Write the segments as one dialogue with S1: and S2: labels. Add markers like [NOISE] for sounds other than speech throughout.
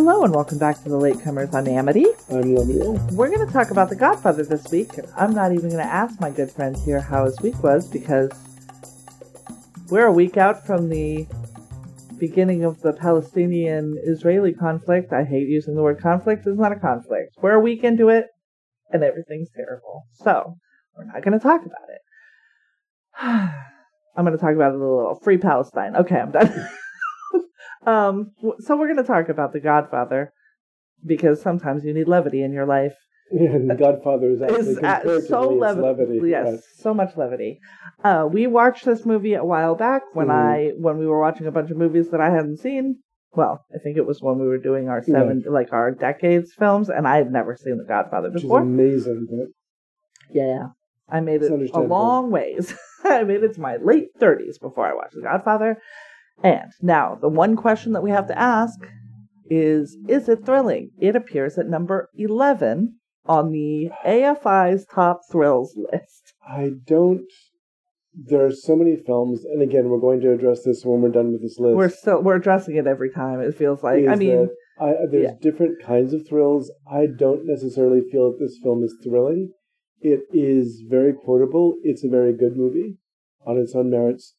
S1: Hello and welcome back to the Latecomers. I'm Amity.
S2: I'm Lemuel.
S1: We're going to talk about The Godfather this week, I'm not even going to ask my good friend here how his week was because we're a week out from the beginning of the Palestinian-Israeli conflict. I hate using the word conflict. It's not a conflict. We're a week into it, and everything's terrible. So we're not going to talk about it. [SIGHS] I'm going to talk about it a little. Free Palestine. Okay, I'm done. [LAUGHS] um, so we're going to talk about The Godfather because sometimes you need levity in your life.
S2: Yeah, [LAUGHS] and The Godfather is actually
S1: Is
S2: comparatively
S1: so lev-
S2: levity.
S1: Yes, so much levity. Uh, we watched this movie a while back when
S2: Mhm.
S1: I when we were watching a bunch of movies that I hadn't seen. Well, I think it was when we were doing our seven like our decades films, and I had never seen The Godfather
S2: Which is
S1: before.
S2: amazing. But
S1: Yeah, I made
S2: It's
S1: it a long ways. [LAUGHS] I made it to my late thirties before I watched The Godfather. And now the one question that we have to ask is: Is it thrilling? It appears at number eleven on the AFI's top thrills list.
S2: I don't. There are so many films, and again, we're going to address this when we're done with this list.
S1: We're still we're addressing it every time. It feels like I mean,
S2: I, there's
S1: yeah.
S2: different kinds of thrills. I don't necessarily feel that this film is thrilling. It is very quotable. It's a very good movie on its own merits.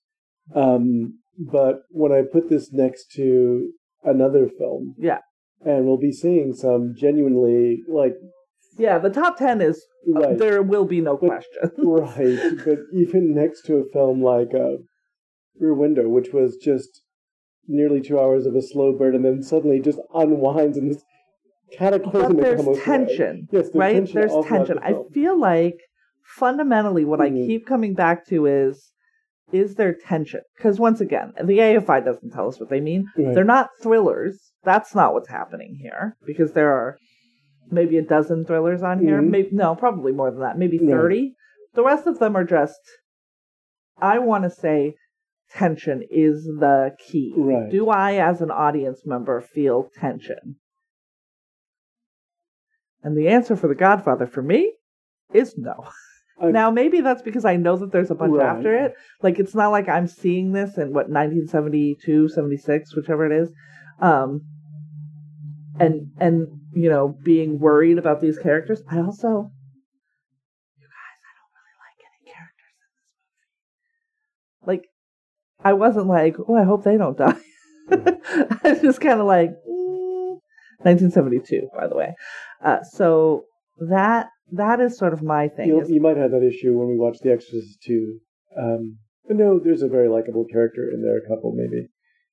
S2: Um, but when I put this next to another film,
S1: yeah,
S2: and we'll be seeing some genuinely like
S1: yeah. The top ten is uh, there will be no
S2: But-
S1: question. [LAUGHS]
S2: right, but even next to a film like uh, Rear Window, which was just nearly two hours of a slow burn, and then suddenly just unwinds in this
S1: but
S2: cataclysmic
S1: there's
S2: almost way.
S1: tension,
S2: Yes, there's
S1: right?
S2: tension
S1: there's tension. I feel like fundamentally what I
S2: Mhm.
S1: keep coming back to is is there tension? Because once again, the AFI doesn't tell us what they mean.
S2: Right.
S1: They're not thrillers. That's not what's happening here because there are maybe a dozen thrillers on here.
S2: Mhm.
S1: Maybe no, probably more than that. Maybe. 30. The rest of them are just I want to say tension is the key.
S2: Right.
S1: Do I as an audience member feel tension? And the answer for The Godfather for me is no. [LAUGHS] Now maybe that's because I know that there's a bunch
S2: Right.
S1: after it. Like it's not like I'm seeing this in what 1972, 76, whichever it is. Um and and you know, being worried about these characters. I also you guys, I don't really like any characters in this movie. Like I wasn't like, "Oh, I hope they don't die." [LAUGHS] I was just kind of like, mm. 1972, by the way. Uh, so that that is sort of my thing.
S2: You'll, you might have that issue when we watch The Exorcist 2. Um, no, there's a very likable character in there, a couple maybe,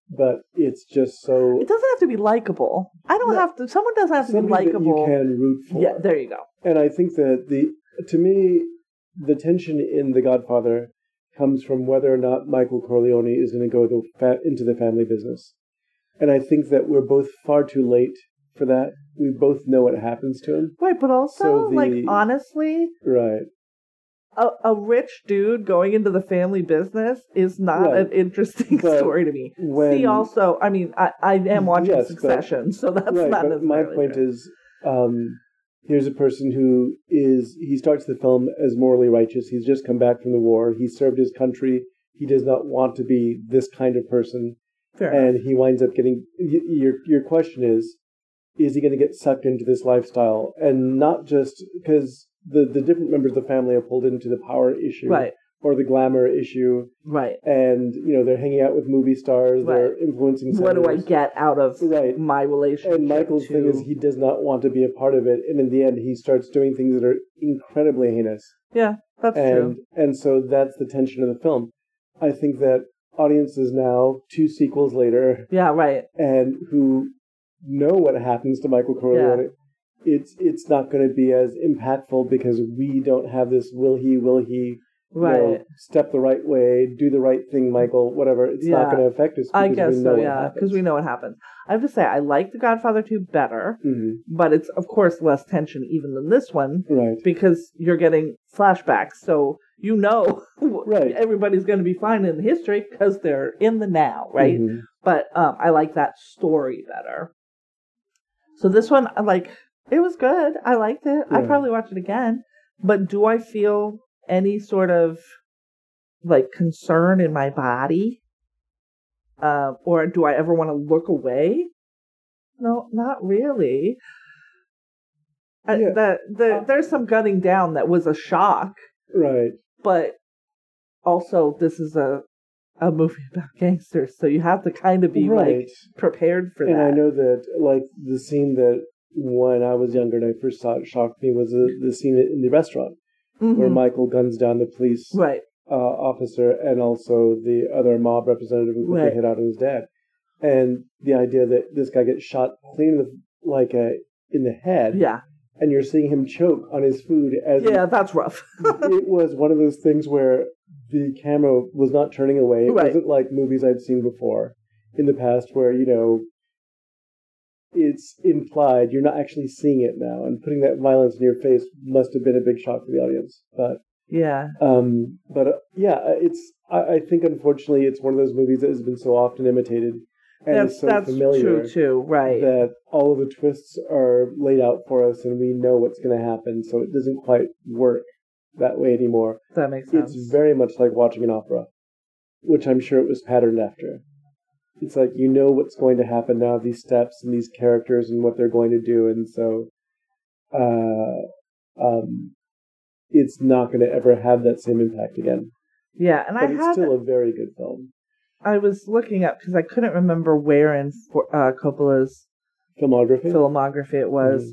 S2: but it's just so
S1: it doesn't have to be likable. I don't
S2: No.
S1: have to. Someone doesn't have to be
S2: likable. you can root for.
S1: Yeah, there you go.
S2: And I think that the to me, the tension in The Godfather comes from whether or not Michael Corleone is going to go the fa- into the family business. And I think that we're both far too late for that. We both know what happens to him.
S1: Right, but also,
S2: So the-
S1: like honestly,
S2: Right.
S1: a, a rich dude going into the family business is not
S2: Right.
S1: an interesting [LAUGHS]
S2: But
S1: story to me.
S2: when-
S1: See, also, I mean, I, I am watching
S2: Yes, but-
S1: Succession, [LAUGHS] so that's
S2: right.
S1: not
S2: But my point
S1: true.
S2: is, um, here's a person who is, he starts the film as morally righteous. He's just come back from the war. He served his country. He does not want to be this kind of person.
S1: Fair enough.
S2: and he winds up getting y- your your question is is he going to get sucked into this lifestyle and not just because the the different members of the family are pulled into the power issue
S1: right,
S2: or the glamour issue
S1: right.
S2: and you know they're hanging out with movie stars they're
S1: Right.
S2: influencing
S1: What do I get out of
S2: Right.
S1: my relationship?
S2: and Michael's
S1: to...
S2: thing is he does not want to be a part of it and in the end he starts doing things that are incredibly heinous
S1: yeah, that's true.
S2: and
S1: true.
S2: and so that's the tension of the film I think that audiences now two sequels later
S1: Yeah, right.
S2: and who know what happens to Michael Corleone, it's it's not going to be as impactful because we don't have this will he will he you
S1: Right.
S2: know, step the right way do the right thing Michael whatever it's
S1: Yeah.
S2: not going to affect us
S1: I guess so, yeah, because we know what happens. I have to say, I like The Godfather 2 better,
S2: Mhm.
S1: but it's, of course, less tension even than this one
S2: right
S1: because you're getting flashbacks. So you know [LAUGHS]
S2: Right.
S1: everybody's going to be fine in history because they're in the now, right?
S2: Mhm.
S1: But um, I like that story better. So this one, like, it was good. I liked it. I'd probably watch it again. But do I feel any sort of like concern in my body? Uh, or do I ever want to look away? no, not really.
S2: Yeah.
S1: the, the,
S2: Uh,
S1: there's some gunning down that was a shock,
S2: Right.
S1: but also this is a a movie [LAUGHS] about gangsters, so you have to kind of be
S2: right.
S1: like prepared for
S2: and
S1: that.
S2: And I know that, like, the scene that when I was younger and I first saw it shocked me was the, the scene in the restaurant where
S1: Mhm.
S2: Michael guns down the police
S1: right,
S2: uh, officer and also the other mob representative who
S1: Right.
S2: hit out on his dad. And the idea that this guy gets shot clean in the, like uh, in the head,
S1: yeah,
S2: and you're seeing him choke on his food as
S1: yeah, that's rough. [LAUGHS]
S2: it was one of those things where the camera was not turning away. It
S1: Right.
S2: wasn't like movies I'd seen before in the past where, you know, it's implied. You're not actually seeing it now. And putting that violence in your face must have been a big shock for the audience. But,
S1: yeah,
S2: um, but uh, yeah, it's, I, I think unfortunately it's one of those movies that has been so often imitated and
S1: that's
S2: so
S1: that's
S2: familiar
S1: true too. Right,
S2: that all of the twists are laid out for us and we know what's going to happen. So it doesn't quite work that way anymore
S1: that makes sense.
S2: it's very much like watching an opera, which I'm sure it was patterned after. It's like you know what's going to happen now, these steps and these characters and what they're going to do, and so uh, um, it's not going to ever have that same impact again.
S1: yeah, and I
S2: it's
S1: had
S2: still a very good film.
S1: I was looking up because I couldn't remember where in for- uh, Coppola's
S2: Filmography.
S1: filmography it was.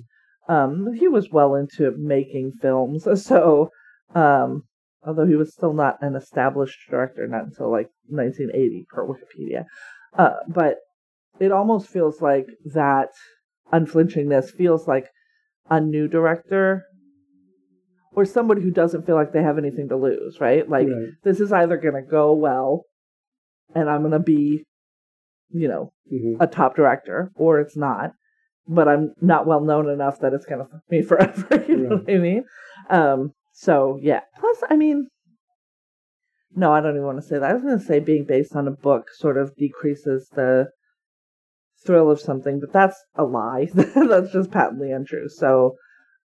S2: Mhm.
S1: Um, he was well into making films, [LAUGHS] so um, although he was still not an established director, not until like 1980 per Wikipedia. Uh, but it almost feels like that unflinchingness feels like a new director or somebody who doesn't feel like they have anything to lose, right? Like
S2: Right.
S1: this is either going to go well and I'm going to be, you know,
S2: Mhm.
S1: a top director or it's not. But I'm not well known enough that it's gonna fuck me [LAUGHS] forever. you know what I mean? Um. So yeah. Plus, I mean, no, I don't even want to say that. I was gonna say being based on a book sort of decreases the thrill of something, but that's a lie. [LAUGHS] that's just patently untrue. So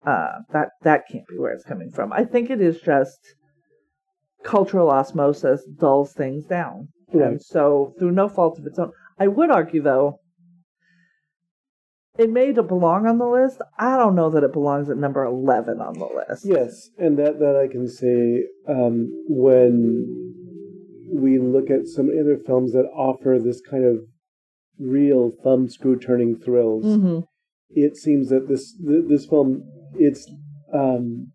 S1: uh, that that can't be where it's coming from. I think it is just cultural osmosis dulls things down.
S2: Right.
S1: And so, through no fault of its own, I would argue, though, it may belong on the list. I don't know that it belongs at number 11 on the list.
S2: Yes, and that that I can say um, when we look at some other films that offer this kind of real thumb screw turning thrills.
S1: hmm
S2: it seems that this th- this film it's um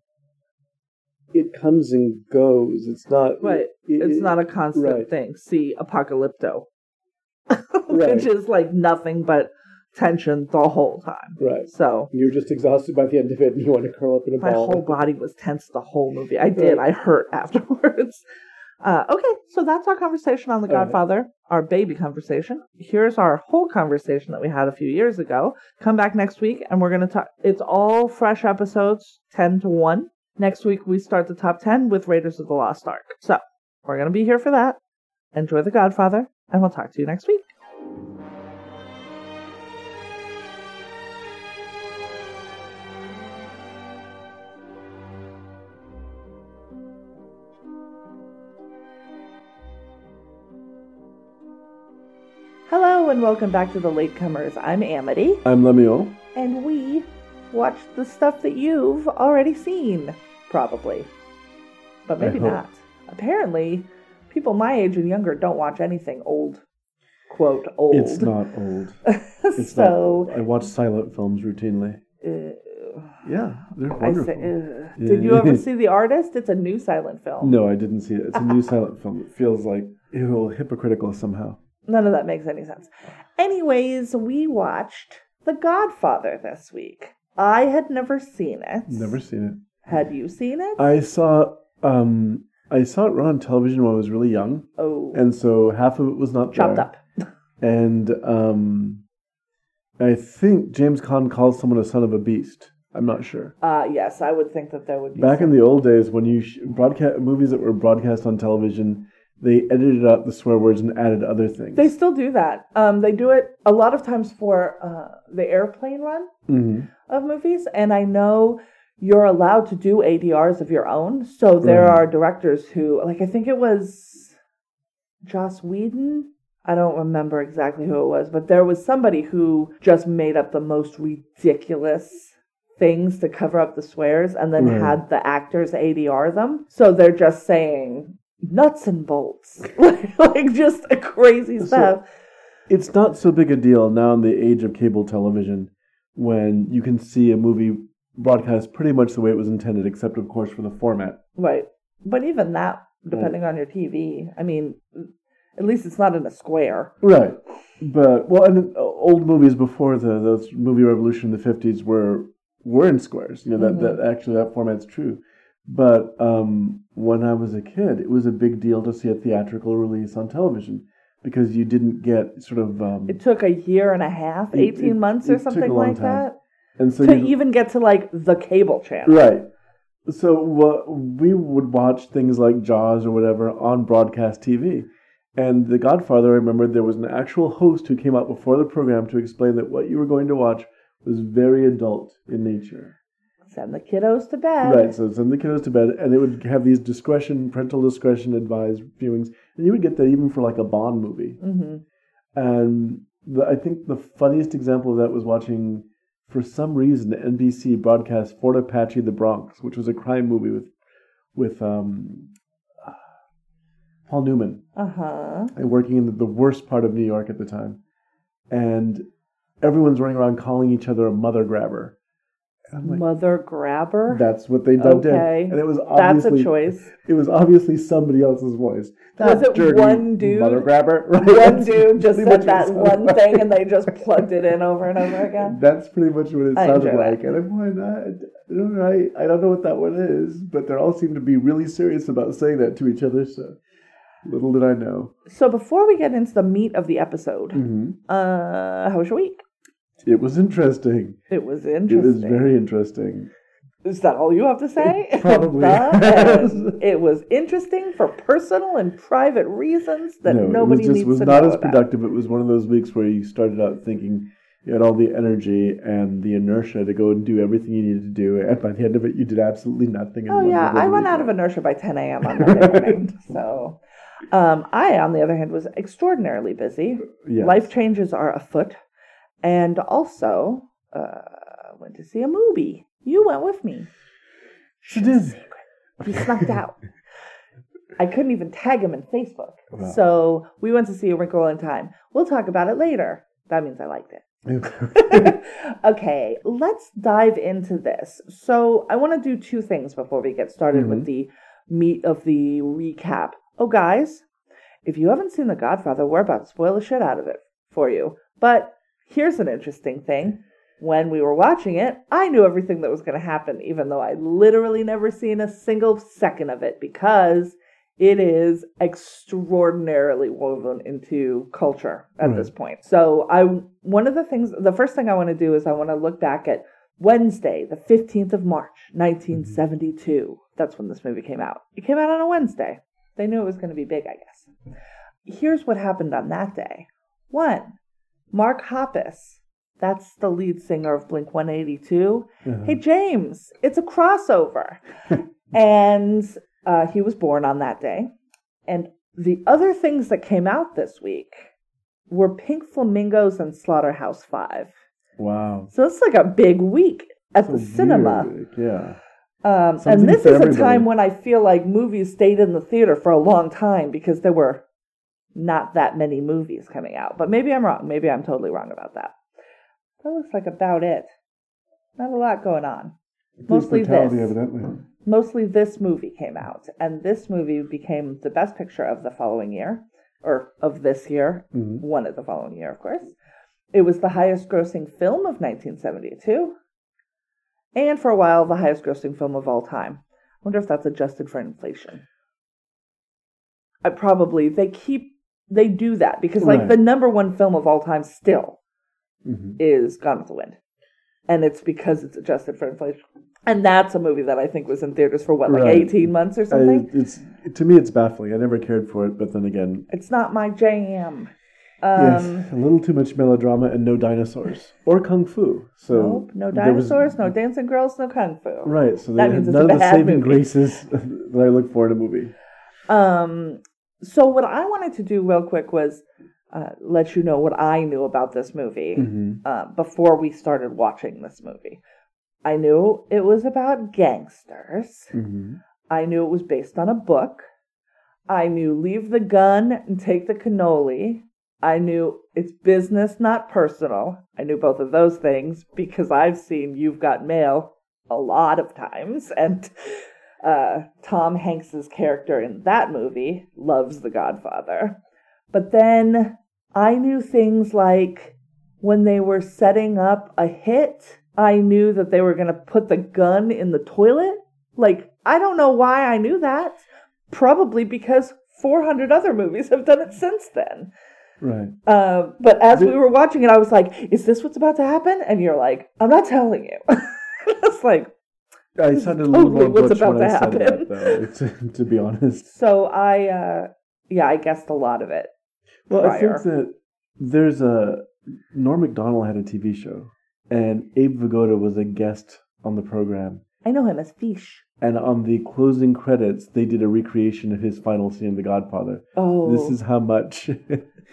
S2: it comes and goes it's not
S1: Right.
S2: it-
S1: It's
S2: it-
S1: not a constant
S2: right.
S1: thing. See Apocalypto, [LAUGHS]
S2: Right.
S1: which is like nothing but tension the whole time.
S2: right
S1: So,
S2: you're just exhausted by the end of it and you want to curl up in a
S1: my
S2: ball My
S1: whole body was tense the whole movie. I did.
S2: Right.
S1: I hurt [LAUGHS] afterwards. Uh, okay, so that's our conversation on The
S2: right.
S1: Godfather, our baby conversation. Here's our whole conversation that we had a few years ago. Come back next week, and we're going to talk. It's all fresh episodes, 10 to 1. Next week, we start the top 10 with Raiders of the Lost Ark. So, we're going to be here for that. Enjoy The Godfather, and we'll talk to you next week. Hello, and welcome back to The Latecomers. I'm Amity.
S2: i'm lemuel
S1: and we watched the stuff that you've already seen, probably. But maybe not. Apparently, people my age and younger don't watch anything old. Quote, old.
S3: It's not old. [LAUGHS] It's
S1: so,
S3: not. I watch silent films routinely.
S1: uh,
S3: Yeah, they're wonderful.
S1: say, uh, did you ever see The Artist? It's a new silent film.
S3: no, I didn't see it. It's a new [LAUGHS] silent film. It feels like ew, hypocritical somehow.
S1: None of that makes any sense. Anyways, we watched The Godfather this week. I had never seen it.
S3: Never seen it.
S1: Had you seen it?
S3: I saw um I saw it run on television when I was really young,
S1: oh,
S3: and so half of it was not
S1: chopped
S3: there.
S1: up. [LAUGHS]
S3: And um, I think James Caan calls someone a son of a beast. I'm not sure.
S1: Uh, yes, I would think that there would be.
S3: Back
S1: some-
S3: in the old days, when you sh- broadcast movies that were broadcast on television, they edited out the swear words and added other things.
S1: They still do that. Um, they do it a lot of times for uh, the airplane run
S3: hmm
S1: of movies, and I know you're allowed to do ADRs of your own. So there
S3: Right.
S1: are directors who, like, I think it was Joss Whedon. I don't remember exactly who it was, but there was somebody who just made up the most ridiculous things to cover up the swears and then
S2: Right.
S1: had the actors ADR them. So they're just saying nuts and bolts, [LAUGHS] like just a crazy
S2: So-
S1: stuff.
S2: It's not so big a deal now in the age of cable television when you can see a movie broadcast pretty much the way it was intended, except of course for the format.
S1: Right. But even that, depending on your TV, I mean, at least it's not in a square.
S2: Right. But well, and uh, old movies before the those movie revolution in the fifties were were in squares. You know that, that actually that format's true. But um, when I was a kid, it was a big deal to see a theatrical release on television because you didn't get sort of um,
S1: It took a year and a half,
S2: It-
S1: 18
S2: it-
S1: months or something like
S2: time.
S1: that
S2: and so
S1: to
S2: you,
S1: even get to like the cable channel.
S2: Right. So we would watch things like Jaws or whatever on broadcast TV. And The Godfather, I remember there was an actual host who came out before the program to explain that what you were going to watch was very adult in nature.
S1: Send the kiddos to bed.
S2: Right, so send the kiddos to bed, and it would have these discretion, parental discretion advised viewings, and you would get that even for like a Bond movie.
S1: hmm
S2: And the, I think the funniest example of that was watching, for some reason, NBC broadcast Fort Apache: The Bronx, which was a crime movie with with um, Paul Newman,
S1: Uh huh.
S2: and working in the, the worst part of New York at the time, and everyone's running around calling each other a mother grabber. Like,
S1: Mother grabber.
S2: that's what they dubbed
S1: Okay.
S2: in, and it was obviously that's
S1: a choice.
S2: it was obviously somebody else's voice.
S1: Was
S2: That
S1: it
S2: dirty
S1: one dude?
S2: Mother grabber. [LAUGHS] Right?
S1: One dude just said that one
S2: sounded
S1: thing and they just plugged it in over and over [LAUGHS] again.
S2: That's pretty much what it
S1: I
S2: sounded
S1: that.
S2: like. And I'm going, I, don't know, I, I don't know what that one is, but they all seem to be really serious about saying that to each other. So little did I know.
S1: So before we get into the meat of the episode,
S2: hmm
S1: uh, how was your week?
S2: It was interesting.
S1: It was interesting.
S2: It was very interesting.
S1: Is that all you have to say?
S2: Probably. [LAUGHS] [LAUGHS]
S1: It was interesting for personal and private reasons that
S2: no,
S1: nobody
S2: it was just
S1: needs
S2: was
S1: to
S2: not
S1: know
S2: as
S1: about.
S2: productive. It was one of those weeks where you started out thinking you had all the energy and the inertia to go and do everything you needed to do, and by the end of it, you did absolutely nothing.
S1: Oh yeah, I went out of inertia by 10 a.m. on Monday morning. [LAUGHS] so, um, I, on the other hand, was extraordinarily busy.
S2: Yes.
S1: Life changes are afoot, and also uh, went to see a movie. You went with me.
S2: She did.
S1: He snuck [LAUGHS] out. I couldn't even tag him in Facebook.
S2: Wow.
S1: So we went to see A Wrinkle in Time. We'll talk about it later. That means I liked it. [LAUGHS] [LAUGHS] okay, let's dive into this. So, I want to do two things before we get started with the meat of the recap. Oh, guys, if you haven't seen The Godfather, we're about to spoil the shit out of it for you. But here's an interesting thing. When we were watching it, I knew everything that was going to happen, even though I'd literally never seen a single second of it because it is extraordinarily woven into culture at
S2: Right.
S1: this point. So I one of the things the first thing I want to do is I want to look back at Wednesday, the 15th of March, mm-hmm. 1972. That's when this movie came out. It came out on a Wednesday. They knew it was going to be big, I guess. Here's what happened on that day. One, Mark Hoppus, that's the lead singer of Blink 182.
S2: Uh-huh.
S1: Hey, James, it's a crossover. [LAUGHS] and uh, he was born on that day. And the other things that came out this week were Pink Flamingos and Slaughterhouse Five.
S2: Wow.
S1: So it's like a big week at the cinema.
S2: weird. Yeah.
S1: Um, and this is a time when I feel like movies stayed in the theater for a long time because there were not that many movies coming out. But maybe I'm wrong. Maybe I'm totally wrong about that. That looks like about it. Not a lot going on. Mostly this.
S2: evidently.
S1: Mostly this movie came out, and this movie became the best picture of the following year, or of this year,
S2: Mhm.
S1: one of the following year, of course. It was the highest grossing film of 1972, and for a while, the highest grossing film of all time. I wonder if that's adjusted for inflation. I probably, they keep, they do that because, like,
S2: Right.
S1: the number one film of all time still
S2: Mhm.
S1: is Gone with the Wind. And it's because it's adjusted for inflation. And that's a movie that I think was in theaters for what, like
S2: Right.
S1: 18 months or
S2: I,
S1: something?
S2: it's to me, it's baffling. I never cared for it, but then again,
S1: it's not my jam. Um,
S2: yes, a little too much melodrama and no dinosaurs or kung fu. So
S1: nope, no
S2: there was-
S1: dinosaurs, no dancing girls, no kung fu.
S2: Right. So
S1: That means
S2: had
S1: it's a
S2: none of the saving
S1: movie.
S2: graces [LAUGHS] that I look for in a movie.
S1: Um, so what I wanted to do real quick was uh, let you know what I knew about this movie
S2: hmm
S1: uh, before we started watching this movie. I knew it was about gangsters.
S2: hmm
S1: I knew it was based on a book. I knew leave the gun and take the cannoli. I knew it's business, not personal. I knew both of those things because I've seen You've Got Mail a lot of times, and uh, Tom Hanks's character in that movie loves The Godfather. But then I knew things like when they were setting up a hit, I knew that they were going to put the gun in the toilet. Like, I don't know why I knew that. Probably because 400 other movies have done it since then.
S2: Right.
S1: Uh, but as we were watching it, I was like, is this what's about to happen? And you're like, I'm not telling you. [LAUGHS] it's like,
S2: I sounded a little
S1: totally
S2: more
S1: what's
S2: butch
S1: about
S2: when I said
S1: happen.
S2: that, though. To, to be honest.
S1: so I, uh, yeah, I guessed a lot of it.
S2: Well, I think that there's a Norm Macdonald had a TV show, and Abe Vigoda was a guest on the program.
S1: I know him as Fish.
S2: And on the closing credits, they did a recreation of his final scene in The Godfather.
S1: Oh,
S2: This is how much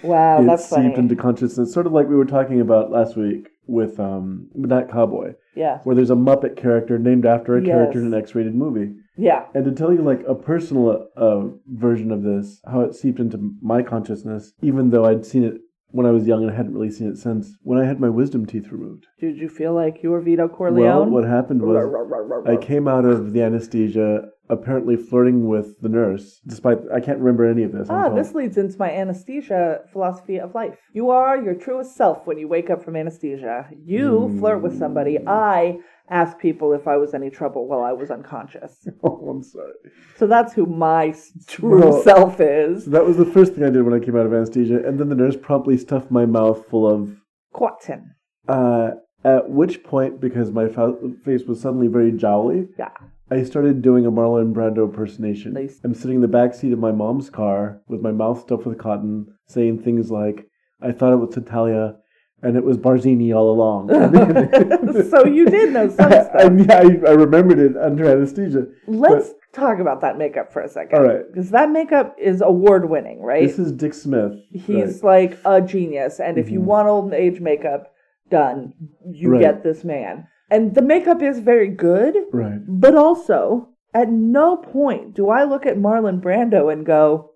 S1: wow, [LAUGHS]
S2: it
S1: that's
S2: seeped
S1: funny.
S2: into consciousness. Sort of like we were talking about last week with um, That Cowboy,
S1: yeah,
S2: where there's a Muppet character named after a character in an X-rated movie.
S1: yeah,
S2: And to tell you like a personal uh, version of this, how it seeped into my consciousness, even though I'd seen it when I was young and I hadn't really seen it since, when I had my wisdom teeth removed.
S1: Did you feel like you were Vito corleone?
S2: Well, what happened was I came out of the anesthesia apparently flirting with the nurse, despite I can't remember any of this.
S1: Ah, this leads into my anesthesia philosophy of life. You are your truest self when you wake up from anesthesia. You flirt with somebody. I ask people if I was any trouble while I was unconscious. [LAUGHS]
S2: Oh, I'm sorry.
S1: So that's who my true
S2: Well-
S1: self is.
S2: So that was the first thing I did when I came out of anesthesia, and then the nurse promptly stuffed my mouth full of.
S1: Quatin.
S2: Uh, at which point, because my fa- face was suddenly very jowly,
S1: Yeah.
S2: I started doing a Marlon Brando impersonation.
S1: Nice.
S2: I'm sitting in the back seat of my mom's car with my mouth stuffed with cotton, saying things like, "I thought it was Tattaglia, and it was Barzini all along." [LAUGHS]
S1: so you did know some [LAUGHS]
S2: I,
S1: stuff.
S2: I, I remembered it under anesthesia.
S1: Let's talk about that makeup for a second.
S2: All right.
S1: Because that makeup is award winning, right?
S2: This is Dick Smith.
S1: He's like a genius. And if you
S2: Mhm.
S1: want old age makeup done, you
S2: Right.
S1: get this man. And the makeup is very good,
S2: right.
S1: but also at no point do I look at Marlon Brando and go,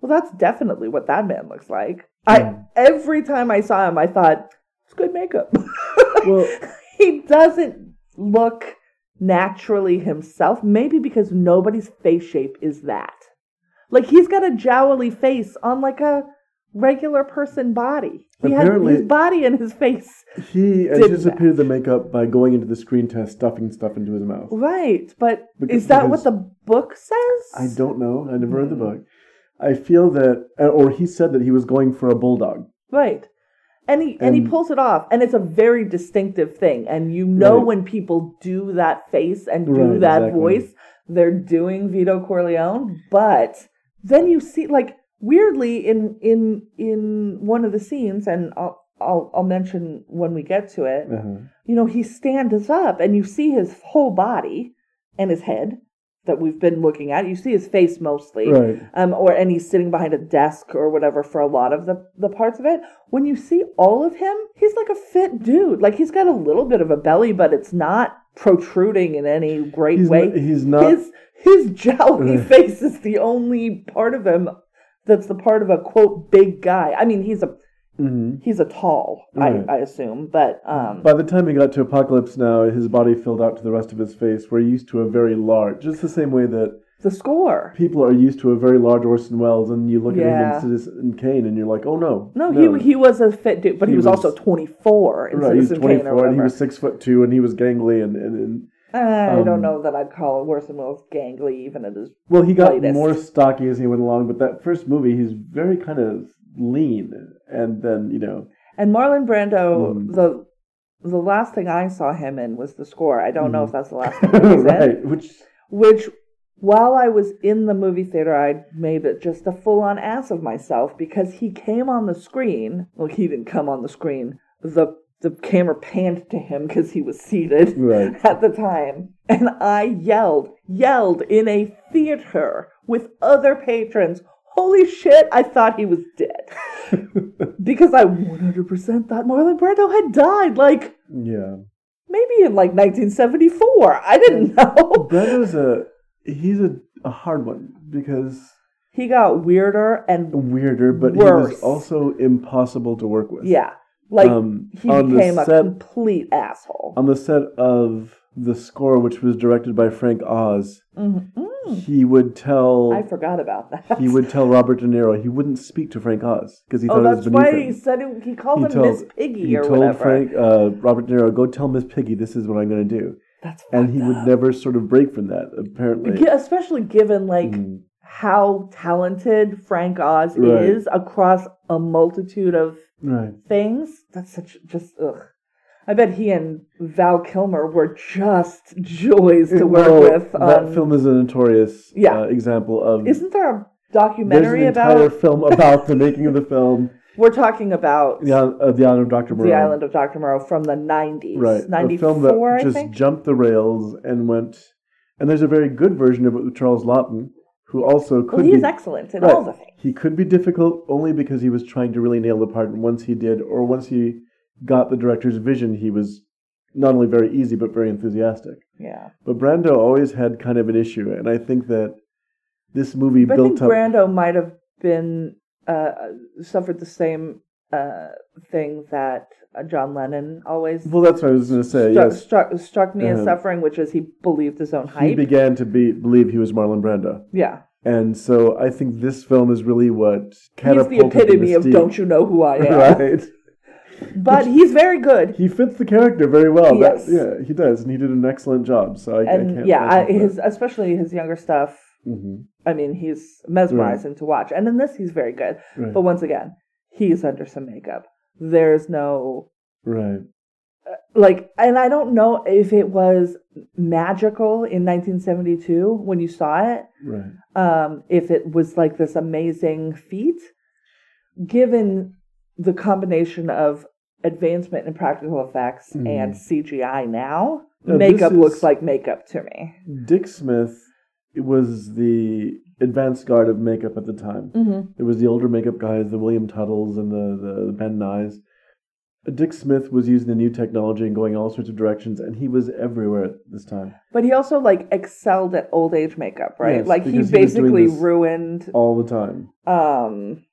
S1: well, that's definitely what that man looks like. I
S2: Mm.
S1: every time I saw him, I thought it's good makeup. [LAUGHS]
S2: Well,
S1: he doesn't look naturally himself. Maybe because nobody's face shape is that. Like he's got a jowly face on like a regular person body. He had his body and his face.
S2: he anticipated the makeup by going into the screen test, stuffing stuff into his mouth.
S1: Right, but
S2: Because-
S1: is that what the book says?
S2: I don't know. I never read the book. I feel that, uh, or he said that he was going for a bulldog.
S1: Right. And he and, he pulls it off, and it's a very distinctive thing. And you know
S2: Right.
S1: when people do that face and do
S2: Right,
S1: that
S2: exactly.
S1: voice, they're doing Vito Corleone. But then you see, like weirdly, in in in one of the scenes, and I'll I'll, I'll mention when we get to it.
S2: Uh-huh.
S1: You know, he stands up, and you see his whole body and his head that we've been looking at. You see his face mostly
S2: Right.
S1: um, or and he's sitting behind a desk or whatever for a lot of the the parts of it. When you see all of him, he's like a fit dude. Like he's got a little bit of a belly, but it's not protruding in any great
S2: He's,
S1: way.
S2: not, he's not.
S1: his his [LAUGHS] jowly [LAUGHS] face is the only part of him that's the part of a quote big guy. I mean, he's a
S2: Mhm.
S1: he's a tall,
S2: Right.
S1: I, I assume, but um,
S2: By the time he got to Apocalypse Now, his body filled out to the rest of his face, where he used to a very large, just the same way that
S1: the score.
S2: people are used to a very large Orson Welles, and you look
S1: Yeah.
S2: at him in Citizen Kane, and you're like, oh no,
S1: No, he he was a fit dude, but he,
S2: He
S1: was,
S2: was-
S1: also twenty four in
S2: right.
S1: Citizen Kane or
S2: 24, and he was six foot two, and he was gangly, and, and, and
S1: I don't
S2: Um,
S1: know that I'd call Orson Welles gangly, even at his.
S2: well, he got more stocky as he went along. But that first movie, he's very kind of lean, and then you know,
S1: And Marlon Brando,
S2: Mm.
S1: the the last thing I saw him in was the score. I don't know if that's the last thing he was in.
S2: right, which
S1: Which, while I was in the movie theater, I made it just a full on ass of myself because he came on the screen. Well, he didn't come on the screen. The the camera panned to him because he was seated
S2: Right. [LAUGHS]
S1: at the time, and I yelled, yelled in a theater with other patrons. holy shit, I thought he was dead. [LAUGHS] because I 100% thought Marlon Brando had died. Like,
S2: yeah.
S1: maybe in like 1974. I didn't [LAUGHS] know.
S2: Brando's a he's a, a hard one because
S1: He got weirder and
S2: weirder, but he was also impossible to work with.
S1: yeah, like
S2: Um,
S1: he
S2: on the
S1: became a
S2: set-
S1: complete asshole.
S2: On the set of the score, which was directed by Frank Oz,
S1: Mhm. Mm,
S2: he would tell
S1: I forgot about that.
S2: he would tell Robert De Niro he wouldn't speak to Frank Oz because he
S1: Oh,
S2: thought it was
S1: that's
S2: beneath
S1: why
S2: him.
S1: he said it, he called
S2: He
S1: him
S2: told-
S1: Miss Piggy
S2: he
S1: or
S2: told
S1: whatever.
S2: Frank uh, Robert De Niro, "Go tell Miss Piggy this is what I'm going to do,"
S1: That's
S2: and he
S1: fucked
S2: would never sort of break from that. Apparently,
S1: especially given like
S2: Mhm.
S1: how talented Frank Oz
S2: Right.
S1: is across a multitude of
S2: right.
S1: things. That's such just ugh. I bet he and Val Kilmer were just joys to work
S2: Well,
S1: with.
S2: that film is a notorious
S1: Yeah.
S2: uh, example of.
S1: Isn't there a
S2: there's an
S1: documentary
S2: entire
S1: about?
S2: film about the making of the film, [LAUGHS]
S1: We're talking about
S2: the, uh, the Island of Doctor Moreau.
S1: the Island of Dr. Moreau from the nineties,
S2: right?
S1: ninety
S2: that
S1: I
S2: just
S1: think.
S2: jumped the rails and went. And there's a very good version of it with Charles Laughton, who also could
S1: Well, he's
S2: be
S1: excellent in
S2: Right.
S1: all the things.
S2: He could be difficult only because he was trying to really nail the part, and once he did, or once he got the director's vision, he was not only very easy but very enthusiastic.
S1: Yeah,
S2: But Brando always had kind of an issue, and I think that this movie
S1: but I
S2: built
S1: think
S2: up.
S1: Brando might have been uh, suffered the same uh, thing that uh, John Lennon always
S2: well, that's what I was going to say.
S1: struck,
S2: yes,
S1: struck, struck me as
S2: Uh,
S1: suffering, which is he believed his own hype he
S2: began to be believe he was Marlon Brando,
S1: yeah,
S2: and so I think this film is really what
S1: he's
S2: catapulted
S1: the epitome of "Don't you know who I am?" [LAUGHS]
S2: right.
S1: But he's very good,
S2: He fits the character very well. That-
S1: Yes.
S2: yeah, he does, and he did an excellent job. So I, I
S1: and
S2: can't
S1: yeah, I,
S2: fault him for
S1: his especially his younger stuff.
S2: that. Mhm.
S1: I mean, he's mesmerizing to watch, and in this, he's very good.
S2: Right.
S1: But once again, he's under some makeup. There's no
S2: Right.
S1: like, and I don't know if it was magical in 1972 when you saw it.
S2: Right.
S1: um, if it was like this amazing feat, given the combination of advancement in practical effects
S2: Mhm.
S1: and CGI now,
S2: Now,
S1: makeup looks like makeup to me.
S2: Dick Smith was the advanced guard of makeup at the time.
S1: Mm-hmm.
S2: There was the older makeup guys, the William Tuttles and the, the, the Ben Nyes. Dick Smith was using the new technology and going all sorts of directions, and he was everywhere at this time.
S1: But he also like excelled at old age makeup, right?
S2: Yes,
S1: like he
S2: because he was doing
S1: basically ruined
S2: All the time.
S1: um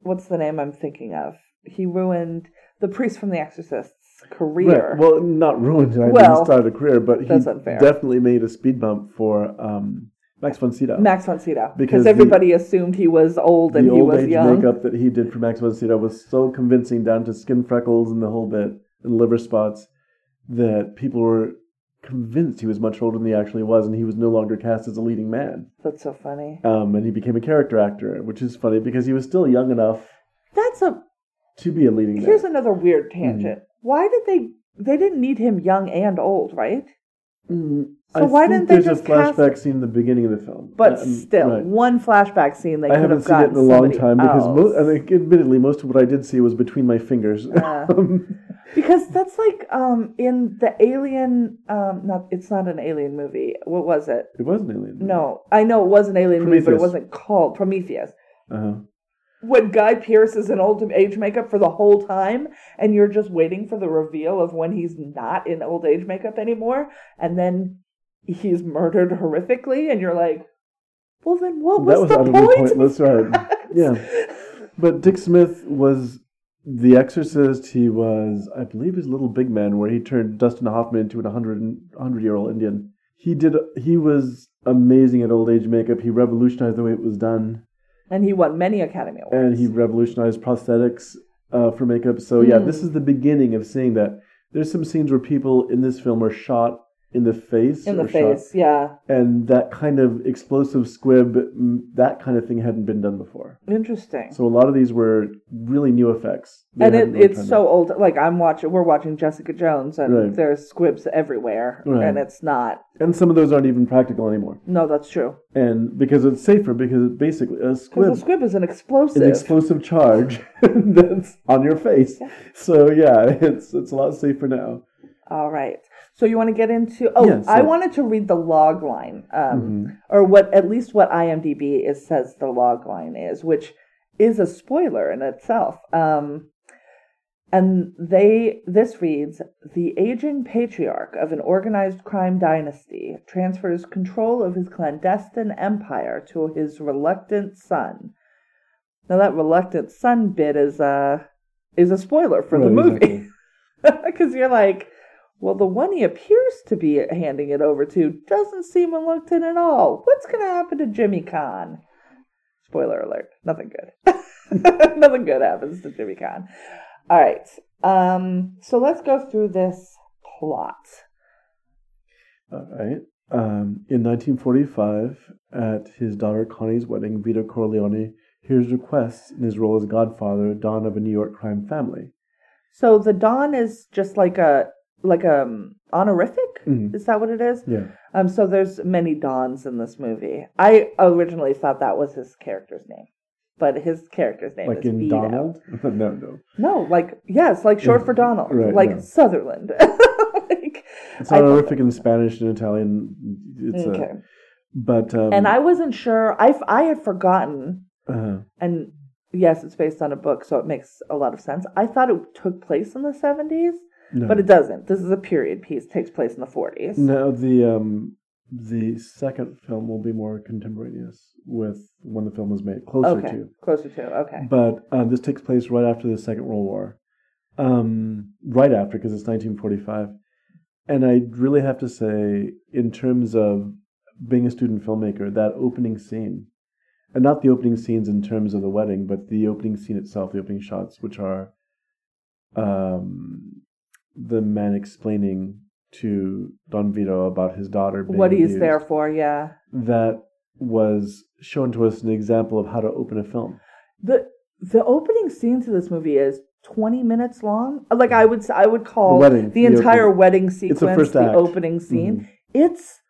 S1: what's the name I'm thinking of? He ruined the priest from The Exorcist's career.
S2: Right. Well, not ruined. I
S1: Well,
S2: didn't start a career, but he definitely made a speed bump for um, Max von Sydow.
S1: Max von Sydow,
S2: Because
S1: because
S2: the-
S1: everybody assumed he was old and
S2: the
S1: he
S2: old
S1: was
S2: age
S1: young.
S2: makeup that he did for Max von Sydow was so convincing down to skin freckles and the whole bit and liver spots that people were convinced he was much older than he actually was, and he was no longer cast as a leading man.
S1: That's so funny.
S2: Um, and he became a character actor, which is funny because he was still young enough
S1: That's a
S2: to be a leading
S1: here's
S2: man.
S1: another weird
S2: Mm-hmm.
S1: tangent. Why did they they didn't need him young and old, right?
S2: Mm,
S1: So
S2: I
S1: why didn't they
S2: there's
S1: just
S2: a flashback
S1: cast-
S2: scene in the beginning of the film,
S1: But
S2: Um,
S1: still,
S2: right.
S1: one flashback scene they
S2: I haven't
S1: have
S2: seen it in a long time because, I think, admittedly, most of what I did see was between my fingers.
S1: Uh, [LAUGHS] because that's like um in the Alien um not it's not an Alien movie. What was it?
S2: it was an alien.
S1: No, I know it was an Alien movie, but it wasn't called Prometheus.
S2: Uh-huh.
S1: When Guy Pearce is in old age makeup for the whole time, and you're just waiting for the reveal of when he's not in old age makeup anymore, and then he's murdered horrifically, and you're like, well, then what was,
S2: that was
S1: the point?
S2: pointless, right? [LAUGHS] yeah. But Dick Smith was the Exorcist. He was, I believe, his Little Big Man, where he turned Dustin Hoffman into an 100 year old Indian. He did. He was amazing at old age makeup. He revolutionized the way it was done,
S1: And he won many Academy Awards.
S2: and he revolutionized prosthetics uh, for makeup. So yeah,
S1: Mm.
S2: this is the beginning of seeing that. There's some scenes where people in this film are shot in the face,
S1: in the
S2: or shot-
S1: face, yeah.
S2: and that kind of explosive squib, mm, that kind of thing hadn't been done before.
S1: Interesting.
S2: So a lot of these were really new effects. They
S1: and it,
S2: really
S1: it's so old. Like I'm watching, we're watching Jessica Jones, and
S2: Right.
S1: there's squibs everywhere,
S2: Right.
S1: and it's not.
S2: and some of those aren't even practical anymore.
S1: No, that's true.
S2: And because it's safer, because basically a
S1: Because
S2: squib
S1: the squib is an explosive.
S2: an explosive charge [LAUGHS] that's on your face. So yeah, [LAUGHS] it's it's a lot safer now.
S1: All right. So you want to get into? Oh,
S2: Yeah, so-
S1: I wanted to read the log line, um,
S2: Mhm.
S1: or what at least what IMDb is says the log line is, which is a spoiler in itself. Um, and they this reads the aging patriarch of an organized crime dynasty transfers control of his clandestine empire to his reluctant son. Now that reluctant son bit is a is a spoiler for the
S2: Right,
S1: movie
S2: exactly. [LAUGHS]
S1: because you're like, well, the one he appears to be handing it over to doesn't seem reluctant at all. What's going to happen to Jimmy Caan? Spoiler alert: nothing good. [LAUGHS] nothing good happens to Jimmy Caan. All right, um, so let's go through this plot.
S2: All right. Um, in 1945, at his daughter Connie's wedding, Vito Corleone hears requests in his role as godfather, Don of a New York crime family.
S1: So the Don is just like a like a um, honorific.
S2: Mhm.
S1: Is that what it is?
S2: Yeah.
S1: Um, so there's many Dons in this movie. I originally thought that was his character's name, but his character's name
S2: Like
S1: is
S2: in
S1: Vito.
S2: Donald? [LAUGHS] no, no.
S1: No, like yes, like short for Donald,
S2: Right,
S1: like
S2: no.
S1: Sutherland. [LAUGHS] like,
S2: It's honorific in Spanish and Italian. It's a,
S1: okay.
S2: but um,
S1: and I wasn't sure. I I had forgotten,
S2: uh,
S1: and yes, it's based on a book, so it makes a lot of sense. I thought it took place in the seventies,
S2: no.
S1: but it doesn't. This is a period piece. Takes place in the forties.
S2: No, the um, the second film will be more contemporaneous with when the film was made, closer
S1: Okay,
S2: to.
S1: closer to okay.
S2: But um, this takes place right after the Second World War, um, right after because it's 1945, and I really have to say, in terms of being a student filmmaker, that opening scene, and not the opening scenes in terms of the wedding, but the opening scene itself, the opening shots, which are um, the man explaining to Don Vito about his daughter being
S1: What he's there for, yeah.
S2: that was shown to us an example of how to open a film.
S1: the The opening scene to this movie is twenty minutes long. Like I would, I would call
S2: The wedding,
S1: the
S2: the
S1: entire
S2: opening.
S1: wedding sequence the
S2: act.
S1: opening scene.
S2: Mhm.
S1: It's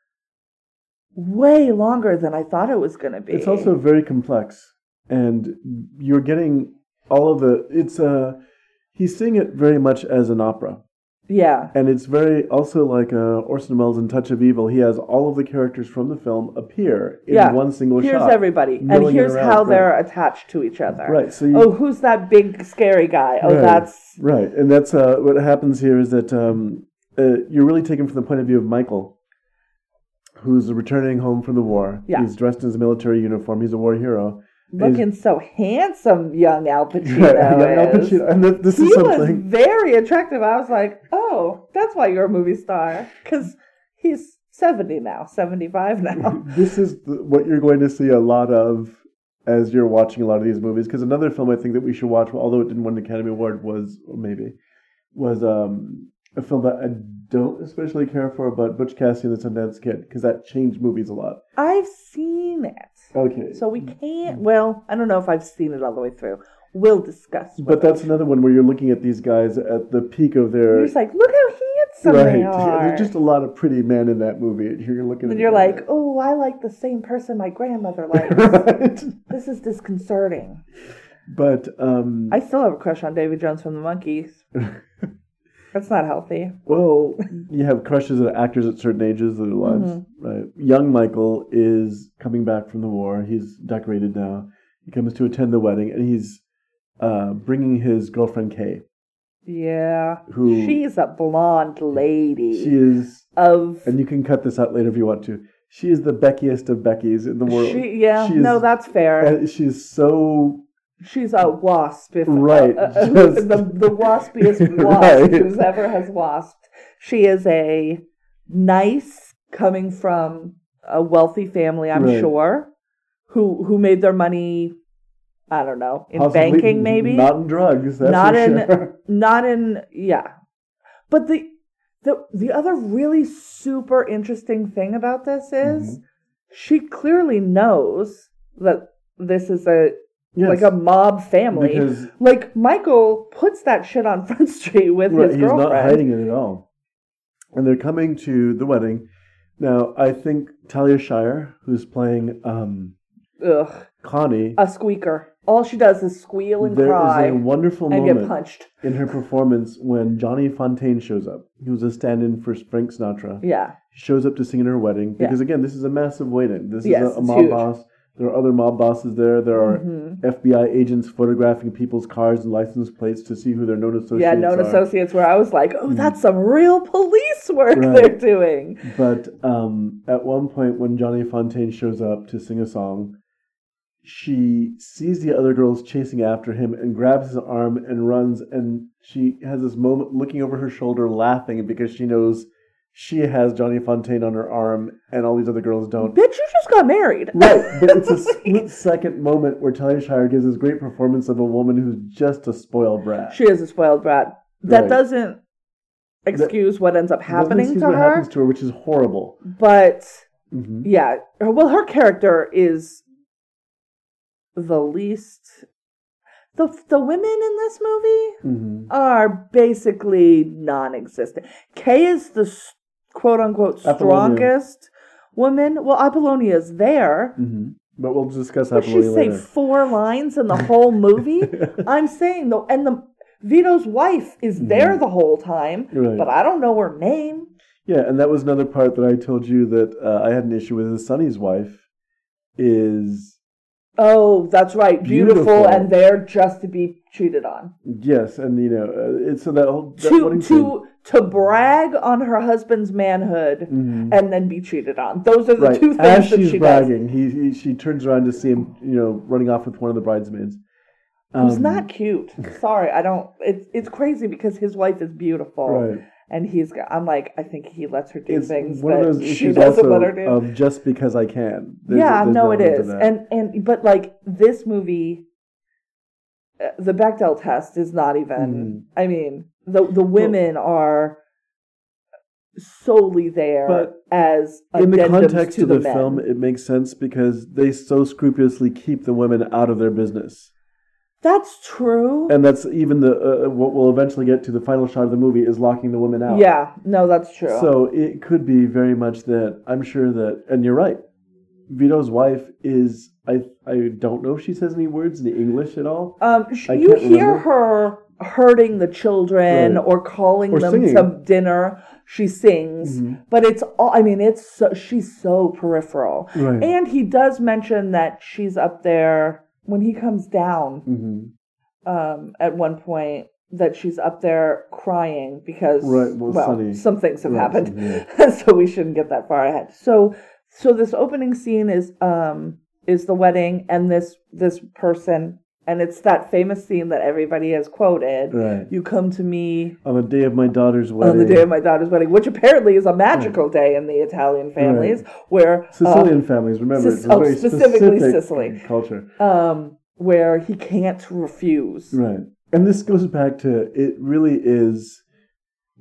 S1: way longer than I thought it was going to be.
S2: It's also very complex, and you're getting all of the. It's uh, he's seeing it very much as an opera,
S1: yeah,
S2: and it's very also like uh, Orson Welles in Touch of Evil. He has all of the characters from the film appear in
S1: Yeah.
S2: one single
S1: here's
S2: shot.
S1: Here's everybody, and here's how
S2: right.
S1: they're attached to each other.
S2: Right. So you,
S1: Oh, who's that big scary guy? Oh,
S2: Right.
S1: that's
S2: Right, and that's uh, what happens here is that um, uh, you're really taken from the point of view of Michael, who's returning home from the war.
S1: Yeah.
S2: He's dressed in his military uniform. He's a war hero.
S1: Looking so handsome, young Al [LAUGHS] Pacino.
S2: Right, young Al. Pacino. And th- this
S1: He
S2: is
S1: was very attractive. I was like, oh, that's why you're a movie star. Because he's 70 now, 75 now. [LAUGHS]
S2: this is the, what you're going to see a lot of as you're watching a lot of these movies. Because another film I think that we should watch, although it didn't win an Academy Award, was maybe was um, a film that I don't especially care for, but Butch Cassidy and the Sundance Kid, because that changed movies a lot.
S1: I've seen it.
S2: Okay,
S1: So we can't, well, I don't know if I've seen it all the way through. We'll discuss.
S2: But that's another one where you're looking at these guys at the peak of their.
S1: You're just like, look how handsome
S2: right. [LAUGHS]
S1: they are.
S2: There's just a lot of pretty men in that movie. and You're looking,
S1: and you're like, oh, I like the same person my grandmother [LAUGHS] likes.
S2: right.
S1: this is disconcerting.
S2: But um,
S1: I still have a crush on David Jones from the Monkees. [LAUGHS] That's not healthy.
S2: well, you have crushes at actors at certain ages of their lives.
S1: Mm-hmm.
S2: Right. Young Michael is coming back from the war. He's decorated now. He comes to attend the wedding, and he's uh, bringing his girlfriend Kay.
S1: Yeah.
S2: Who-
S1: She's a blonde lady.
S2: She is,
S1: of
S2: and you can cut this out later if you want to. She is the Beckiest of Beckys in the world.
S1: she yeah,
S2: She
S1: no, that's fair.
S2: she's so
S1: She's a wasp if
S2: Right,
S1: uh, uh,
S2: just-
S1: the the waspiest [LAUGHS] wasp
S2: Right.
S1: who's ever has wasped. She is a nice coming from a wealthy family, I'm
S2: Right.
S1: sure, who who made their money I don't know, in
S2: possibly
S1: banking maybe.
S2: not in drugs. That's
S1: Not
S2: for
S1: in-
S2: sure. [LAUGHS]
S1: not in yeah but the the the other really super interesting thing about this is
S2: Mm-hmm.
S1: she clearly knows that this is a
S2: Yes,
S1: like a mob family
S2: because
S1: like michael puts that shit on [LAUGHS] front street with
S2: right,
S1: his
S2: he's not hiding it at all. And they're coming to the wedding. Now, I think Talia Shire, who's playing um,
S1: ugh
S2: Connie,
S1: a squeaker all she does is squeal and cry.
S2: There is a wonderful
S1: and get
S2: moment
S1: punched.
S2: in her performance when Johnny Fontane shows up. He was a stand-in for Frank Sinatra.
S1: Yeah.
S2: He shows up to sing at her wedding
S1: Yeah.
S2: because again, this is a massive wedding. This
S1: Yes,
S2: is a, a mob
S1: huge.
S2: boss. There are other mob bosses there. There are
S1: Mhm.
S2: FBI agents photographing people's cars and license plates to see who their known associates are.
S1: Yeah, known
S2: are.
S1: associates where I was like, oh, that's some real police work
S2: Right.
S1: they're doing.
S2: But um, at one point, when Johnny Fontane shows up to sing a song, she sees the other girls chasing after him and grabs his arm and runs. And she has this moment looking over her shoulder, laughing because she knows she has Johnny Fontane on her arm and all these other girls don't.
S1: Bitch, you just got married.
S2: Right, but it's a [LAUGHS] split second moment where Talia Shire gives this great performance of a woman who's just a spoiled brat.
S1: She is a spoiled brat. That
S2: Right.
S1: doesn't excuse what ends up happening to
S2: what
S1: her,
S2: happens to her, which is horrible.
S1: but
S2: hmm
S1: yeah, well, her character is the least. The the women in this movie
S2: hmm
S1: are basically non-existent. Kay is the quote unquote
S2: Apollonia.
S1: strongest woman. Well, Apollonia is there.
S2: hmm But we'll discuss
S1: But she
S2: Apollonia
S1: say four lines in the [LAUGHS] whole movie. [LAUGHS] I'm saying though, and the Vito's wife is there the whole time,
S2: Mm-hmm. Right.
S1: but I don't know her name.
S2: Yeah, and that was another part that I told you that uh, I had an issue with. Is Sonny's wife is
S1: Oh, that's right, beautiful,
S2: Beautiful.
S1: and there just to be cheated on.
S2: yes, and you know, uh, it's so that whole that
S1: To to to brag on her husband's manhood
S2: Mhm.
S1: and then be cheated on. Those are the
S2: right
S1: two things
S2: as
S1: that
S2: she's
S1: she does.
S2: bragging, he, he she turns around to see him, you know, running off with one of the bridesmaids.
S1: Who's
S2: Um,
S1: not cute. [LAUGHS] Sorry, I don't. It's it's crazy because his wife is beautiful,
S2: right.
S1: And he's. got- I'm like, I think he lets her do
S2: It's
S1: things
S2: one of
S1: that
S2: those
S1: she
S2: issues
S1: doesn't
S2: also
S1: let her do.
S2: of just because I can. There's-
S1: yeah,
S2: there's
S1: no, it is, and and but like this movie, uh, the Bechdel test is not even.
S2: Mhm.
S1: I mean, the the women are solely there
S2: But
S1: as
S2: in the context
S1: to
S2: of
S1: the,
S2: the film, it makes sense because they so scrupulously keep the women out of their business.
S1: That's true.
S2: and that's even the uh, what we'll eventually get to the final shot of the movie is locking the woman out.
S1: Yeah, no, that's true.
S2: So it could be very much that I'm sure that, and you're right. Vito's wife is I I don't know if she says any words in English at all.
S1: Um, sh- you hear
S2: remember.
S1: her hurting the children
S2: Right.
S1: or calling
S2: Or
S1: them
S2: singing.
S1: to dinner. She sings,
S2: Mhm.
S1: but it's all. I mean, it's so, she's so peripheral.
S2: Right.
S1: And he does mention that she's up there when he comes down
S2: hmm
S1: um, at one point. That she's up there crying because
S2: Right, well, Sonny-
S1: some things have
S2: Right,
S1: happened,
S2: yeah. [LAUGHS]
S1: so we shouldn't get that far ahead. So, so this opening scene is um is the wedding and this this person and it's that famous scene that everybody has quoted.
S2: Right.
S1: You come to me
S2: On the day of my daughter's wedding.
S1: on the day of my daughter's wedding, which apparently is a magical day in the Italian families, where uh,
S2: Sicilian families, remember,
S1: Sic-
S2: it's
S1: oh,
S2: very
S1: specifically
S2: specific
S1: Sicily.
S2: culture.
S1: um, where he can't refuse.
S2: Right. And this goes back to it really is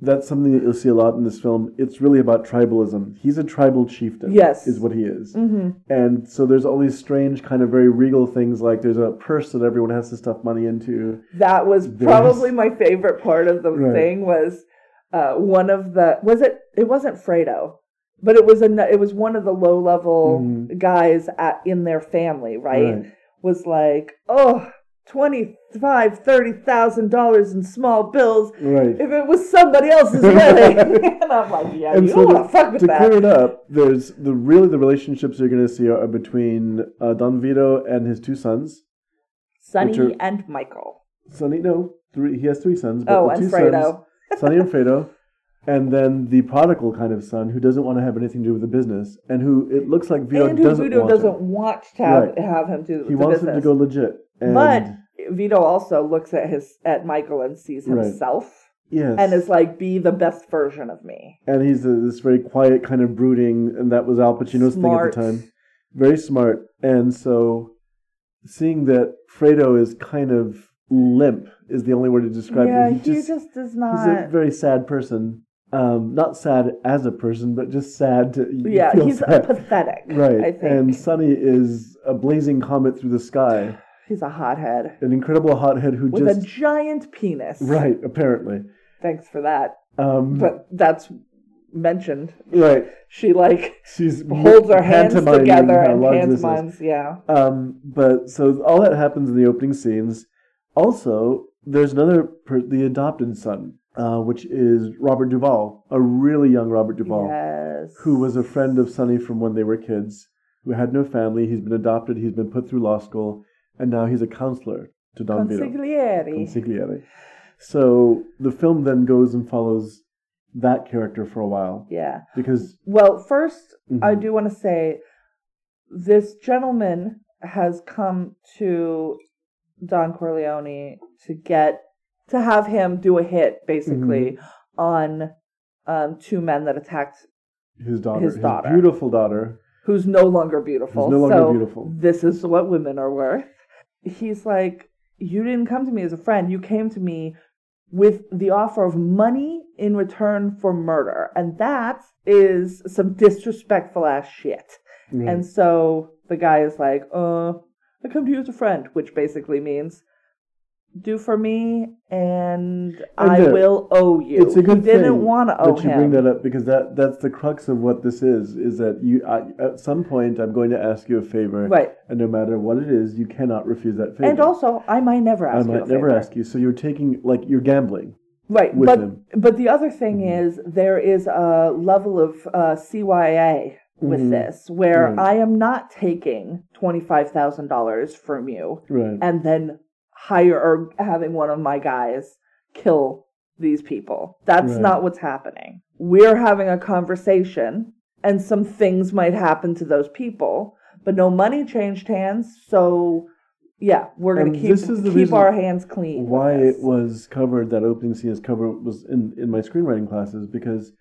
S2: that's something that you'll see a lot in this film. It's really about tribalism. He's a tribal chieftain.
S1: Yes.
S2: Is what he is.
S1: hmm
S2: And so there's all these strange, kind of very regal things like there's a purse that everyone has to stuff money into.
S1: That was
S2: There's-
S1: probably [LAUGHS] my favorite part of the
S2: Right.
S1: thing was uh, one of the was it it wasn't Fredo, but it was a it was one of the low level
S2: Mhm.
S1: guys at in their family, right?
S2: Right.
S1: Was like, oh, twenty five, thirty thousand dollars in small bills.
S2: Right.
S1: If it was somebody else's wedding, [LAUGHS] and I'm like, yeah,
S2: And
S1: you
S2: so
S1: don't
S2: to,
S1: want to fuck with
S2: to
S1: that.
S2: clear it up, there's the really the relationships you're going to see are between uh, Don Vito and his two sons.
S1: Sonny
S2: are-
S1: and Michael.
S2: Sonny, no, three. He has three sons. But
S1: Oh,
S2: the
S1: and
S2: two
S1: Fredo.
S2: Sons, Sonny and Fredo, [LAUGHS] and then the prodigal kind of son who doesn't want to have anything to do with the business, and who it looks like Vito
S1: and
S2: doesn't
S1: Vito
S2: want.
S1: doesn't want to have,
S2: Right.
S1: have him do
S2: He
S1: the
S2: wants
S1: business.
S2: him to go legit. And
S1: But Vito also looks at his at Michael and sees
S2: Right.
S1: himself
S2: yes,
S1: and is like, "Be the best version of me."
S2: and he's a, this very quiet, kind of brooding, and that was Al Pacino's
S1: Smart.
S2: thing at the time. Very smart, and so seeing that Fredo is kind of limp is the only word to describe
S1: yeah,
S2: him.
S1: he just, does not.
S2: he's a very sad person. Um, not sad as a person, but just sad. To,
S1: yeah, he's
S2: sad.
S1: pathetic.
S2: right.
S1: I think
S2: And Sonny is a blazing comet through the sky,
S1: he's a hothead
S2: an incredible hothead who
S1: with
S2: just
S1: a giant penis.
S2: right. Apparently,
S1: Thanks for that.
S2: um,
S1: But that's mentioned.
S2: Right.
S1: She like
S2: She's
S1: holds her hands together and pantomimes. Yeah.
S2: Um, but so all that happens in the opening scenes. Also, there's another per- the adopted son, uh, which is Robert Duvall, a really young Robert Duvall,
S1: Yes.
S2: who was a friend of Sonny from when they were kids, who had no family. He's been adopted. He's been put through law school, and now he's a counselor to Don Vito.
S1: consigliere.
S2: Consigliere. So the film then goes and follows that character for a while
S1: Yeah.
S2: because
S1: Well, 1st I
S2: Mhm.
S1: do want to say this gentleman has come to Don Corleone to get to have him do a hit basically
S2: Mm-hmm.
S1: on um, two men that attacked
S2: his daughter,
S1: His daughter.
S2: beautiful daughter,
S1: who's no longer beautiful.
S2: Who's no longer
S1: so
S2: beautiful.
S1: This is what women are worth. He's like, You didn't come to me as a friend. You came to me with the offer of money in return for murder. And that is some disrespectful ass shit.
S2: Right.
S1: And so the guy is like, Uh, I come to you as a friend, which basically means do for me and, I
S2: there-
S1: will owe you.
S2: it's a good
S1: he didn't want to owe
S2: that you
S1: him.
S2: bring that up because that that's the crux of what this is. Is that you I, at some point I'm going to ask you a favor,
S1: Right.
S2: And no matter what it is, you cannot refuse that favor.
S1: And also, I might never
S2: I
S1: ask you.
S2: might never
S1: favor.
S2: ask you. So you're taking like you're gambling.
S1: Right,
S2: with
S1: but
S2: him.
S1: but the other thing is there is a level of uh, CYA with
S2: Mhm.
S1: this where. I am not taking twenty five thousand dollars from you
S2: Right.
S1: and then hire or having one of my guys kill these people. That's
S2: Right.
S1: not what's happening. We're having a conversation, and some things might happen to those people, but no money changed hands. So yeah, we're keep
S2: this is the
S1: keep our hands clean.
S2: why it was covered that opening scene is covered was in in my screenwriting classes because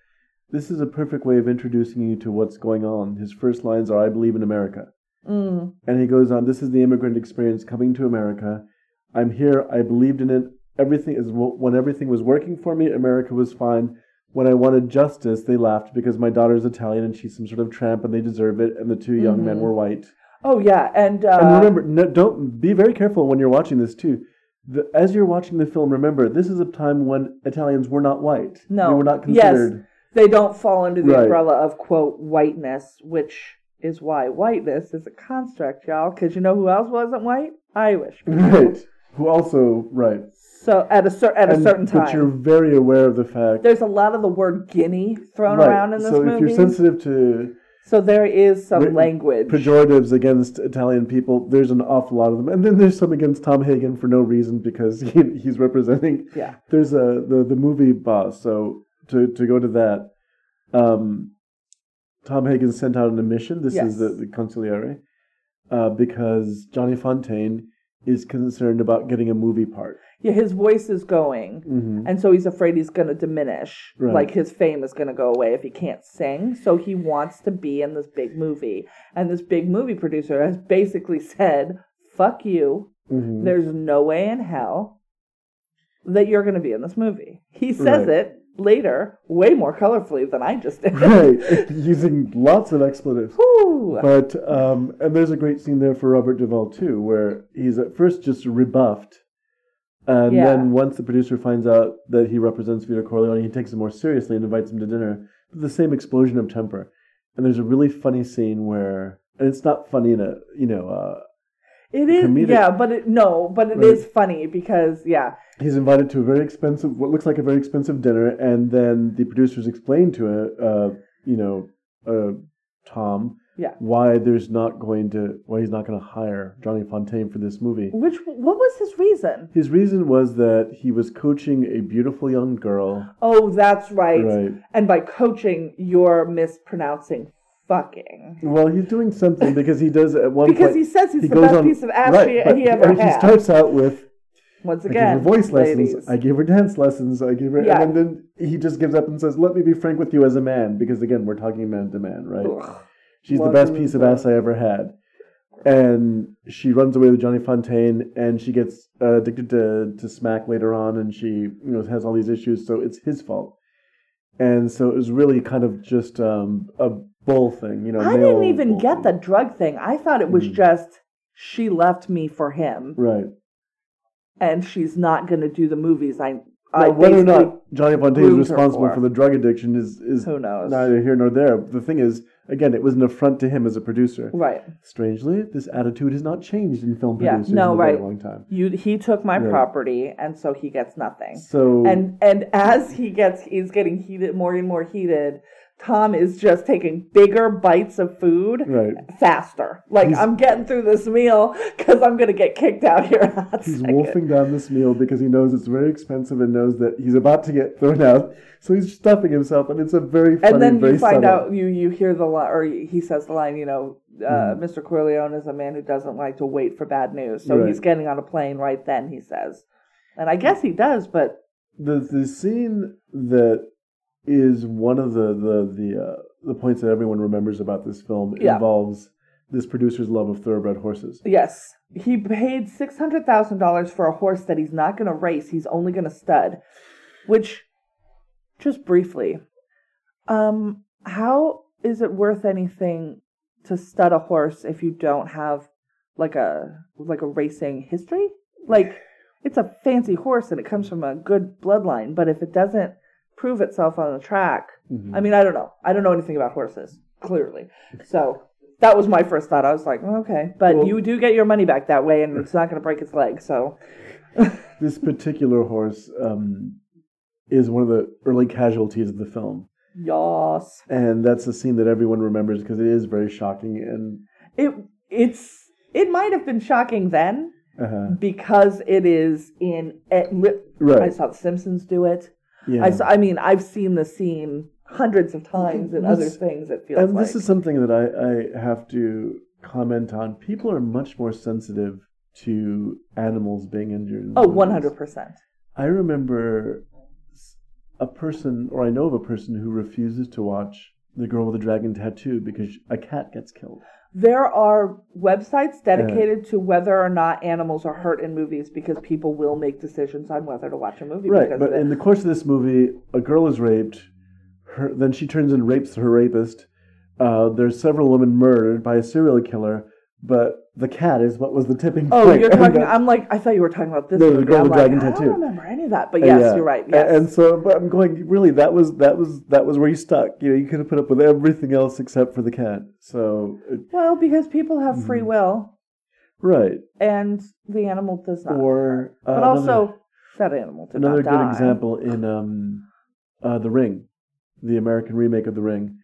S2: this is a perfect way of introducing you to what's going on. His first lines are "I believe in America."
S1: Mm.
S2: And he goes on, this is the immigrant experience coming to America. I'm here. I believed in it. Everything is when everything was working for me, America was fine. When I wanted justice, they laughed because my daughter's Italian and she's some sort of tramp and they deserve it. And the two young men
S1: Mhm.
S2: were white.
S1: Oh yeah, and uh,
S2: and remember, no, don't be very careful when you're watching this too. The, as you're watching the film, remember this is a time when Italians were not white.
S1: No.
S2: they were not considered. Yes.
S1: they don't fall under the
S2: Right.
S1: umbrella of quote whiteness, which is why whiteness is a construct, y'all. Because you know who else wasn't white? Irish. people.
S2: Right. Who also right
S1: So at a cer- at a
S2: And-
S1: certain
S2: But you're very aware of the fact.
S1: there's a lot of the word Guinea thrown
S2: Right.
S1: around in this
S2: so
S1: movie.
S2: if you're sensitive to
S1: so there is some language.
S2: pejoratives against Italian people, there's an awful lot of them, and then there's some against Tom Hagen for no reason because [LAUGHS] he, he's representing.
S1: Yeah.
S2: There's a the the movie boss. So to to go to that, um, Tom Hagen sent out an mission. This
S1: Yes.
S2: is the the consigliere, uh, because Johnny Fontane is concerned about getting a movie part.
S1: yeah, his voice is going.
S2: hmm
S1: And so he's afraid he's going to diminish.
S2: Right.
S1: Like his fame is going to go away if he can't sing. So he wants to be in this big movie. And this big movie producer has basically said, fuck you.
S2: hmm
S1: There's no way in hell that you're going to be in this movie. He says
S2: Right.
S1: it later, way more colorfully than I just did.
S2: right, [LAUGHS] using lots of expletives. But um, and there's a great scene there for Robert Duvall too, where he's at first just rebuffed, and
S1: Yeah.
S2: then once the producer finds out that he represents Vito Corleone, he takes it more seriously and invites him to dinner. With the same explosion of temper, and there's a really funny scene where, and it's not funny in a you know, uh,
S1: It is,
S2: comedic-
S1: yeah, but it, no, but it is
S2: Right.
S1: funny because, yeah,
S2: he's invited to a very expensive, what looks like a very expensive dinner, and then the producers explain to it, uh, you know, uh, Tom,
S1: Yeah.
S2: why there's not going to, why he's not going to hire Johnny Fontane for this movie.
S1: which, what was his reason?
S2: His reason was that he was coaching a beautiful young girl.
S1: Oh, that's right.
S2: Right.
S1: And by coaching, you're mispronouncing fucking.
S2: Well, he's doing something because he does at one
S1: Because
S2: point.
S1: he says he's
S2: he
S1: the best
S2: on-
S1: piece of ass
S2: right,
S1: he, he ever had.
S2: He starts out with,
S1: Once
S2: I
S1: again,
S2: her voice
S1: ladies.
S2: lessons, I give her dance lessons, I give her,
S1: Yeah.
S2: and then he just gives up and says, "Let me be frank with you as a man," because again, we're talking man to man, right?
S1: Ugh.
S2: She's the best piece of ass I ever had. And she runs away with Johnny Fontane, and she gets uh, addicted to, to smack later on, and she you know has all these issues. So it's his fault. And so it was really kind of just um, a bull thing, you know.
S1: I didn't even get the drug thing. I thought it was
S2: Mm.
S1: just she left me for him,
S2: right.
S1: and she's not going to do the movies I I
S2: Now, whether or not Johnny Fontane is responsible
S1: for.
S2: for the drug addiction is is
S1: Who knows?
S2: neither here nor there. The thing is, again, it was an affront to him as a producer.
S1: right.
S2: Strangely, this attitude has not changed in film
S1: Yeah,
S2: producers
S1: no,
S2: in a
S1: right.
S2: very long time.
S1: You he took my
S2: Right.
S1: property, and so he gets nothing.
S2: So
S1: And and as he gets, he's getting heated, more and more heated. Tom is just taking bigger bites of food
S2: right,
S1: faster. Like
S2: He's-
S1: I'm getting through this meal because I'm gonna get kicked out here. In a hot
S2: he's
S1: second.
S2: wolfing down this meal because he knows it's very expensive and knows that he's about to get thrown out. So he's stuffing himself, and it's a very funny,
S1: and then you find
S2: subtle.
S1: out you you hear the line or he says the line you know uh,
S2: Hmm.
S1: mr corleone is a man who doesn't like to wait for bad news so
S2: Right.
S1: he's getting on a plane right then he says and i guess he does but
S2: the the scene that is one of the the the uh, the points that everyone remembers about this film
S1: Yeah.
S2: involves this producer's love of thoroughbred horses.
S1: yes he paid $600000 for a horse that he's not going to race he's only going to stud which just briefly um how is it worth anything to stud a horse if you don't have like a like a racing history like it's a fancy horse and it comes from a good bloodline but if it doesn't prove itself on the track.
S2: Mhm.
S1: i mean i don't know. I don't know anything about horses clearly. So that was my first thought. I was like okay. But
S2: Well-
S1: you do get your money back that way and it's not going to break its leg so. [LAUGHS]
S2: This particular horse um, is one of the early casualties of the film,
S1: yas
S2: and that's a scene that everyone remembers because it is very shocking and
S1: it it's it might have been shocking then
S2: uh,
S1: because it is in it, li- I saw The Simpsons do it.
S2: Yeah.
S1: I I mean, I've seen the scene hundreds of times in other things. It feels like.
S2: and
S1: like
S2: this is something that I, I have to comment on. People are much more sensitive to animals being injured. in
S1: oh, one hundred percent.
S2: I remember a person, or I know of a person who refuses to watch The Girl with the Dragon Tattoo because a cat gets killed.
S1: There are websites dedicated to whether or not animals are hurt in movies because people will make decisions on whether to watch a movie.
S2: Right,
S1: because
S2: but in the course of this movie, a girl is raped. Her, then she turns and rapes her rapist. Uh, there's several women murdered by a serial killer, but the cat is what was the tipping point.
S1: Oh,
S2: point.
S1: you're [LAUGHS] talking.
S2: that-
S1: I'm like, I thought you were talking about this.
S2: No, the
S1: movie.
S2: Girl
S1: I'm
S2: with
S1: like,
S2: Dragon tattoo.
S1: I don't remember any of that, but yes,
S2: Yeah.
S1: you're right. Yes.
S2: And so, but I'm going. Really, that was that was that was where you stuck. You know, you could have put up with everything else except for the cat. So,
S1: well, because people have free
S2: Mhm.
S1: will,
S2: right.
S1: and the animal does not.
S2: Or uh,
S1: but
S2: another-
S1: also, that animal did
S2: another
S1: not Another
S2: good
S1: die.
S2: example in um, uh, the Ring, the American remake of the Ring.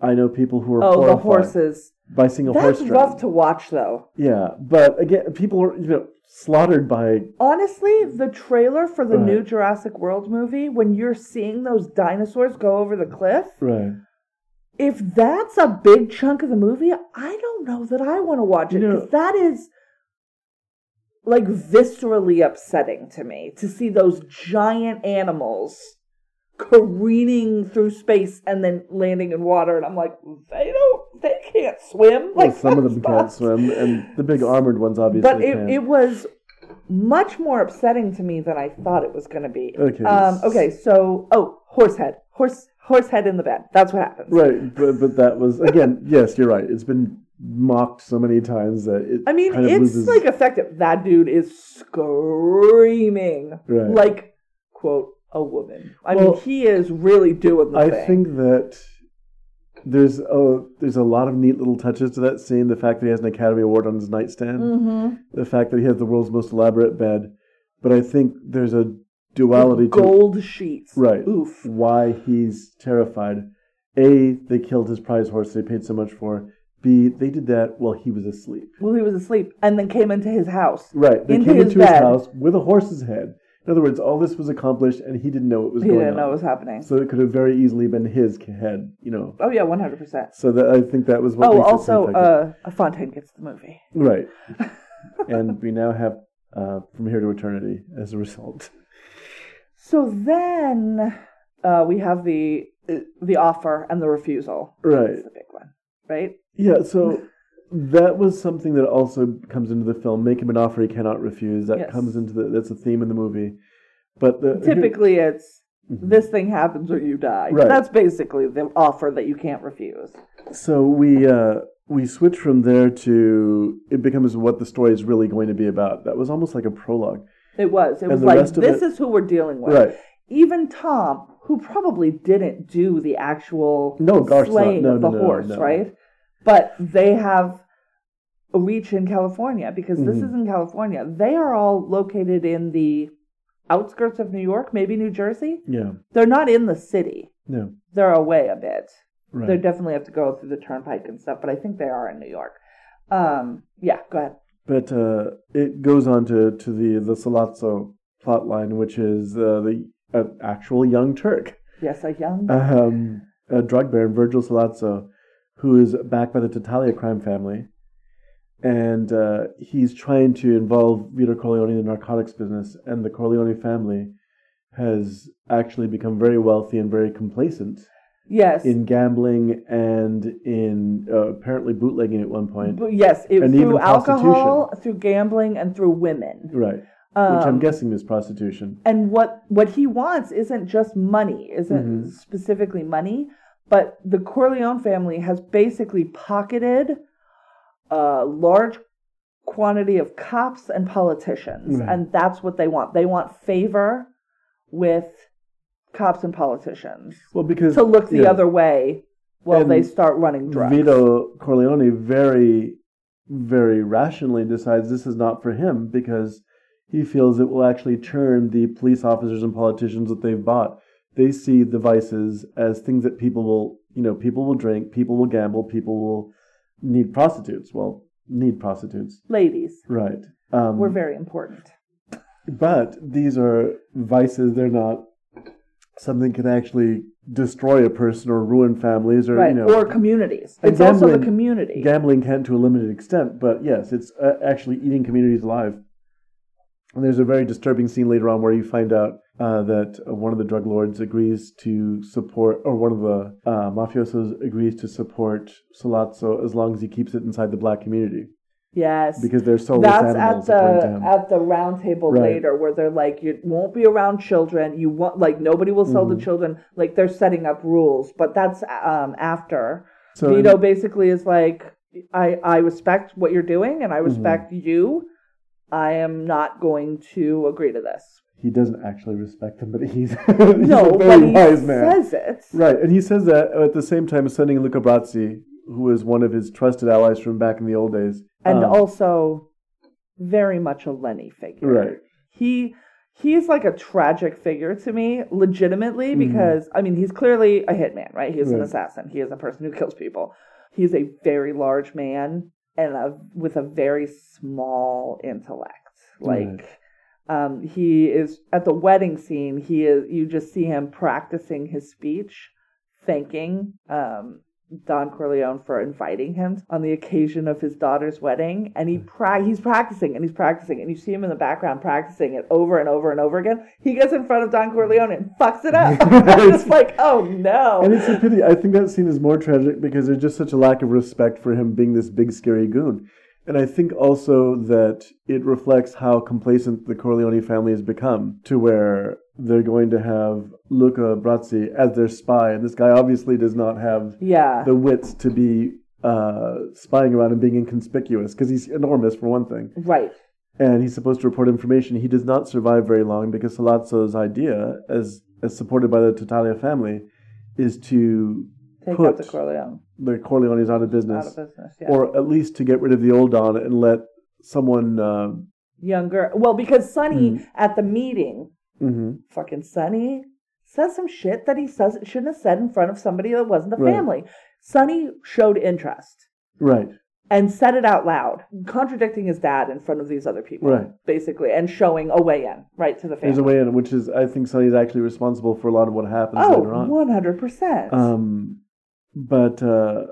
S2: I know people who are
S1: Oh, the horses.
S2: By a
S1: That's
S2: horse
S1: rough to watch, though.
S2: Yeah, but again, people are you know slaughtered by
S1: Honestly, the trailer for the
S2: Right.
S1: new Jurassic World movie, when you're seeing those dinosaurs go over the cliff,
S2: right.
S1: if that's a big chunk of the movie, I don't know that I want to watch it because that is like viscerally upsetting to me to see those giant animals careening through space and then landing in water and I'm like they don't they can't swim
S2: Well,
S1: like
S2: some of them can't swim, and the big armored ones obviously
S1: but it,
S2: can.
S1: it was much more upsetting to me than I thought it was going to be.
S2: Okay.
S1: Um, okay. So, oh, horse head, horse, horse head in the bed. That's what happens.
S2: Right, but but that was again. yes, you're right. It's been mocked so many times that it.
S1: I mean,
S2: kind of
S1: it's
S2: loses,
S1: like effective. That dude is screaming
S2: Right.
S1: like, quote, a woman. I
S2: Well,
S1: mean, he is really doing the
S2: I
S1: thing.
S2: think that there's a there's a lot of neat little touches to that scene. The fact that he has an Academy Award on his nightstand,
S1: mm-hmm.
S2: the fact that he has the world's most elaborate bed, but I think there's a duality to
S1: gold sheets.
S2: Right.
S1: Oof.
S2: why he's terrified. A, they killed his prize horse they paid so much for. B, they did that while he was asleep.
S1: Well, he was asleep and then came into his house.
S2: Right. They
S1: Into
S2: came
S1: his
S2: into his
S1: bed.
S2: house with a horse's head. In other words, all this was accomplished and he didn't know what was
S1: He
S2: going
S1: didn't
S2: on.
S1: know what was happening.
S2: So it could have very easily been his head, you know.
S1: Oh yeah, one hundred percent.
S2: So that I think that was what
S1: Oh, also, uh, Fontane gets the movie.
S2: right. [LAUGHS] and we now have uh, From Here to Eternity as a result.
S1: So then uh, we have the the offer and the refusal.
S2: Right.
S1: That's the big one, right?
S2: Yeah, so that was something that also comes into the film. Make him an offer he cannot refuse. That
S1: Yes.
S2: comes into the that's a theme in the movie. But the
S1: Typically, it's
S2: Mhm.
S1: this thing happens or you die.
S2: Right.
S1: That's basically the offer that you can't refuse.
S2: So we uh, we switch from there to it becomes what the story is really going to be about. That was almost like a prologue.
S1: It was. It was
S2: the
S1: like
S2: rest of
S1: this
S2: it-
S1: is who we're dealing with.
S2: Right.
S1: Even Tom, who probably didn't do the actual
S2: No, gosh,
S1: slaying
S2: No,
S1: of the
S2: no,
S1: horse,
S2: no.
S1: right? But they have reach in California because this
S2: Mhm.
S1: is in California. They are all located in the outskirts of New York, maybe New Jersey.
S2: Yeah.
S1: They're not in the city.
S2: No.
S1: They're away a bit.
S2: Right.
S1: They definitely have to go through the turnpike and stuff, but I think they are in New York. Um, yeah, go ahead.
S2: But uh, it goes on to, to the the Sollozzo plot line, which is uh, the uh, actual young Turk,
S1: Yes, a young. [LAUGHS]
S2: um, a drug baron, Virgil Sollozzo, who is backed by the Tattaglia crime family, and uh, he's trying to involve Vito Corleone in the narcotics business, and the Corleone family has actually become very wealthy and very complacent
S1: yes.
S2: in gambling and in uh, apparently bootlegging at one point.
S1: But yes, it,
S2: And
S1: through
S2: even
S1: alcohol, through gambling, and through women.
S2: Right.
S1: Um,
S2: Which I'm guessing is prostitution.
S1: and what what he wants isn't just money, isn't
S2: Mhm.
S1: specifically money, but the Corleone family has basically pocketed a large quantity of cops and politicians,
S2: Right.
S1: and that's what they want. They want favor with cops and politicians
S2: Well, because
S1: to look the
S2: yeah,
S1: other way while they start running drugs.
S2: Vito Corleone very, very rationally decides this is not for him because he feels it will actually turn the police officers and politicians that they've bought. They see the vices as things that people will, you know, people will drink, people will gamble, people will need prostitutes. Well, need prostitutes,
S1: Ladies,
S2: right? Um,
S1: we're very important.
S2: But these are vices. They're not something can actually destroy a person or ruin families or
S1: right
S2: you know
S1: or communities it's also the community
S2: gambling can to a limited extent. But yes, it's uh, actually eating communities alive. And there's a very disturbing scene later on where you find out uh, that one of the drug lords agrees to support, or one of the uh, mafiosos agrees to support Sollozzo as long as he keeps it inside the black community.
S1: Yes.
S2: Because they're soulless
S1: that's at the at the round table
S2: Right.
S1: later where they're like you won't be around children. You want like nobody will sell
S2: Mhm.
S1: to children. Like they're setting up rules but that's um after.
S2: So
S1: vito basically is like i i respect what you're doing and i
S2: Mm-hmm.
S1: respect you. I am not going to agree to this
S2: he doesn't actually respect them, but he's, [LAUGHS] he's
S1: no
S2: a very
S1: he
S2: wise man.
S1: says it.
S2: Right, and he says that at the same time sending Luca Brasi, who was one of his trusted allies from back in the old days.
S1: and
S2: um,
S1: also very much a lenny figure.
S2: Right,
S1: he he's like a tragic figure to me legitimately
S2: Mhm.
S1: because i mean he's clearly a hitman right? He's an assassin. He is a person who kills people. He's a very large man and a, with a very small intellect. Like um he is at the wedding scene he is you just see him practicing his speech thanking um Don Corleone for inviting him on the occasion of his daughter's wedding, and he pra- he's practicing and he's practicing, and you see him in the background practicing it over and over and over again. He gets in front of Don Corleone and fucks it up. [LAUGHS] [LAUGHS] I'm just like, oh no.
S2: and it's a pity. I think that scene is more tragic because there's just such a lack of respect for him being this big scary goon. And I think also that it reflects how complacent the Corleone family has become to where they're going to have Luca Brasi as their spy. And this guy obviously does not have
S1: yeah,
S2: the wits to be uh, spying around and being inconspicuous because he's enormous, for one thing.
S1: right.
S2: and he's supposed to report information. He does not survive very long because Sollozzo's idea, as as supported by the Tattaglia family, is to
S1: Take
S2: put
S1: out the Corleone
S2: the Corleones out of business,
S1: out of business. Yeah.
S2: or at least to get rid of the old Don and let someone. Uh,
S1: Younger. Well, because Sonny
S2: Mm.
S1: at the meeting,
S2: mhm.
S1: fucking Sonny says some shit that he says shouldn't have said in front of somebody that wasn't the
S2: Right.
S1: family. Sonny showed interest.
S2: Right,
S1: and said it out loud, contradicting his dad in front of these other people,
S2: Right.
S1: basically, and showing a way in, right to the family.
S2: there's a way in which is I think Sonny's actually responsible for a lot of what happens later
S1: oh,
S2: on.
S1: 100%.
S2: Um, but uh,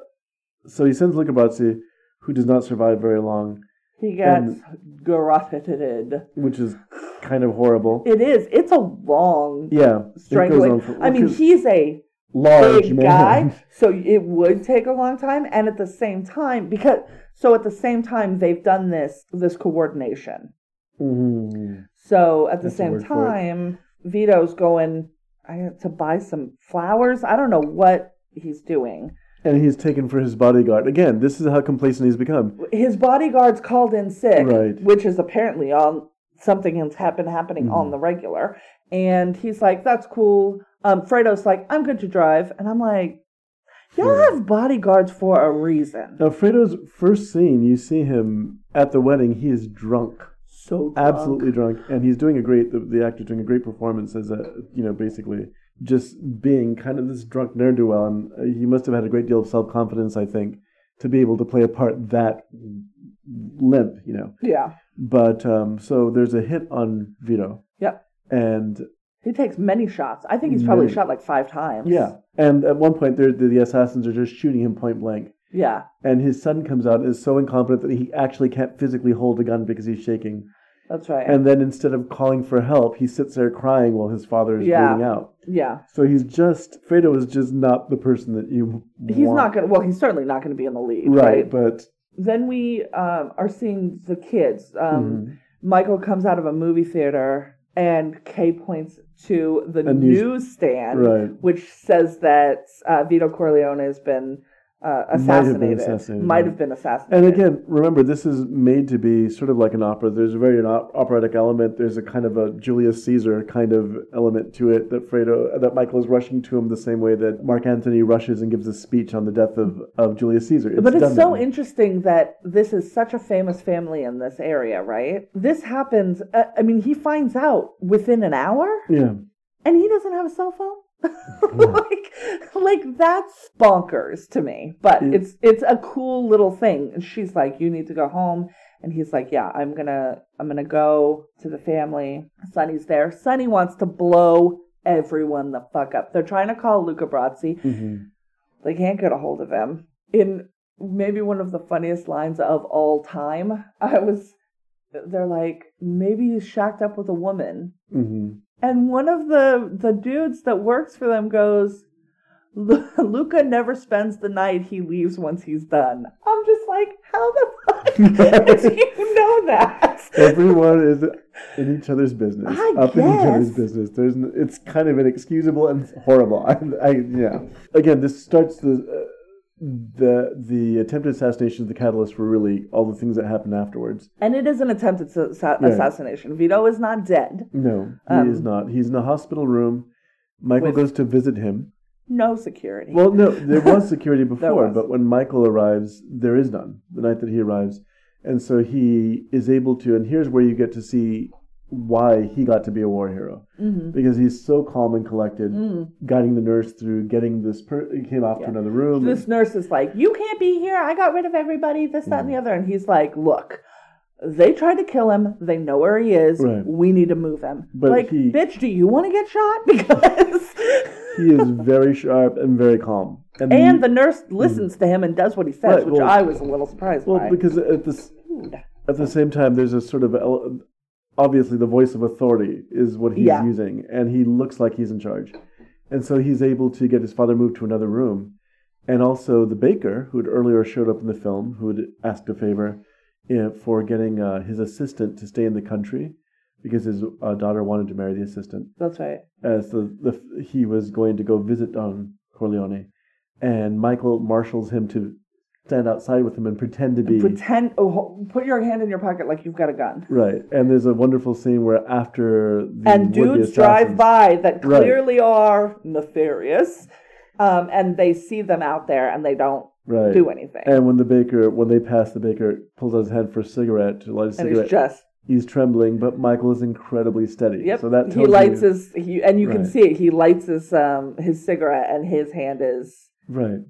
S2: so he sends Luca who does not survive very long,
S1: he gets garroted.
S2: which is kind of horrible.
S1: It is. It's a long
S2: Yeah,
S1: strangling.
S2: for-
S1: I mean, he's a
S2: large
S1: big
S2: man.
S1: guy, [LAUGHS] so it would take a long time. And at the same time, because so at the same time they've done this this coordination.
S2: Mhm.
S1: So at the
S2: That's
S1: same
S2: word for it.
S1: time, Vito's going I, to buy some flowers. I don't know what he's doing.
S2: And he's taken for his bodyguard. Again, this is how complacent he's become.
S1: His bodyguard's called in sick,
S2: Right.
S1: which is apparently on something has happened happening
S2: Mm-hmm.
S1: on the regular. And he's like, that's cool. Um, Fredo's like, I'm good to drive. And I'm like, y'all have bodyguards for a reason.
S2: Now, Fredo's first scene, you see him at the wedding. He is drunk,
S1: So drunk.
S2: absolutely drunk, and he's doing a great. The, the actor's doing a great performance as a, you know, basically just being kind of this drunk ne'er do well, and uh, he must have had a great deal of self confidence, I think, to be able to play a part that limp, you know.
S1: Yeah.
S2: But um, so there's a hit on Vito,
S1: Yep.
S2: and
S1: He takes many shots. I think he's probably
S2: Many.
S1: shot like five times.
S2: yeah, and at one point, the, the assassins are just shooting him point blank.
S1: Yeah.
S2: And his son comes out and is so incompetent that he actually can't physically hold a gun because he's shaking.
S1: That's right.
S2: And then instead of calling for help, he sits there crying while his father is
S1: Yeah.
S2: bleeding out.
S1: yeah.
S2: So he's just Fredo is just not the person that you.
S1: He's
S2: want.
S1: not going to, well, he's certainly not going to be in the lead.
S2: right,
S1: Right.
S2: but
S1: Then we um, are seeing the kids. Um,
S2: Mhm.
S1: Michael comes out of a movie theater and Kay points to the
S2: news-
S1: newsstand,
S2: right.
S1: which says that uh, Vito Corleone has been uh,
S2: Might have been
S1: assassinated.
S2: assassinated,
S1: Might have been assassinated.
S2: And again, remember this is made to be sort of like an opera. There's a very an op- operatic element. There's a kind of a Julius Caesar kind of element to it that Fredo that Michael is rushing to him the same way that Mark Antony rushes and gives a speech on the death of, of Julius Caesar.
S1: but it's so
S2: that
S1: interesting that this is such a famous family in this area, right? This happens. Uh, I mean, he finds out within an hour,
S2: Yeah.
S1: and he doesn't have a cell phone. [LAUGHS] like, like that's bonkers to me. But
S2: Yeah.
S1: it's it's a cool little thing. And she's like, "You need to go home," and he's like, "Yeah, I'm gonna I'm gonna go to the family." Sonny's there. Sonny wants to blow everyone the fuck up. They're trying to call Luca Brasi.
S2: hmm
S1: They can't get a hold of him. In maybe one of the funniest lines of all time, I was. They're like, maybe he's shacked up with a woman.
S2: hmm
S1: And one of the the dudes that works for them goes, [LAUGHS] Luca never spends the night. He leaves once he's done. I'm just like, how the fuck [LAUGHS] do you know that?
S2: Everyone is in each other's business,
S1: I
S2: up in each other's business. There's, it's kind of inexcusable and horrible. [LAUGHS] I, I yeah. Again, this starts the uh, the the attempted assassination of the catalyst for really all the things that happened afterwards.
S1: And it is an attempted
S2: Yeah.
S1: assassination. Vito is not dead.
S2: No, he
S1: Um,
S2: is not. He's in a hospital room. Michael
S1: With-
S2: goes to visit him.
S1: No security.
S2: Well, no, there was [LAUGHS] security before,
S1: was.
S2: but when Michael arrives, there is none the night that he arrives. And so he is able to, and here's where you get to see why he got to be a war hero.
S1: Mhm.
S2: Because he's so calm and collected,
S1: Mm.
S2: guiding the nurse through getting this, per- he came off
S1: Yeah.
S2: to another room.
S1: This nurse is like, You can't be here. I got rid of everybody, this, that, and the other. And he's like, Look, they tried to kill him. They know where he is.
S2: Right.
S1: We need to move him.
S2: But
S1: like,
S2: he-
S1: bitch, do you want to get shot? [LAUGHS] Because.
S2: he is very sharp and very calm. And,
S1: and the nurse listens to him and does what he says.
S2: Right,
S1: which
S2: well-
S1: I was a little surprised
S2: well,
S1: by.
S2: because at this, at the same time, there's a sort of obviously the voice of authority is what he's
S1: Yeah.
S2: using, and he looks like he's in charge, and so he's able to get his father moved to another room, and also the baker who had earlier showed up in the film, who had asked a favor for getting uh, his assistant to stay in the country because his uh, daughter wanted to marry the assistant,
S1: That's right.
S2: as the, the he was going to go visit Don Corleone, and Michael marshals him to stand outside with him and pretend to be
S1: Pretend, oh, put your hand in your pocket like you've got a gun.
S2: Right, and there's a wonderful scene where after the
S1: and dudes drive by that
S2: Right.
S1: clearly are nefarious, um, and they see them out there and they don't
S2: right,
S1: do anything.
S2: and when the baker, when they pass, the baker pulls out his hand for a cigarette to light a
S1: And
S2: cigarette.
S1: he's just
S2: he's trembling, but Michael is incredibly steady.
S1: yep.
S2: So that
S1: he lights
S2: you,
S1: his he, and you can see it. He lights his um his cigarette and his hand is.
S2: right.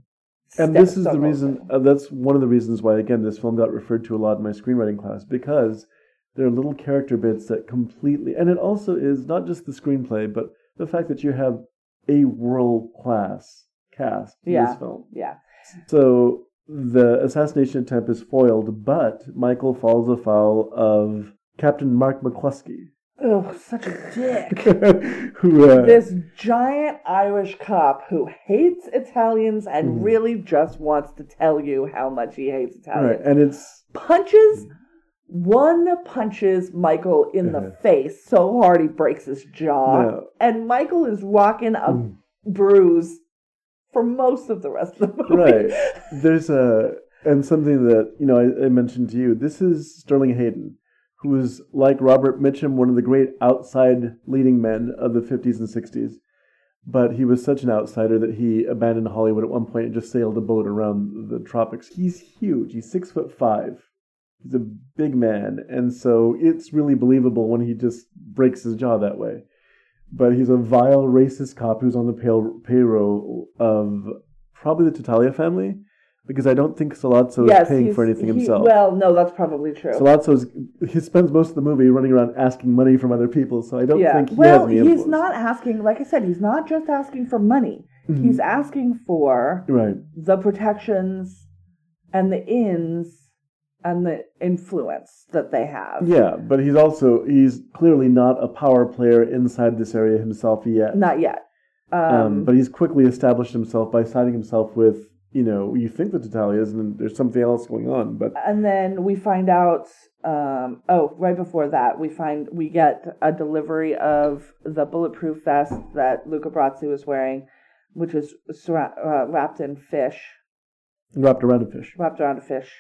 S2: And this is the reason. Uh, that's one of the reasons why, again, this film got referred to a lot in my screenwriting class because there are little character bits that completely, and it also is not just the screenplay, but the fact that you have a world class cast in
S1: Yeah.
S2: this film.
S1: Yeah,
S2: So the assassination attempt is foiled, but Michael falls afoul of Captain Mark McCluskey,
S1: oh, such a dick. [LAUGHS]
S2: who uh,
S1: this giant Irish cop who hates Italians and
S2: Mhm.
S1: really just wants to tell you how much he hates Italians.
S2: right, and it's
S1: punches one punches Michael in the
S2: Uh-huh.
S1: face so hard he breaks his jaw,
S2: No.
S1: and Michael is rocking a
S2: Mm.
S1: bruise for most of the rest of the movie.
S2: right. [LAUGHS] There's a and something that you know I, I mentioned to you. This is Sterling Hayden, who was like Robert Mitchum, one of the great outside leading men of the 50s and 60s. But he was such an outsider that he abandoned Hollywood at one point and just sailed a boat around the tropics. He's huge. He's six foot five. He's a big man, and so it's really believable when he just breaks his jaw that way. But he's a vile racist cop who's on the pay- payroll of probably the Tattaglia family, because I don't think Sollozzo is paying for anything
S1: he-
S2: himself.
S1: Well, no, that's probably true.
S2: Sollozzo's he spends most of the movie running around asking money from other people, so I don't
S1: yeah.
S2: think he
S1: well,
S2: has any
S1: he's not asking. Like I said, he's not just asking for money.
S2: Mhm.
S1: He's asking for
S2: right.
S1: the protections and the ins and the influence that they have.
S2: Yeah, but he's also he's clearly not a power player inside this area himself yet.
S1: Not yet. Um,
S2: Um, but he's quickly established himself by siding himself with you know you think that the Tattaglias and then there's something else going on. But
S1: and then we find out. Um, oh, right before that, we find we get a delivery of the bulletproof vest that Luca Brasi was wearing, which is surra- uh, wrapped in fish,
S2: wrapped around a fish.
S1: wrapped around a fish.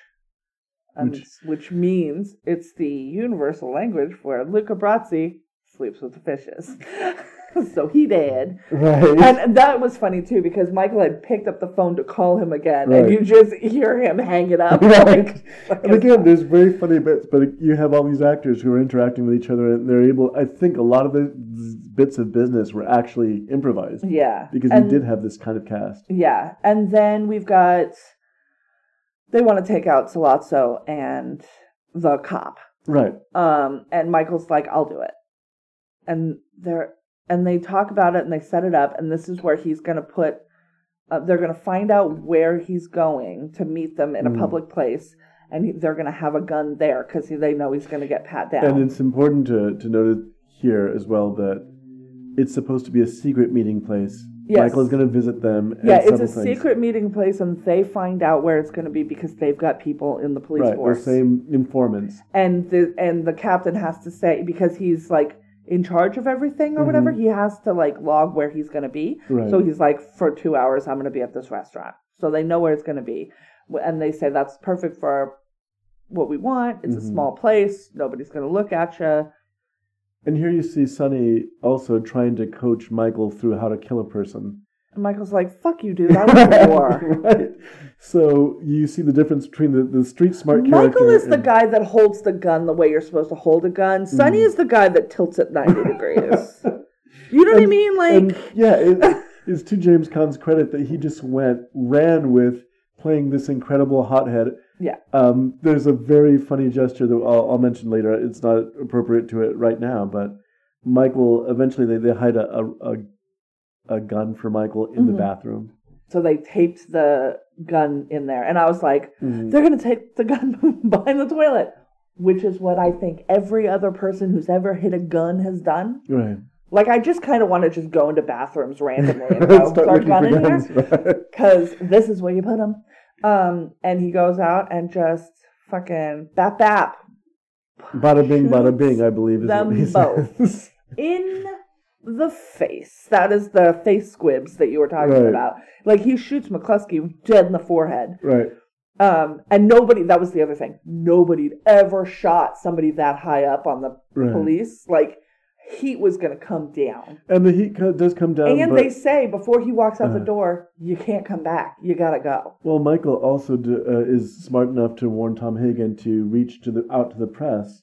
S1: And,
S2: Which-
S1: which means it's the universal language where Luca Brasi sleeps with the fishes. [LAUGHS] [LAUGHS] so he did.
S2: Right.
S1: And that was funny too because Michael had picked up the phone to call him again,
S2: Right.
S1: and you just hear him hang it up. [LAUGHS]
S2: Right.
S1: like- like
S2: And again, there's very funny bits, but you have all these actors who are interacting with each other, and they're able. I think a lot of the bits of business were actually improvised
S1: yeah,
S2: because
S1: and,
S2: you did have this kind of cast.
S1: Yeah, and then we've got they want to take out Sollozzo and the cop.
S2: Right.
S1: Um, and Michael's like, "I'll do it," and they're and they talk about it and they set it up, and this is where he's gonna put. Uh, they're gonna find out where he's going to meet them in a
S2: Mm.
S1: public place, and he, they're gonna have a gun there because they know he's gonna get pat down.
S2: And it's important to, to note here as well that it's supposed to be a secret meeting place.
S1: Yes.
S2: Michael is going to visit them.
S1: yeah, it's a
S2: things.
S1: secret meeting place, and they find out where it's going to be because they've got people in the police
S2: Right,
S1: force.
S2: the same informants.
S1: and the and the captain has to say because he's like in charge of everything or whatever he has to like log where he's going to be
S2: Mm-hmm. Right.
S1: so he's like for two hours i'm going to be at this restaurant so they know where it's going to be and they say that's perfect for what we want it's
S2: Mm-hmm.
S1: a small place nobody's going to look at you
S2: And here you see Sonny also trying to coach Michael through how to kill a person.
S1: And michael's like fuck you dude i was [LAUGHS] war
S2: right. So you see the difference between the, the street smart
S1: Michael is the guy that holds the gun the way you're supposed to hold a gun. Sonny
S2: Mm.
S1: is the guy that tilts it 90 [LAUGHS] degrees. You know what I mean? Like,
S2: yeah, it, [LAUGHS] it's to James Caan's credit that he just went ran with playing this incredible hothead.
S1: yeah.
S2: Um, there's a very funny gesture that I'll, I'll mention later. It's not appropriate to it right now, but Michael eventually they, they hide a, a, a a gun for Michael in the
S1: Mhm.
S2: bathroom.
S1: So they taped the gun in there. And I was like,
S2: Mhm.
S1: they're going to take the gun [LAUGHS] behind the toilet, which is what I think every other person who's ever hit a gun has done.
S2: Right.
S1: Like, I just kind of want to just go into bathrooms randomly and [LAUGHS] go,
S2: Start
S1: gun in here.
S2: guns. [LAUGHS] Right.
S1: Because this is where you put them. Um, and he goes out and just fucking bap bap
S2: Bada bing, bada bing. I believe is
S1: them
S2: what he
S1: both.
S2: says.
S1: in the face. That is the face squibs that you were talking
S2: Right.
S1: about. Like, he shoots McCluskey dead in the forehead.
S2: right.
S1: Um, and nobody, that was the other thing. Nobody'd ever shot somebody that high up on the
S2: Right.
S1: police. Like, heat was going to come down.
S2: And the heat co- does come down.
S1: and they say before he walks out the
S2: Uh.
S1: door, you can't come back. You got to go.
S2: well, Michael also do, uh, is smart enough to warn Tom Hagen to reach to the out to the press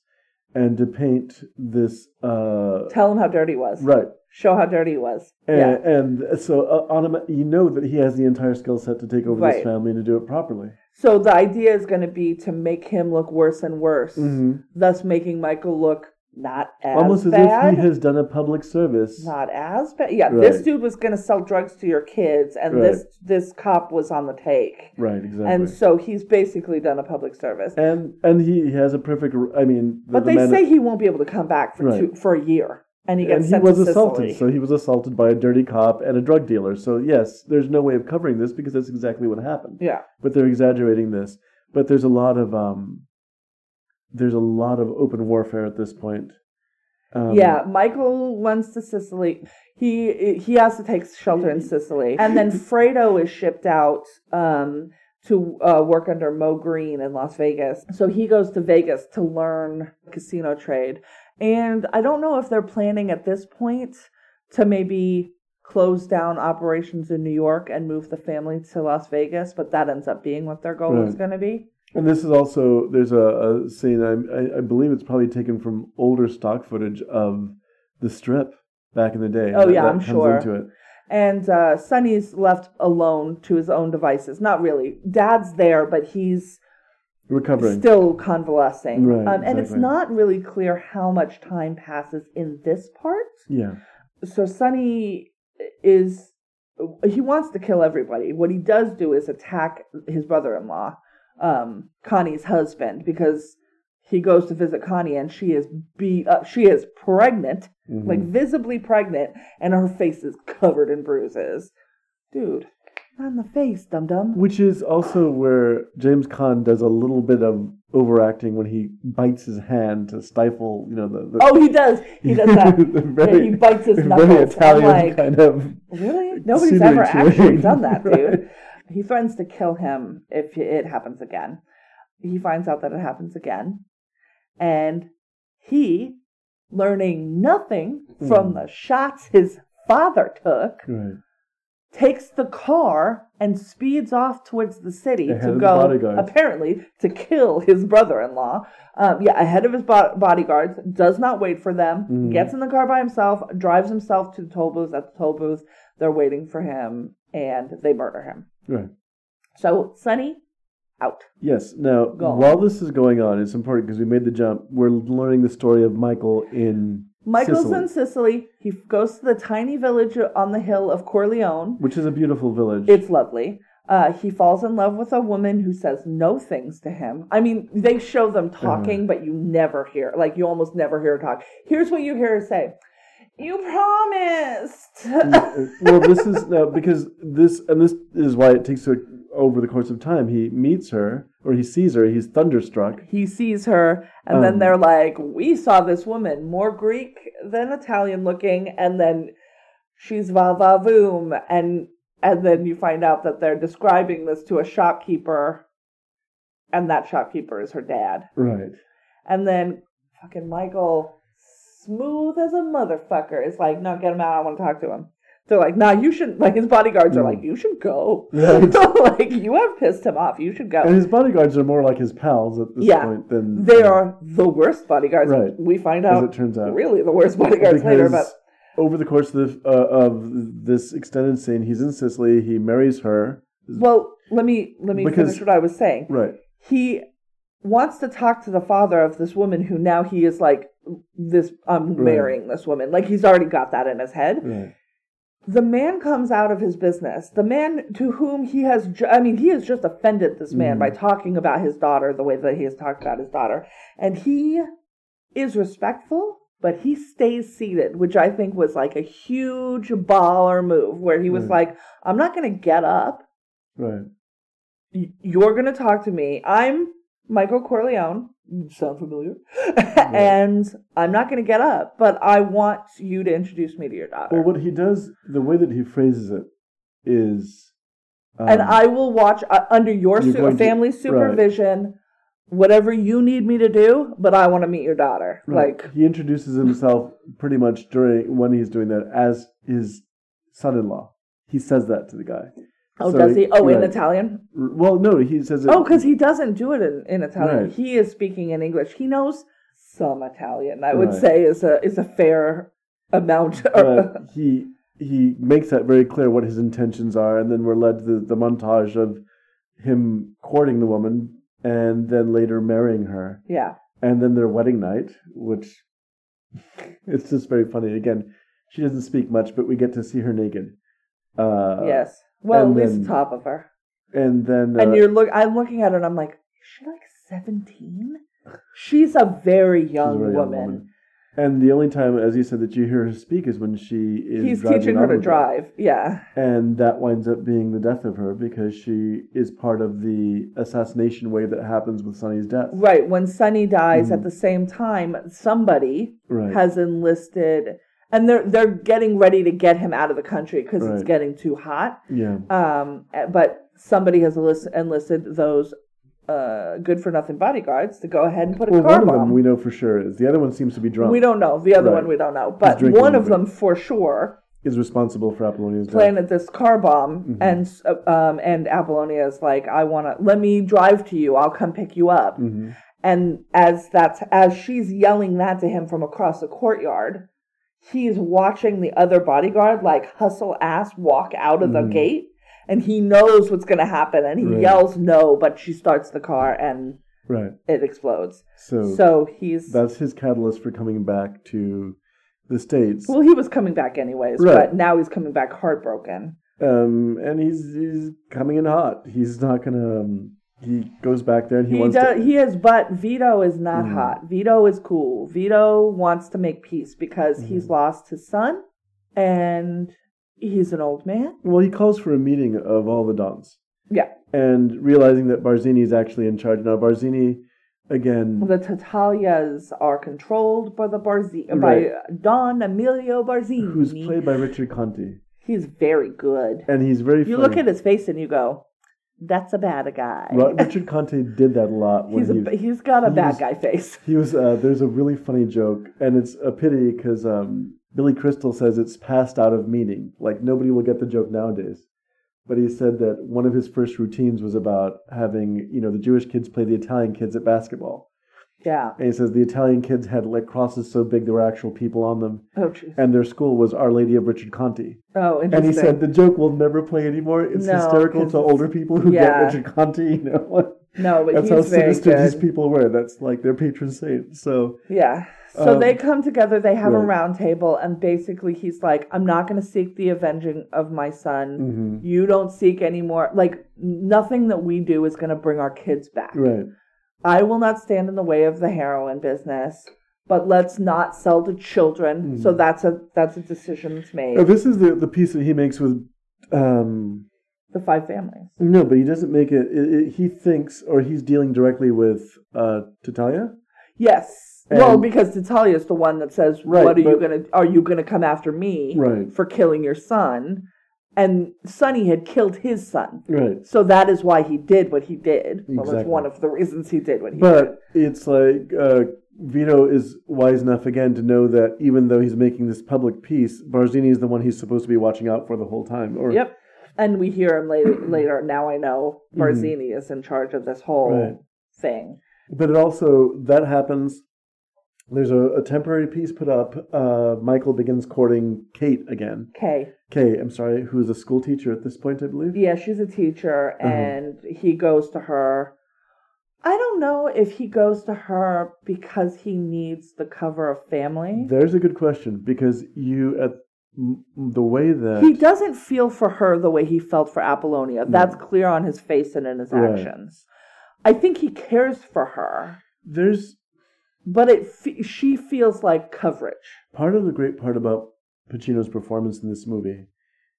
S2: and to paint this. Uh,
S1: Tell him how dirty he was.
S2: right.
S1: Show how dirty he was.
S2: And,
S1: yeah.
S2: and so uh, on you know that he has the entire skill set to take over
S1: Right.
S2: this family and to do it properly.
S1: So the idea is going to be to make him look worse and worse,
S2: Mhm.
S1: thus making Michael look not as
S2: Almost as
S1: bad.
S2: if he has done a public service.
S1: not as bad. Yeah, this dude was going to sell drugs to your kids, and
S2: Right.
S1: this this cop was on the take,
S2: Right. Exactly.
S1: and so he's basically done a public service.
S2: and and he has a perfect. I mean, the,
S1: but
S2: the
S1: they say he won't be able to come back for
S2: Right.
S1: two, for a year, and he gets
S2: and he
S1: sent
S2: was
S1: to
S2: assaulted.
S1: Sicily.
S2: So he was assaulted by a dirty cop and a drug dealer. So yes, there's no way of covering this because that's exactly what happened.
S1: yeah,
S2: But they're exaggerating this. But there's a lot of um, there's a lot of open warfare at this point. Um,
S1: yeah. Michael runs to Sicily. He he has to take shelter in Sicily, and then [LAUGHS] Fredo is shipped out um, to uh, work under Moe Greene in Las Vegas. So he goes to Vegas to learn casino trade. And I don't know if they're planning at this point to maybe close down operations in New York and move the family to Las Vegas, but that ends up being what their goal is going to be.
S2: And this is also there's a, a scene I, I believe it's probably taken from older stock footage of the strip back in the day.
S1: Oh,
S2: that-
S1: yeah,
S2: that
S1: I'm sure. And uh, Sonny's left alone to his own devices. Not really. Dad's there, but he's
S2: Recovering.
S1: still convalescing.
S2: Right,
S1: um, and it's not really clear how much time passes in this part.
S2: yeah.
S1: So Sonny is he wants to kill everybody. What he does do is attack his brother-in-law, um, Connie's husband, because he goes to visit Connie and she is be uh, she is pregnant,
S2: Mhm.
S1: like visibly pregnant, and her face is covered in bruises. Dude, not in the face, dum dum.
S2: Which is also where James Caan does a little bit of overacting when he bites his hand to stifle, you know, the. the
S1: Oh, he does. He does that.
S2: the [LAUGHS]
S1: Yeah, he bites his knuckles.
S2: Very Italian
S1: like,
S2: kind of.
S1: Really? Nobody's ever actually done that, dude. [LAUGHS] He threatens to kill him if it happens again. He finds out that it happens again. And he, learning nothing from
S2: Hmm.
S1: the shots his father took,
S2: Right.
S1: takes the car and speeds off towards the city
S2: Ahead
S1: to go, apparently, to kill his brother in law. Um, yeah, ahead of his bo- bodyguards, does not wait for them,
S2: Mhm.
S1: gets in the car by himself, drives himself to the toll booth. At the toll booth, they're waiting for him, and they murder him.
S2: Right.
S1: So, Sonny, out.
S2: Yes. Now,
S1: Go on.
S2: while this is going on, it's important because we made the jump. We're learning the story of Michael in
S1: Michael's
S2: Sicily,
S1: in Sicily. He goes to the tiny village on the hill of Corleone.
S2: which is a beautiful village.
S1: It's lovely. Uh, he falls in love with a woman who says no things to him. I mean, they show them talking, but you never hear, like, you almost never hear her talk. Here's what you hear her say You promised.
S2: well, this is no, because this and this is why it takes over the course of time. He meets her or he sees her. He's thunderstruck.
S1: he sees her, and then
S2: Um,
S1: they're like, We saw this woman, more Greek than Italian looking, and then she's va va voom. And, and then you find out that they're describing this to a shopkeeper, and that shopkeeper is her dad.
S2: Right.
S1: And then fucking Michael, smooth as a motherfucker, is like, no, get him out. I want to talk to him. They're like, nah, you shouldn't. Like, his bodyguards are
S2: Mm.
S1: like, you should go.
S2: Right. [LAUGHS]
S1: like, you have pissed him off. You should go.
S2: And his bodyguards are more like his pals at this
S1: Yeah.
S2: point than
S1: They are the worst bodyguards.
S2: Right.
S1: We find
S2: as
S1: out
S2: it turns out.
S1: really the worst bodyguards later, but
S2: over the course of the, uh, of this extended scene, he's in Sicily. He marries her.
S1: well, let me let me
S2: Because-
S1: finish what I was saying.
S2: Right.
S1: He wants to talk to the father of this woman who now he is like this I'm
S2: Right.
S1: marrying this woman. Like he's already got that in his head.
S2: Right.
S1: the man comes out of his business. The man to whom he has, ju- I mean, he has just offended this man
S2: Mhm.
S1: by talking about his daughter the way that he has talked about his daughter. And he is respectful, but he stays seated, which I think was like a huge baller move where he was
S2: Right.
S1: like, I'm not going to get up.
S2: Right.
S1: You're going to talk to me. I'm Michael Corleone. Sound familiar? and I'm not going to get up, but I want you to introduce me to your daughter.
S2: Well, what he does, the way that he phrases it, is. Um,
S1: and I will watch uh, under your su-
S2: going to-
S1: family supervision whatever you need me to do, but I want to meet your daughter.
S2: Right.
S1: Like,
S2: he introduces himself pretty much during when he's doing that as his son-in-law. He says that to the guy.
S1: Oh,
S2: So
S1: does he? Oh, in. Italian?
S2: Well, no, he says it.
S1: Oh, because he doesn't do it in, in Italian.
S2: Right.
S1: He is speaking in English. He knows some Italian. I would
S2: Right.
S1: say is a is a fair amount. [LAUGHS]
S2: He he makes that very clear what his intentions are, and then we're led to the, the montage of him courting the woman and then later marrying her,
S1: yeah.
S2: and then their wedding night, which [LAUGHS] it's just very funny. Again, she doesn't speak much, but we get to see her naked. Uh,
S1: yes. Well, at least
S2: then-
S1: the top of her.
S2: and then uh,
S1: and you're look. I'm looking at her, and I'm like, is she like seventeen? She's a very
S2: she's a
S1: young
S2: very
S1: woman.
S2: And the only time, as you said, that you hear her speak is when she is
S1: He's
S2: driving
S1: teaching her to drive. Yeah.
S2: And that winds up being the death of her because she is part of the assassination wave that happens with Sonny's death.
S1: Right. When Sonny dies
S2: Mhm.
S1: at the same time, somebody
S2: Right.
S1: has enlisted and they're they're getting ready to get him out of the country because it's getting too hot.
S2: Yeah.
S1: Um, eh, but somebody has enlist- enlisted those uh, good for nothing bodyguards to go ahead and put a
S2: Well,
S1: car
S2: one of
S1: bomb.
S2: them we know for sure is. The other one seems to be drunk.
S1: We don't know. The other
S2: Right.
S1: one we don't know. But one of them for sure
S2: Is responsible for Apollonia's death.
S1: planted this car bomb
S2: Mm-hmm.
S1: and uh, um and Apollonia is like, I wanna let me drive to you, I'll come pick you up.
S2: Mhm.
S1: And as that's as she's yelling that to him from across the courtyard, he's watching the other bodyguard like hustle ass walk out of the
S2: Mhm.
S1: gate and he knows what's gonna happen and he
S2: Right.
S1: yells no, but she starts the car and
S2: Right.
S1: it explodes.
S2: So,
S1: So he's
S2: that's his catalyst for coming back to the states.
S1: well, he was coming back anyways,
S2: Right.
S1: but now he's coming back heartbroken.
S2: Um, and he's he's coming in hot. He's not gonna. Um, he goes back there and he,
S1: He
S2: wants
S1: does.
S2: to.
S1: He is, but Vito is not
S2: Mhm.
S1: hot. Vito is cool. Vito wants to make peace because
S2: Mm-hmm.
S1: he's lost his son, and he's an old man.
S2: well, he calls for a meeting of all the dons,
S1: Yeah,
S2: and realizing that Barzini is actually in charge now. Barzini, again,
S1: the Tattaglias are controlled by the Barzi
S2: Right.
S1: by Don Emilio Barzini.
S2: who's played by Richard Conte,
S1: He's very good.
S2: and he's very.
S1: You
S2: funny.
S1: look at his face and you go, "That's a bad guy."
S2: Richard Conte did that a lot when
S1: he's
S2: he
S1: a, he's got a
S2: he
S1: bad
S2: was-
S1: guy face.
S2: He was. Uh, there's a really funny joke, and it's a pity because um, Billy Crystal says it's passed out of meaning. Like nobody will get the joke nowadays. But he said that one of his first routines was about having you know the Jewish kids play the Italian kids at basketball,
S1: Yeah.
S2: and he says the Italian kids had like crosses so big there were actual people on them,
S1: Oh, jeez.
S2: and their school was Our Lady of Richard Conte.
S1: Oh, interesting.
S2: And he said the joke will never play anymore. It's
S1: No,
S2: hysterical to older people who
S1: yeah.
S2: get Richard Conte. You know, [LAUGHS]
S1: no, but
S2: that's
S1: he's
S2: how sinister these people were. That's like their patron saint. So.
S1: Yeah. So
S2: Um,
S1: they come together, they have a round table, and basically he's like, I'm not going to seek the avenging of my son.
S2: mhm.
S1: You don't seek anymore. Like, nothing that we do is going to bring our kids back.
S2: Right.
S1: I will not stand in the way of the heroin business, but let's not sell to children. So that's a that's a decision that's made.
S2: Oh, this is the the piece that he makes with. Um,
S1: The five families.
S2: no, but he doesn't make it, it, it- He thinks, or he's dealing directly with uh, Tattaglia.
S1: Yes. well,
S2: And-
S1: because Tattaglia is the one that says,
S2: Right,
S1: "What are you gonna? Are you gonna come after me
S2: Right.
S1: for killing your son?" And Sonny had killed his son.
S2: Right.
S1: So that is why he did what he did. Well, that's one of the reasons he did what he did.
S2: But it's like uh, Vito is wise enough again to know that even though he's making this public peace, Barzini is the one he's supposed to be watching out for the whole time. Or
S1: Yep. And we hear him later. [CLEARS THROAT] later now I know Barzini is in charge of this whole
S2: Mm-hmm. Right.
S1: thing.
S2: But it also that happens. There's a, a temporary piece put up. Uh, Michael begins courting Kate again.
S1: Okay.
S2: Kay, I'm sorry, who is a school teacher at this point, I believe.
S1: Yeah, she's a teacher,
S2: Uh-huh.
S1: and he goes to her. I don't know if he goes to her because he needs the cover of family.
S2: There's a good question because you at the way that
S1: He doesn't feel for her the way he felt for Apollonia. That's clear on his face and in his
S2: Right.
S1: actions. I think he cares for her,
S2: there's
S1: but it fe- she feels like coverage.
S2: part of the great part about Pacino's performance in this movie,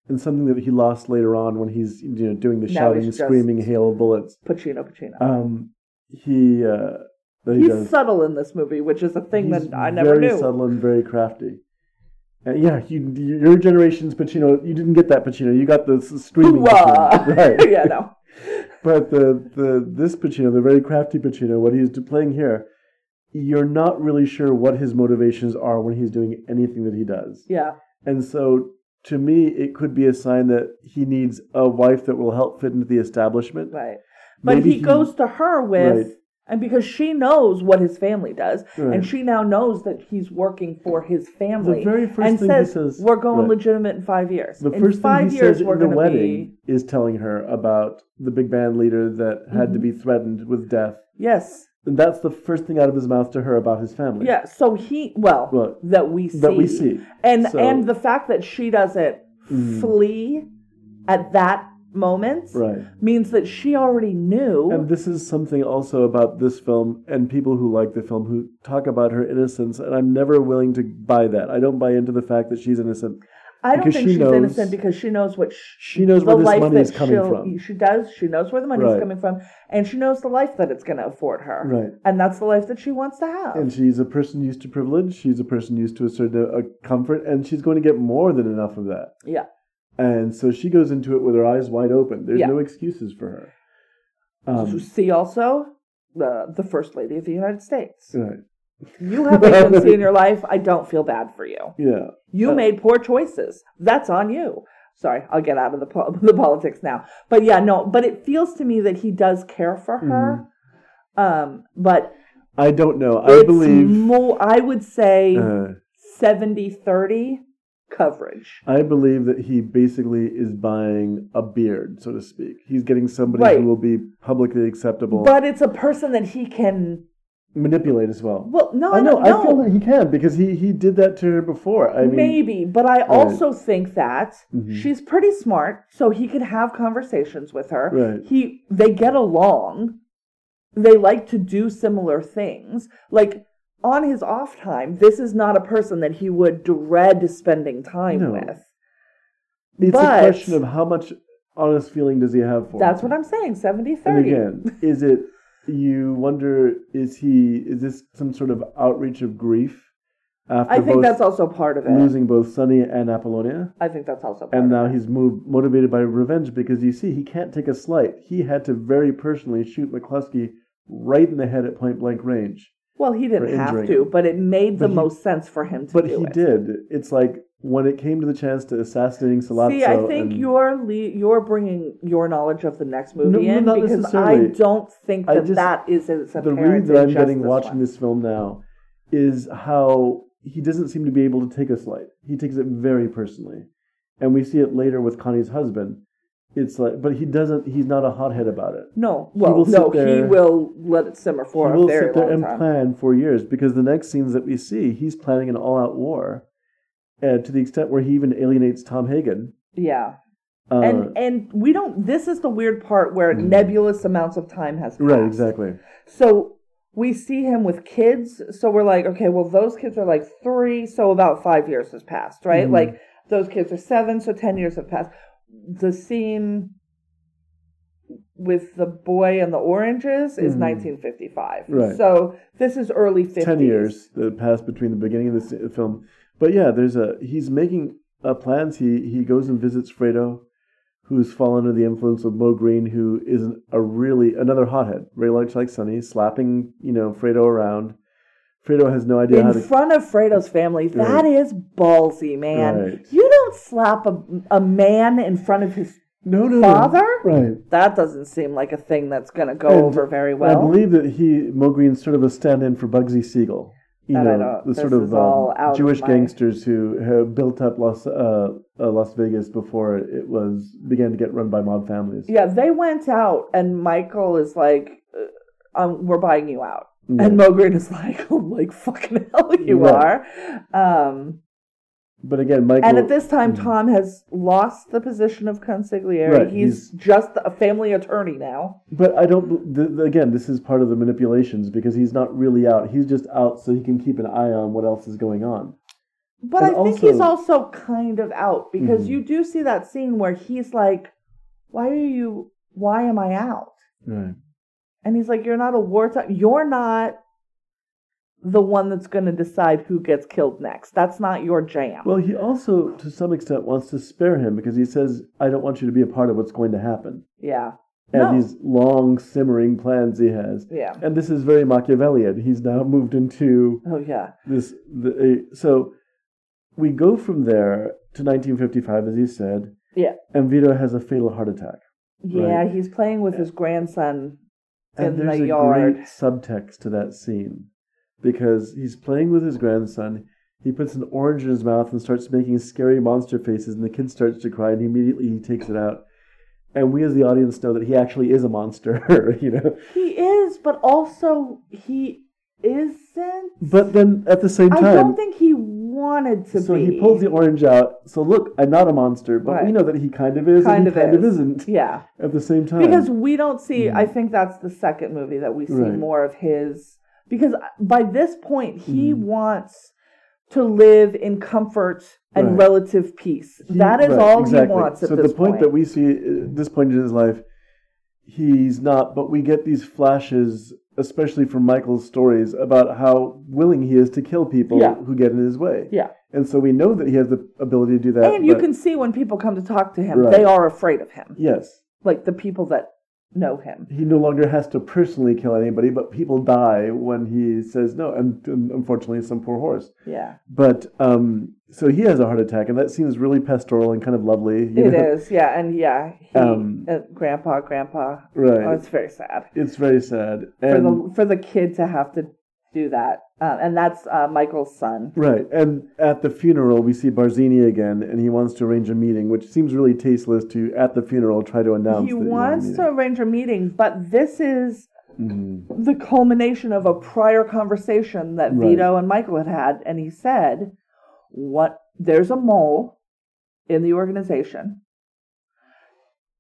S2: and something that he lost later on when he's you know doing the
S1: Now
S2: shouting, screaming, hail of bullets.
S1: Pacino, Pacino.
S2: Um, he uh, he
S1: He's
S2: does.
S1: subtle in this movie, which is a thing
S2: He's
S1: that I never
S2: very
S1: knew.
S2: subtle and very crafty. Uh, yeah, you, your generation's Pacino. You didn't get that Pacino. You got the screaming Pacino, [LAUGHS] right?
S1: yeah, no. [LAUGHS]
S2: But the the this Pacino, the very crafty Pacino, what he's playing here, you're not really sure what his motivations are when he's doing anything that he does.
S1: Yeah.
S2: And so, to me, it could be a sign that he needs a wife that will help fit into the establishment.
S1: Right. But
S2: Maybe
S1: he, goes to her with,
S2: Right.
S1: and because she knows what his family does,
S2: Right.
S1: and she now knows that he's working for his family.
S2: The very first
S1: and
S2: thing he
S1: says,
S2: says-
S1: "We're going
S2: right.
S1: legitimate in five years.
S2: The first
S1: five
S2: thing he
S1: years,
S2: says in the wedding
S1: be
S2: is telling her about the big band leader that had
S1: Mm-hmm.
S2: to be threatened with death.
S1: yes,
S2: And that's the first thing out of his mouth to her about his family.
S1: yeah." So he, well,
S2: Right.
S1: that we see,
S2: That we see.
S1: and
S2: So-
S1: and the fact that she doesn't
S2: Mm.
S1: flee at that moment
S2: Right.
S1: means that she already knew.
S2: And this is something also about this film and people who like the film who talk about her innocence, and I'm never willing to buy that. I don't buy into the fact that she's innocent.
S1: I don't
S2: because
S1: think
S2: she
S1: she's
S2: knows-
S1: innocent because she knows what sh-
S2: She knows
S1: the
S2: where this
S1: life
S2: money is coming from.
S1: She does. She knows where the money's
S2: Right.
S1: coming from, and she knows the life that it's going to afford her.
S2: Right.
S1: And that's the life that she wants to have.
S2: And she's a person used to privilege. She's a person used to a certain uh, comfort, and she's going to get more than enough of that.
S1: yeah.
S2: And so she goes into it with her eyes wide open. There's
S1: Yeah.
S2: no excuses for her. Um,
S1: See also the the first lady of the United States.
S2: right.
S1: You have [LAUGHS] agency in your life. I don't feel bad for you.
S2: Yeah.
S1: You made poor choices. That's on you. Sorry, I'll get out of the po- [LAUGHS] the politics now. But yeah, no. But it feels to me that he does care for her. Um, but
S2: I don't know. I
S1: it's
S2: believe.
S1: more. I would say
S2: Uh,
S1: 70-30 coverage.
S2: I believe that he basically is buying a beard, so to speak. He's getting somebody
S1: Right.
S2: who will be publicly acceptable,
S1: But it's a person that he can.
S2: Manipulate as well.
S1: Well, no,
S2: I know.
S1: no,
S2: I feel that he can because he he did that to her before. I mean,
S1: maybe, but I also think that
S2: Mhm.
S1: she's pretty smart, so he could have conversations with her.
S2: Right.
S1: He they get along. They like to do similar things. Like on his off time, this is not a person that he would dread spending time
S2: No.
S1: with.
S2: it's
S1: but-
S2: a question of how much honest feeling does he have for
S1: That's
S2: her.
S1: what I'm saying, 70
S2: And again, is it you wonder is he is this some sort of outreach of grief after
S1: I think that's also part of it.
S2: losing both Sonny and Apollonia?
S1: I think that's also part
S2: And now he's moved, motivated by revenge because you see he can't take a slight. He had to very personally shoot McCluskey right in the head at point blank range.
S1: Well, he didn't have
S2: injuring
S1: to, but it made the
S2: he-
S1: most sense for him to
S2: But he
S1: it.
S2: did. It's like when it came to the chance to assassinating Sollozzo.
S1: See, I think you're le- you're bringing your knowledge of the next movie
S2: No,
S1: in because I don't think that
S2: just-
S1: that is as
S2: the read that I'm getting watching
S1: one.
S2: this film now is how he doesn't seem to be able to take a slight. He takes it very personally, and we see it later with Connie's husband. It's like, but he doesn't. He's not a hothead about it.
S1: No,
S2: He
S1: well,
S2: will
S1: no,
S2: sit
S1: he will let it simmer for
S2: he
S1: a
S2: will
S1: very
S2: sit there
S1: long
S2: and
S1: time.
S2: plan for years because the next scenes that we see, he's planning an all-out war, and to the extent where he even alienates Tom Hagen.
S1: Yeah,
S2: Uh,
S1: and and we don't. This is the weird part where nebulous amounts of time has passed.
S2: right, exactly.
S1: So we see him with kids. So we're like, okay, well, those kids are like three. So about five years has passed, right?
S2: Mhm.
S1: Like those kids are seven. So 10 years have passed. The scene with the boy and the oranges is
S2: Mhm.
S1: 1955.
S2: Right.
S1: So this is early 50s.
S2: ten years that passed between the beginning of the film. But yeah, there's a he's making uh, plans. He he goes and visits Fredo, who's fallen under the influence of Moe Greene, who is a really another hothead, very much like Sonny, slapping you know Fredo around. Fredo has no idea how
S1: In
S2: to.
S1: front of Fredo's family, that
S2: Right.
S1: is ballsy, man.
S2: Right.
S1: You don't slap a, a man in front of his.
S2: no, no,
S1: father?
S2: no. Right.
S1: That doesn't seem like a thing that's going to go
S2: And
S1: over very well.
S2: I believe that he Moe Greene's sort of a stand-in for Bugsy Siegel. You know, the
S1: this
S2: sort of um,
S1: of
S2: Jewish gangsters who have built up Las uh, uh, Las Vegas before it was began to get run by mob families.
S1: Yeah, they went out, and Michael is like, uh, um, "We're buying you out,"
S2: Yeah.
S1: and Moe Greene is like, [LAUGHS] "I'm like fucking hell, you are." Um,
S2: But again, Michael.
S1: and at this time, Tom has lost the position of consigliere.
S2: Right,
S1: he's, just a family attorney now.
S2: But I don't. th- Again, this is part of the manipulations because he's not really out. He's just out so he can keep an eye on what else is going on.
S1: But
S2: And
S1: I think he's
S2: also-
S1: kind of out because
S2: Mhm.
S1: you do see that scene where he's like, "Why are you? Why am I out?"
S2: Right.
S1: And he's like, You're not a wartime. You're not the one that's going to decide who gets killed next. That's not your jam.
S2: Well, he also, to some extent, wants to spare him because he says, "I don't want you to be a part of what's going to happen."
S1: yeah.
S2: And
S1: No.
S2: these long simmering plans he has.
S1: Yeah.
S2: And this is very Machiavellian. He's now moved into
S1: Oh, yeah.
S2: this. The, uh, so we go from there to 1955, as he said,
S1: Yeah.
S2: and Vito has a fatal heart attack.
S1: Yeah. He's playing with his grandson
S2: And
S1: in
S2: there's
S1: the
S2: a
S1: yard.
S2: great subtext to that scene because he's playing with his grandson. He puts an orange in his mouth and starts making scary monster faces, and the kid starts to cry, and immediately he takes it out. And we, as the audience, know that he actually is a monster, [LAUGHS] you know.
S1: He is, but also he isn't.
S2: But then at the same time, I
S1: don't think he wanted to
S2: so
S1: be.
S2: he pulls the orange out. So look, I'm not a monster, but we know that he kind of is,
S1: kind
S2: and
S1: of
S2: kind
S1: is.
S2: of isn't
S1: Yeah.
S2: at the same time.
S1: because we don't see i mm. think that's the second movie that we see
S2: Right.
S1: more of his because by this point he
S2: Mhm.
S1: wants to live in comfort and
S2: Right.
S1: relative peace.
S2: He-
S1: that is
S2: right,
S1: all
S2: exactly.
S1: he wants at this point.
S2: so
S1: this
S2: the point,
S1: point.
S2: that we see at this point in his life, he's not. But we get these flashes, especially from Michael's stories, about how willing he is to kill people
S1: Yeah.
S2: who get in his way.
S1: yeah.
S2: And so we know that he has the ability to do that.
S1: And you can see when people come to talk to him,
S2: Right.
S1: they are afraid of him.
S2: yes,
S1: Like the people that know him.
S2: he no longer has to personally kill anybody, but people die when he says no. And, and unfortunately, some poor horse.
S1: Yeah.
S2: But um, so he has a heart attack, and that seems really pastoral and kind of lovely. you
S1: It
S2: know?
S1: is, yeah, and yeah, he,
S2: Um,
S1: uh, grandpa, grandpa.
S2: Right.
S1: Oh, it's very sad
S2: It's very sad.
S1: for the for the kid to have to do that, uh, and that's uh, Michael's son.
S2: Right. And at the funeral, we see Barzini again, and he wants to arrange a meeting, which seems really tasteless to, at the funeral, try to announce
S1: He wants to arrange a meeting, but this is
S2: Mhm.
S1: the culmination of a prior conversation that
S2: Right.
S1: Vito and Michael had had, and he said, "What? There's a mole in the organization."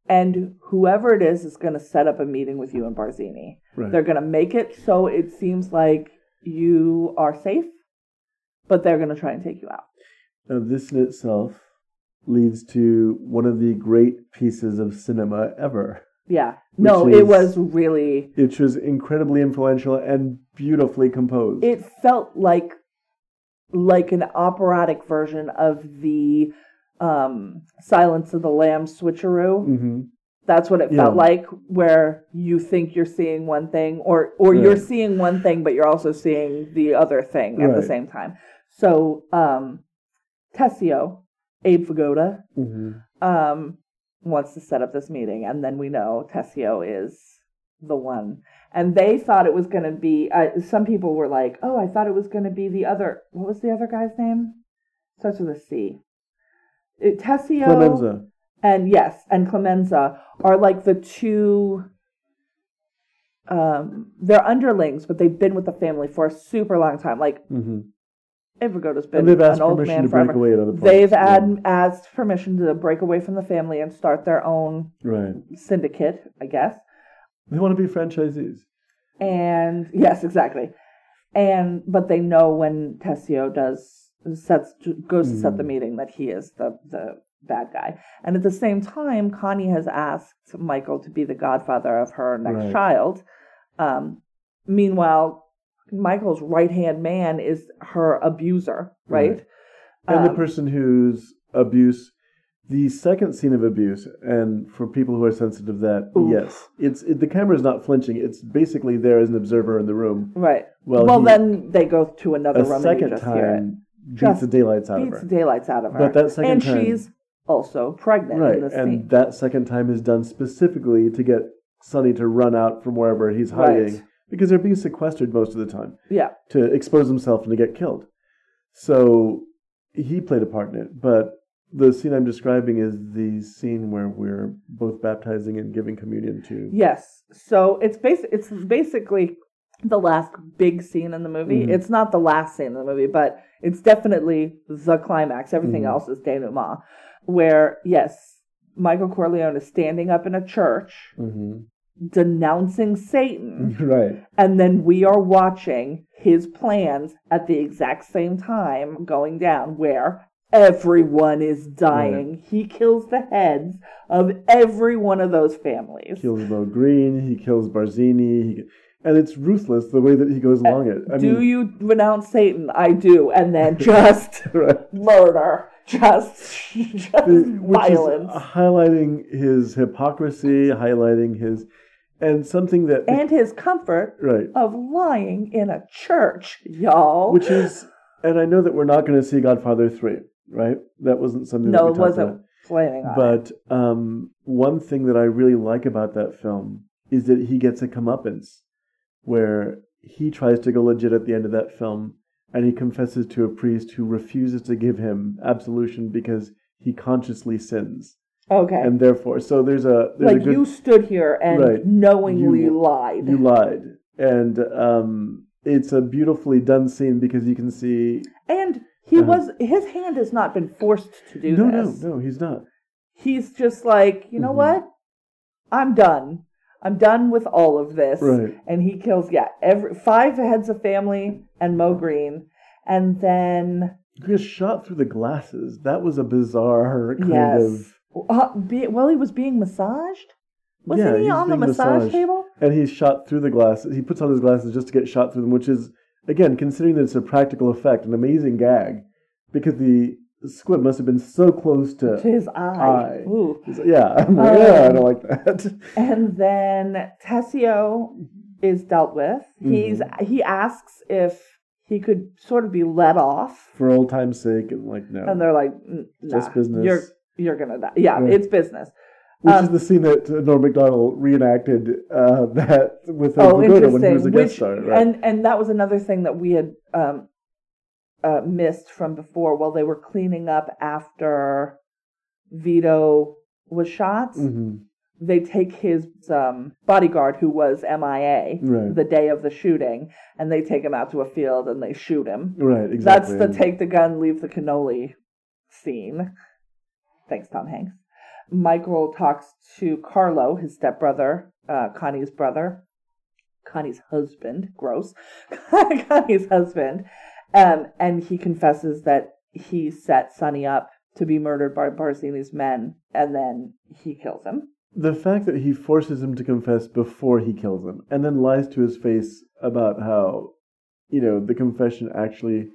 S1: And whoever it is is going to set up a meeting with you and Barzini.
S2: Right.
S1: They're going to make it so it seems like you are safe, but they're going to try and take you out.
S2: Now, this in itself leads to one of the great pieces of cinema ever,
S1: Yeah. No,
S2: Which
S1: it
S2: is-
S1: was really.
S2: It was incredibly influential and beautifully composed.
S1: It felt like like an operatic version of the um, Silence of the Lambs switcheroo.
S2: hmm
S1: That's what it
S2: Yeah.
S1: felt like, where you think you're seeing one thing, or or you're seeing one thing, but you're also seeing the other thing at the same time. So, um, Tessio, Abe Vigoda,
S2: hmm
S1: um, wants to set up this meeting, and then we know Tessio is the one. And they thought it was going to be. Uh, some people were like, "Oh, I thought it was going to be the other. What was the other guy's name? Starts with a C. It, Tessio
S2: Clemenza.
S1: And yes, and Clemenza are like the two. Um, they're underlings, but they've been with the family for a super long time. Like
S2: mm-hmm.
S1: Invergoda's been
S2: And they've asked
S1: an old
S2: permission
S1: man
S2: to break away at other points.
S1: They've
S2: Yeah.
S1: ad- asked permission to break away from the family and start their own
S2: Right.
S1: syndicate, I guess.
S2: They want to be franchisees.
S1: And yes, exactly. And but they know when Tessio does sets goes to set the
S2: Mhm.
S1: meeting that he is the the bad guy. And at the same time, Connie has asked Michael to be the godfather of her next
S2: Right.
S1: child. Um, meanwhile, Michael's right hand man is her abuser, right?
S2: Right. And the
S1: Um,
S2: person whose abuse, the second scene of abuse, and for people who are sensitive to that,
S1: Oof.
S2: yes, it's it, the camera is not flinching. It's basically there as an observer in the room.
S1: Right.
S2: Well,
S1: Well,
S2: he-
S1: then they go to another
S2: A
S1: room and
S2: second
S1: you just hear it.
S2: time beats
S1: Just
S2: the daylights out
S1: Beats
S2: of
S1: the
S2: her.
S1: daylights out of her.
S2: But that second
S1: and
S2: time-
S1: she's also pregnant
S2: Right,
S1: in this
S2: and
S1: scene.
S2: that second time is done specifically to get Sonny to run out from wherever he's hiding
S1: Right.
S2: because they're being sequestered most of the time
S1: Yeah.
S2: to expose himself and to get killed. So he played a part in it, but the scene I'm describing is the scene where we're both baptizing and giving communion to.
S1: Yes. So it's basi- it's basically the last big scene in the movie.
S2: Mhm.
S1: It's not the last scene in the movie, but it's definitely the climax. Everything
S2: Mhm.
S1: else is denouement. Where yes, Michael Corleone is standing up in a church
S2: hmm
S1: denouncing Satan, [LAUGHS]
S2: Right.
S1: and then we are watching his plans at the exact same time going down where everyone is dying. He kills the heads of every one of those families.
S2: He kills Moe Greene. He kills Barzini. He, and it's ruthless the way that he goes along it. I
S1: Uh, do
S2: mean,
S1: you renounce Satan? I do. And then [LAUGHS] just
S2: right.
S1: murder. Just, just
S2: The- which
S1: violence.
S2: is highlighting his hypocrisy, highlighting his, and something that
S1: and his comfort
S2: right,
S1: of lying in a church, y'all.
S2: which is, and I know that we're not going to see Godfather three, right? That wasn't something that
S1: no,
S2: we
S1: it wasn't
S2: about.
S1: planning.
S2: But um, one thing that I really like about that film is that he gets a comeuppance, where he tries to go legit at the end of that film, and he confesses to a priest who refuses to give him absolution because he consciously sins,
S1: Okay.
S2: and therefore, so there's a there's
S1: like
S2: a good,
S1: you stood here and
S2: Right.
S1: knowingly
S2: You-
S1: lied.
S2: you lied, and um, it's a beautifully done scene because you can see
S1: and he
S2: Uh-huh.
S1: was his hand has not been forced to do
S2: no,
S1: this.
S2: no, no, no, he's not.
S1: He's just like, you know
S2: Mhm.
S1: what? I'm done. I'm done with all of this.
S2: Right.
S1: And he kills, yeah, every five heads of family and Moe Greene. And then
S2: He was shot through the glasses. That was a bizarre kind
S1: Yes.
S2: of.
S1: uh, be, well, he was being massaged. Wasn't
S2: Yeah,
S1: he on the massage
S2: massaged.
S1: table?
S2: And he's shot through the glasses. He puts on his glasses just to get shot through them, which is, again, considering that it's a practical effect, an amazing gag, because the squib must have been so close
S1: To
S2: to.
S1: his eye.
S2: Eye. Yeah, I'm like, yeah, I
S1: Um,
S2: don't like that.
S1: And then Tessio is dealt with. He's
S2: Mm-hmm.
S1: he asks if he could sort of be let off,
S2: For old time's sake, and like, no.
S1: and they're like, "Mm,
S2: Just business.
S1: You're you're gonna die. Yeah, it's business.
S2: Which
S1: um,
S2: is the scene that Norm MacDonald reenacted uh, that with
S1: Oh,
S2: uh,
S1: Vigoda
S2: when he was a guest
S1: Which
S2: star. Right?
S1: and and that was another thing that we had um, uh, missed from before. While they were cleaning up after Vito was shot,
S2: Mhm.
S1: they take his um, bodyguard who was MIA
S2: Right.
S1: the day of the shooting, and they take him out to a field and they shoot him.
S2: Right, exactly.
S1: That's
S2: the
S1: take the gun, leave the cannoli scene. Thanks, Tom Hanks. Michael talks to Carlo, his stepbrother, uh, Connie's brother, Connie's husband. Gross. [LAUGHS] Connie's husband. Um, and he confesses that he set Sonny up to be murdered by Barzini's men, and then he kills him.
S2: The fact that he forces him to confess before he kills him, and then lies to his face about how, you know, the confession actually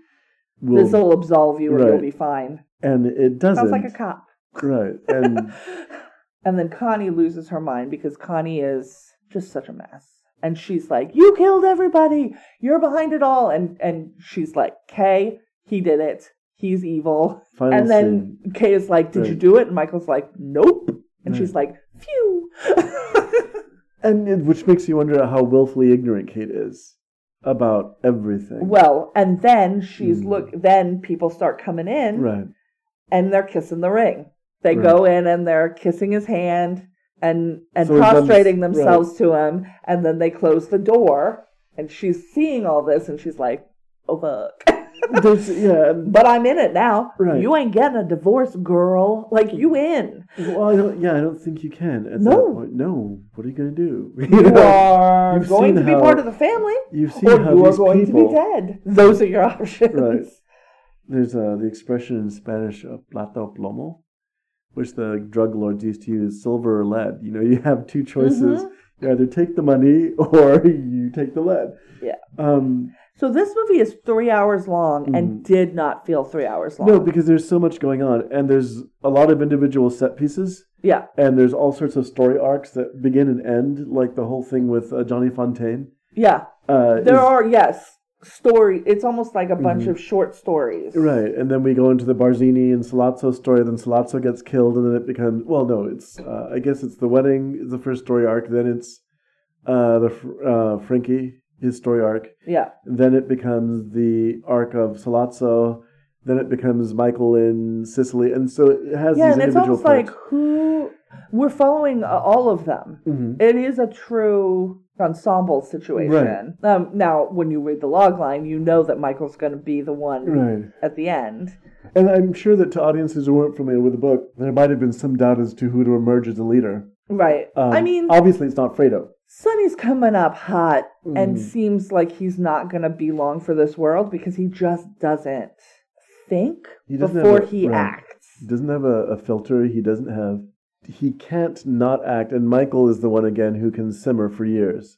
S2: will,
S1: This will absolve you, and you'll be fine.
S2: and it doesn't.
S1: Sounds like a cop.
S2: right, and [LAUGHS]
S1: And then Connie loses her mind because Connie is just such a mess. And she's like, "You killed everybody. You're behind it all." And and she's like, "Kay, he did it. He's evil."
S2: final
S1: and then
S2: scene.
S1: Kay is like, "Did you do it?" And Michael's like, "Nope." And
S2: Right.
S1: she's like, "Phew." [LAUGHS]
S2: and it, which makes you wonder how willfully ignorant Kate is about everything.
S1: well, and then she's
S2: Hmm.
S1: look. Then people start coming in,
S2: right,
S1: and they're kissing the ring. They
S2: Right.
S1: go in and they're kissing his hand and and
S2: So he's done this-
S1: prostrating
S2: right.
S1: themselves to him, and then they close the door, and she's seeing all this, and she's like, "Oh fuck." [LAUGHS]
S2: Yeah, [LAUGHS]
S1: But I'm in it now.
S2: Right.
S1: You ain't getting a divorce, girl. Like you in.
S2: well, I don't, yeah, I don't think you can. At
S1: No.
S2: that point. no. What are you going to do? [LAUGHS] You
S1: You are
S2: You've
S1: going to be part of the family,
S2: You've seen
S1: or
S2: how
S1: you are going
S2: people,
S1: to be dead. Those are your options.
S2: Right. There's uh, the expression in Spanish, uh, plata o plomo, which the drug lords used to use, silver or lead. You know, [LAUGHS] you have two choices.
S1: Mhm.
S2: You either take the money [LAUGHS] or you take the lead.
S1: Yeah.
S2: Um,
S1: So this movie is three hours long and did not feel three hours long.
S2: Mm-hmm. no, because there's so much going on, and there's a lot of individual set pieces,
S1: yeah.
S2: and there's all sorts of story arcs that begin and end, like the whole thing with uh, Johnny Fontane.
S1: Yeah.
S2: Uh,
S1: There
S2: is-
S1: are yes story. It's almost like a bunch
S2: Mhm.
S1: of short stories.
S2: Right, and then we go into the Barzini and Sollozzo story. Then Sollozzo gets killed, and then it becomes well, no, it's uh, I guess it's the wedding is the first story arc. Then it's uh, the uh, Frankie his story arc.
S1: Yeah.
S2: Then it becomes the arc of Sollozzo. Then it becomes Michael in Sicily, and so it has
S1: Yeah,
S2: these
S1: and it's almost like who we're following uh, all of them.
S2: Mhm.
S1: It is a true ensemble situation. Um, now, when you read the log line, you know that Michael's going to be the one
S2: Right,
S1: at the end.
S2: and I'm sure that to audiences who weren't familiar with the book, there might have been some doubt as to who to emerge as a leader.
S1: Right.
S2: Um,
S1: I mean,
S2: obviously, it's not Fredo.
S1: Sonny's coming up hot and
S2: Mhm.
S1: seems like he's not going to be long for this world because he just doesn't think
S2: He doesn't
S1: before
S2: a-
S1: he
S2: right.
S1: acts.
S2: He doesn't have a, a filter. He doesn't have. He can't not act. And Michael is the one again who can simmer for years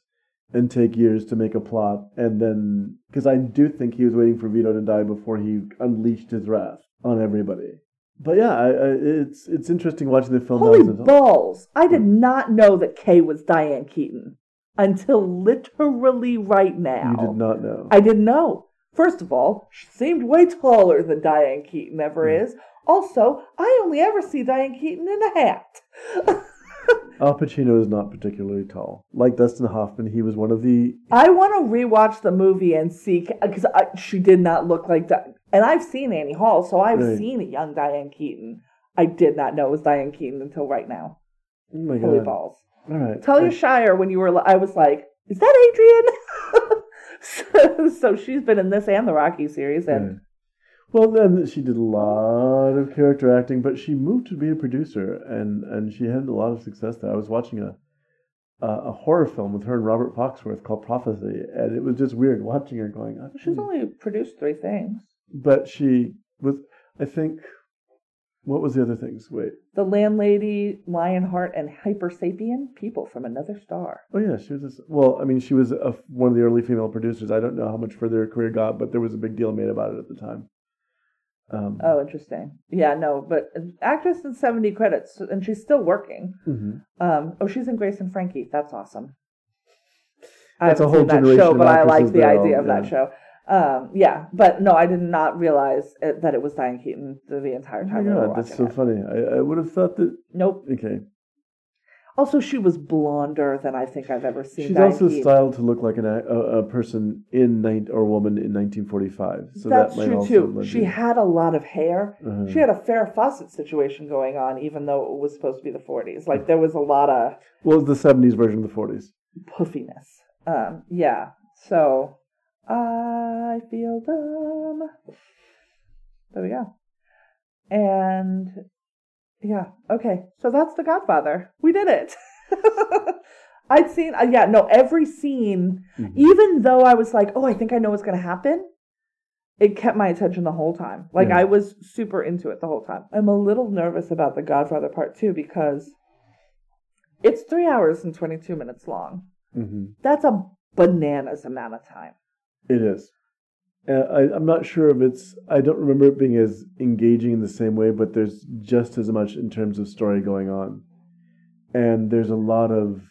S2: and take years to make a plot. And then, because I do think he was waiting for Vito to die before he unleashed his wrath on everybody. But yeah, I, I, it's it's interesting watching the film.
S1: Holy balls! I did not know that Kay was Diane Keaton until literally right now.
S2: You did not know.
S1: I didn't know. First of all, she seemed way taller than Diane Keaton ever
S2: Hmm.
S1: is. Also, I only ever see Diane Keaton in a hat. [LAUGHS]
S2: Al Pacino is not particularly tall. Like Dustin Hoffman, he was one of the.
S1: I want to rewatch the movie and see because she did not look like that. And I've seen Annie Hall, so I've
S2: Right.
S1: seen a young Diane Keaton. I did not know it was Diane Keaton until right now.
S2: Oh my
S1: Holy
S2: god!
S1: balls!
S2: All right.
S1: Talia Shire, when you were, I was like, is that Adrian? [LAUGHS] so, so she's been in this and the Rocky series, and
S2: Right. Well, then she did a lot of character acting, but she moved to be a producer, and and she had a lot of success there. I was watching a a horror film with her and Robert Foxworth called Prophecy, and it was just weird watching her going. "Oh,
S1: She's
S2: geez."
S1: only produced three things:
S2: but she was. I think. What was the other things? Wait.
S1: The Landlady, Lionheart, and Hyper Sapien. People from another star.
S2: Oh yeah, she was. A, well, I mean, she was a, one of the early female producers. I don't know how much further her career got, but there was a big deal made about it at the time. Um,
S1: Oh, interesting. Yeah, no, but actress in seventy credits, and she's still working.
S2: mhm.
S1: Um, oh, she's in Grace and Frankie. That's awesome. I
S2: That's a whole
S1: that
S2: generation
S1: show, but I like the idea
S2: all-
S1: of that show. Um, yeah, but no, I did not realize it, that it was Diane Keaton the, the entire
S2: Oh my
S1: time. we were
S2: god, that's so
S1: it.
S2: funny. I, I would have thought that.
S1: Nope.
S2: Okay,
S1: Also, she was blonder than I think I've ever seen.
S2: she's also styled to look like an, a, a person in nine or woman in 1945. So
S1: That's
S2: that might
S1: true too. She had a lot of hair.
S2: Uh-huh.
S1: She had a Farrah Fawcett situation going on, even though it was supposed to be the 40s. Like there was a lot of
S2: Well, the 70s version of the 40s.
S1: puffiness. Um, yeah. So I feel dumb. There we go. And yeah, okay. So that's The Godfather. We did it. [LAUGHS] I'd seen, uh, yeah, no, every scene,
S2: Mhm.
S1: even though I was like, oh, I think I know what's going to happen, it kept my attention the whole time. Like
S2: Yeah.
S1: I was super into it the whole time. I'm a little nervous about The Godfather Part 2 because it's three hours and 22 minutes long.
S2: hmm
S1: That's a bananas amount of time.
S2: It is. Uh, I, I'm not sure if it's. I don't remember it being as engaging in the same way, but there's just as much in terms of story going on, and there's a lot of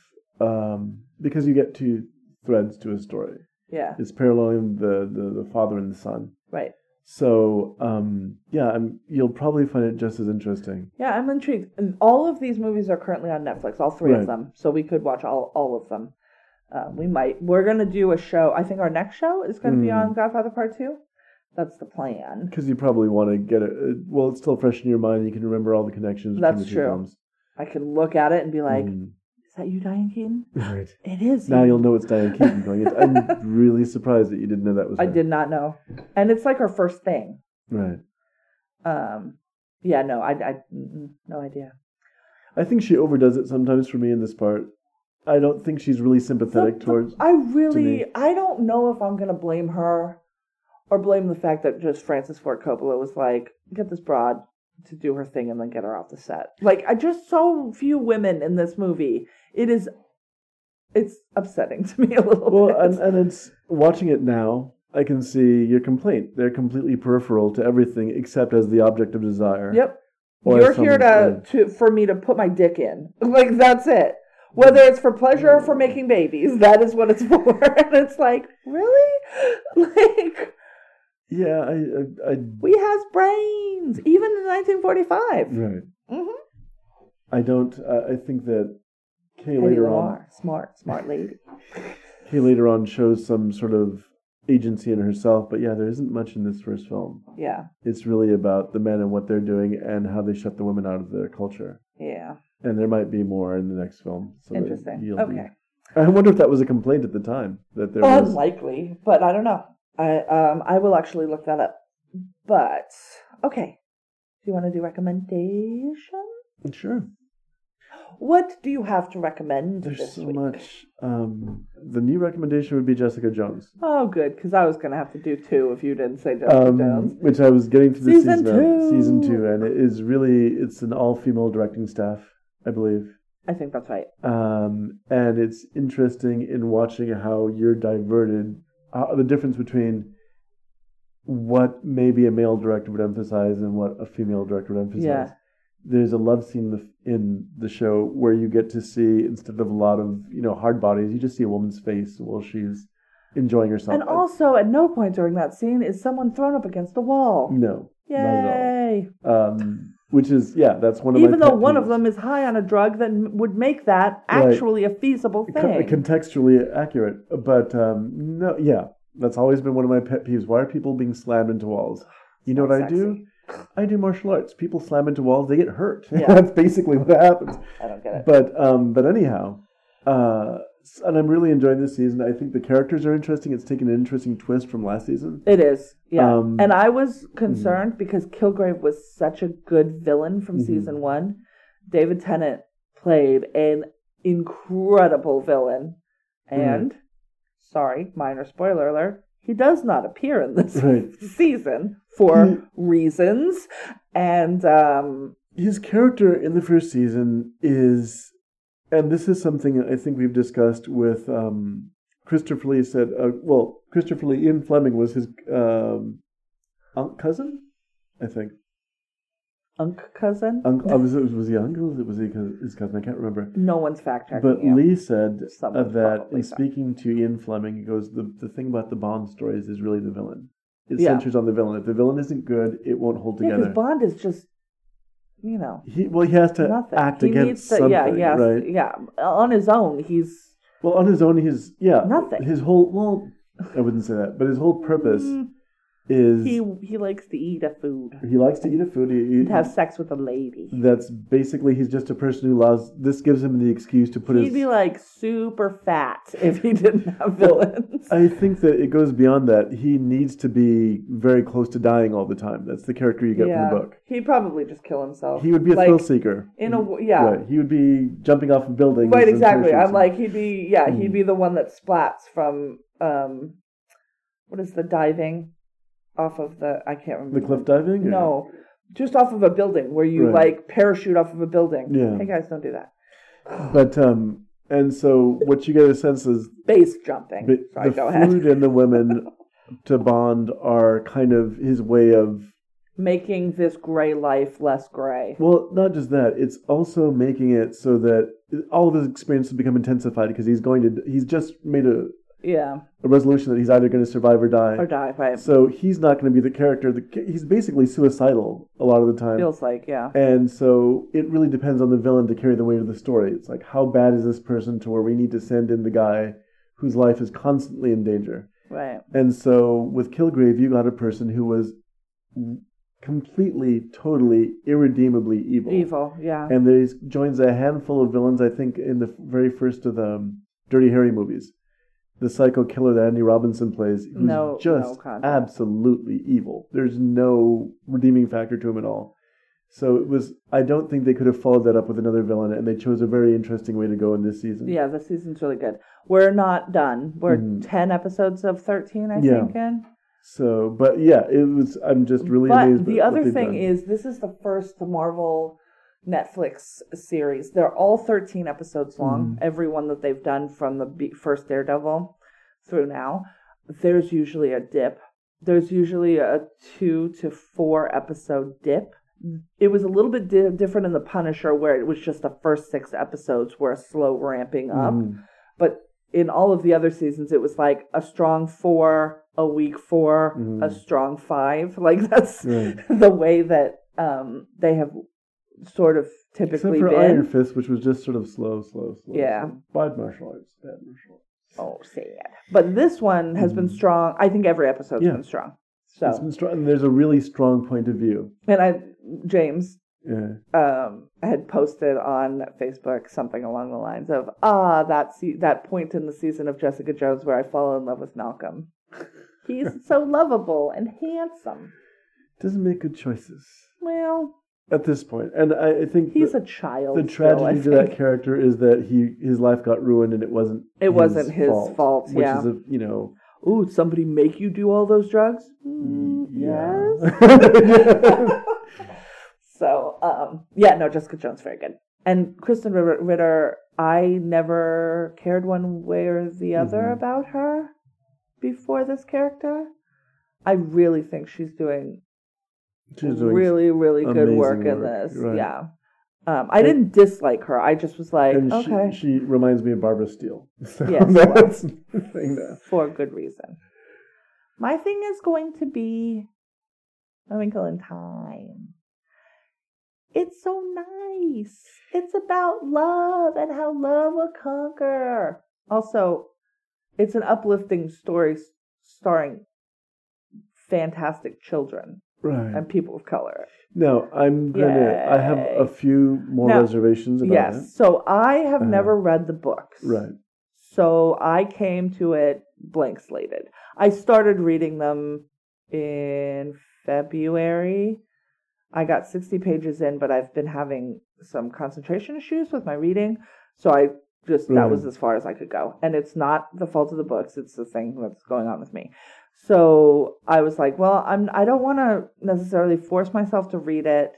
S2: um, because you get two threads to a story.
S1: Yeah,
S2: It's paralleling the the, the father and the son.
S1: right.
S2: So um, yeah, I'm, you'll probably find it just as interesting.
S1: Yeah, I'm intrigued. And all of these movies are currently on Netflix, all three
S2: Right.
S1: of them. So we could watch all, all of them. Uh, we might. We're going to do a show. I think our next show is going to be on Godfather Part 2. That's the plan.
S2: Because you probably want to get it. uh, Well, it's still fresh in your mind. You can remember all the connections. between
S1: That's
S2: the two
S1: true.
S2: films.
S1: I can look at it and be like,
S2: Mm.
S1: is that you, Diane Keaton? [LAUGHS]
S2: Right.
S1: It is.
S2: Now
S1: you."
S2: you'll know it's Diane Keaton going. It. I'm [LAUGHS] really surprised that you didn't know that was.
S1: I
S2: her.
S1: did not know. And it's like her first thing.
S2: Right.
S1: Um, yeah, no, I, I no idea.
S2: I think she overdoes it sometimes for me in this part. I don't think she's really sympathetic
S1: The- the-
S2: towards.
S1: I really,
S2: me.
S1: I don't know if I'm gonna blame her or blame the fact that just Francis Ford Coppola was like, get this broad to do her thing and then get her off the set. Like, I just so few women in this movie. It is, it's upsetting to me a little
S2: Well,
S1: bit.
S2: and, and it's watching it now. I can see your complaint. They're completely peripheral to everything except as the object of desire.
S1: yep,
S2: Or
S1: you're here to to for me to put my dick in. [LAUGHS] Like that's it. Whether it's for pleasure or for making babies, [LAUGHS] that is what it's [LAUGHS] for. and it's like, really, [LAUGHS] like.
S2: Yeah, I, I, I
S1: We has brains, even in 1945.
S2: right.
S1: Mm-hmm.
S2: I don't. Uh, I think that Kay later on,
S1: Lamar, smart, smart lady.
S2: Kay later on shows some sort of agency in herself. But yeah, there isn't much in this first film.
S1: Yeah,
S2: It's really about the men and what they're doing and how they shut the women out of their culture.
S1: yeah.
S2: And there might be more in the next film. So
S1: Interesting.
S2: you'll be-
S1: Okay.
S2: I wonder if that was a complaint at the time that there was.
S1: Unlikely, but I don't know. I um I will actually look that up. But okay, do you want to do recommendation?
S2: Sure.
S1: What do you have to recommend
S2: There's
S1: this
S2: so
S1: week?
S2: much. Um, the new recommendation would be Jessica Jones,
S1: Oh, good, because I was gonna have to do two if you didn't say Jessica
S2: um,
S1: Jones.
S2: which I was getting to the
S1: Season
S2: season, of- season
S1: two.
S2: two, and it is really it's an all female directing staff, I believe.
S1: I think that's right.
S2: um, and it's interesting in watching how you're diverted. Uh, the difference between what maybe a male director would emphasize and what a female director would emphasize.
S1: Yeah.
S2: There's a love scene in the, show where you get to see instead of a lot of you know hard bodies, you just see a woman's face while she's enjoying herself.
S1: And also, at no point during that scene is someone thrown up against a wall.
S2: no, not
S1: Yay!
S2: at all. Um, which is yeah, that's one of my
S1: Even
S2: though
S1: one of them is high on a drug that would make that
S2: Right.
S1: actually a feasible
S2: Co-
S1: thing.
S2: contextually accurate. But um, no, yeah, that's always been one of my pet peeves. Why are people being slammed into walls? You know what
S1: Not
S2: I do? I do martial arts. People slam into walls, they get hurt. [LAUGHS]
S1: Yeah.
S2: that's basically what happens.
S1: I don't get it.
S2: But um, but anyhow, uh, and I'm really enjoying this season. I think the characters are interesting. It's taken an interesting twist from last season.
S1: It is, yeah.
S2: Um,
S1: and I was concerned because Kilgrave was such a good villain from
S2: Mhm.
S1: season one. David Tennant played an incredible villain.
S2: Mm-hmm.
S1: And sorry, minor spoiler alert, he does not appear in this
S2: Right. [LAUGHS]
S1: season for reasons. And um
S2: his character in the first season is, and this is something I think we've discussed with um, Christopher Lee. Said, uh, well, Christopher Lee Ian Fleming was his um, unc cousin, I think.
S1: Unc cousin.
S2: Uncle, uh, was, it, was he uncle? Was he his cousin? I can't remember.
S1: no one's fact checking
S2: But
S1: you.
S2: Lee said uh, that in speaking to Ian Fleming, he goes, the, the thing about the Bond stories is really the villain. It
S1: Yeah.
S2: centers on the villain. If the villain isn't good, it won't hold
S1: yeah,
S2: together.
S1: because Bond is just, you know,
S2: he, well, he has to
S1: nothing.
S2: act
S1: he
S2: against
S1: needs to,
S2: something,
S1: yeah, yeah,
S2: right?
S1: yeah. On his own, he's
S2: Well, on his own, he's yeah,
S1: Nothing.
S2: His whole well, I wouldn't say that, but his whole purpose
S1: Mm,
S2: is
S1: he
S2: he,
S1: likes to eat a food, He
S2: likes to eat a food. He, he-
S1: and have sex with a lady.
S2: that's basically he's just a person who loves. This gives him the excuse to put his He'd
S1: be like super fat [LAUGHS] if he didn't have villains.
S2: I think that it goes beyond that. He needs to be very close to dying all the time. That's the character you get from the book.
S1: he'd probably just kill himself.
S2: He would be a
S1: like,
S2: thrill seeker.
S1: in a yeah.
S2: Right. He would be jumping off of buildings.
S1: Right, exactly. I'm like he'd be yeah,
S2: Hmm.
S1: he'd be the one that splats from um what is the diving off of the I can't remember
S2: the cliff diving. or-
S1: No. Just off of a building where you
S2: Right.
S1: like parachute off of a building.
S2: Yeah.
S1: Hey guys, don't do that.
S2: But um, and so what you get a sense is
S1: Base jumping.
S2: But
S1: Sorry,
S2: the
S1: go ahead.
S2: food and the women [LAUGHS] to Bond are kind of his way of
S1: Making this gray life less gray.
S2: well, not just that. It's also making it so that all of his experiences become intensified because he's going to. He's just made a,
S1: Yeah.
S2: a resolution that he's either going to survive or die.
S1: Or die, right.
S2: So he's not going to be the character. The, he's basically suicidal a lot of the time.
S1: Feels like, yeah.
S2: And so it really depends on the villain to carry the weight of the story. It's like, how bad is this person to where we need to send in the guy whose life is constantly in danger?
S1: Right.
S2: And so with Kilgrave, you got a person who was completely, totally, irredeemably evil.
S1: Evil, yeah.
S2: And he joins a handful of villains, I think, in the very first of the um, Dirty Harry movies. The psycho killer that Andy Robinson plays, who's
S1: No- no
S2: just
S1: contact.
S2: absolutely evil. There's no redeeming factor to him at all. So it was. I don't think they could have followed that up with another villain, and they chose a very interesting way to go in this season.
S1: Yeah, the season's really good. We're not done. We're
S2: Mhm.
S1: 10 episodes of 13, I
S2: Yeah.
S1: think, in.
S2: So, but yeah, it was. I'm just really
S1: but
S2: amazed.
S1: the other thing
S2: done.
S1: is, this is the first Marvel Netflix series. They're all 13 episodes long,
S2: Mhm.
S1: every one that they've done from the first Daredevil through now. There's usually a dip. There's usually a two to four episode dip. It was a little bit di- different in The Punisher, where it was just the first six episodes were a slow ramping up.
S2: Mhm.
S1: But in all of the other seasons, it was like a strong four, a weak 4 a
S2: Mhm.
S1: strong five. Like [LAUGHS] that's
S2: Right.
S1: the way that um, they have sort of typically Except
S2: for
S1: been.
S2: Iron Fist, which was just sort of slow, slow, slow.
S1: Yeah.
S2: Bad martial arts. Bad martial arts.
S1: Oh, sad. But this one has been
S2: Mhm.
S1: strong. I think every episode's
S2: Yeah.
S1: been strong. So It's
S2: been strong. And there's a really strong point of view.
S1: and I, James,
S2: Yeah.
S1: um, had posted on Facebook something along the lines of, "Ah, that se- that point in the season of Jessica Jones where I fall in love with Malcolm. [LAUGHS] He's so lovable and handsome.
S2: Doesn't make good choices
S1: Well,
S2: at this point. And I, I think
S1: he's
S2: the,
S1: a child.
S2: the tragedy to that character is that he his life got ruined and it wasn't
S1: It wasn't his
S2: fault,
S1: fault,
S2: which
S1: yeah.
S2: is a you know
S1: Ooh, somebody make you do all those drugs? Mm,
S2: yeah. [LAUGHS] [LAUGHS]
S1: So, um, yeah, no, Jessica Jones, very good. And Krysten Ritter, I never cared one way or the other
S2: Mhm.
S1: about her before this character. I really think She's doing really, really good
S2: amazing
S1: work in this.
S2: right.
S1: Yeah. Um, I didn't dislike her. I just was like,
S2: and
S1: okay,
S2: she, she reminds me of Barbara Steele. [LAUGHS] So
S1: Yes,
S2: that's the thing now. [LAUGHS]
S1: for good reason. My thing is going to be A Wrinkle in Time. It's so nice. It's about love and how love will conquer. Also, it's an uplifting story starring fantastic children
S2: Right.
S1: and people of color.
S2: Now I'm gonna. I have a few more
S1: Now-
S2: reservations about
S1: Yes. So I have
S2: Uh-huh.
S1: never read the books.
S2: Right.
S1: So I came to it blank slated. I started reading them in February. I got 60 pages in, but I've been having some concentration issues with my reading. So I Just that was as far as I could go. And it's not the fault of the books, it's the thing that's going on with me. So I was like, well, I'm I don't want to necessarily force myself to read it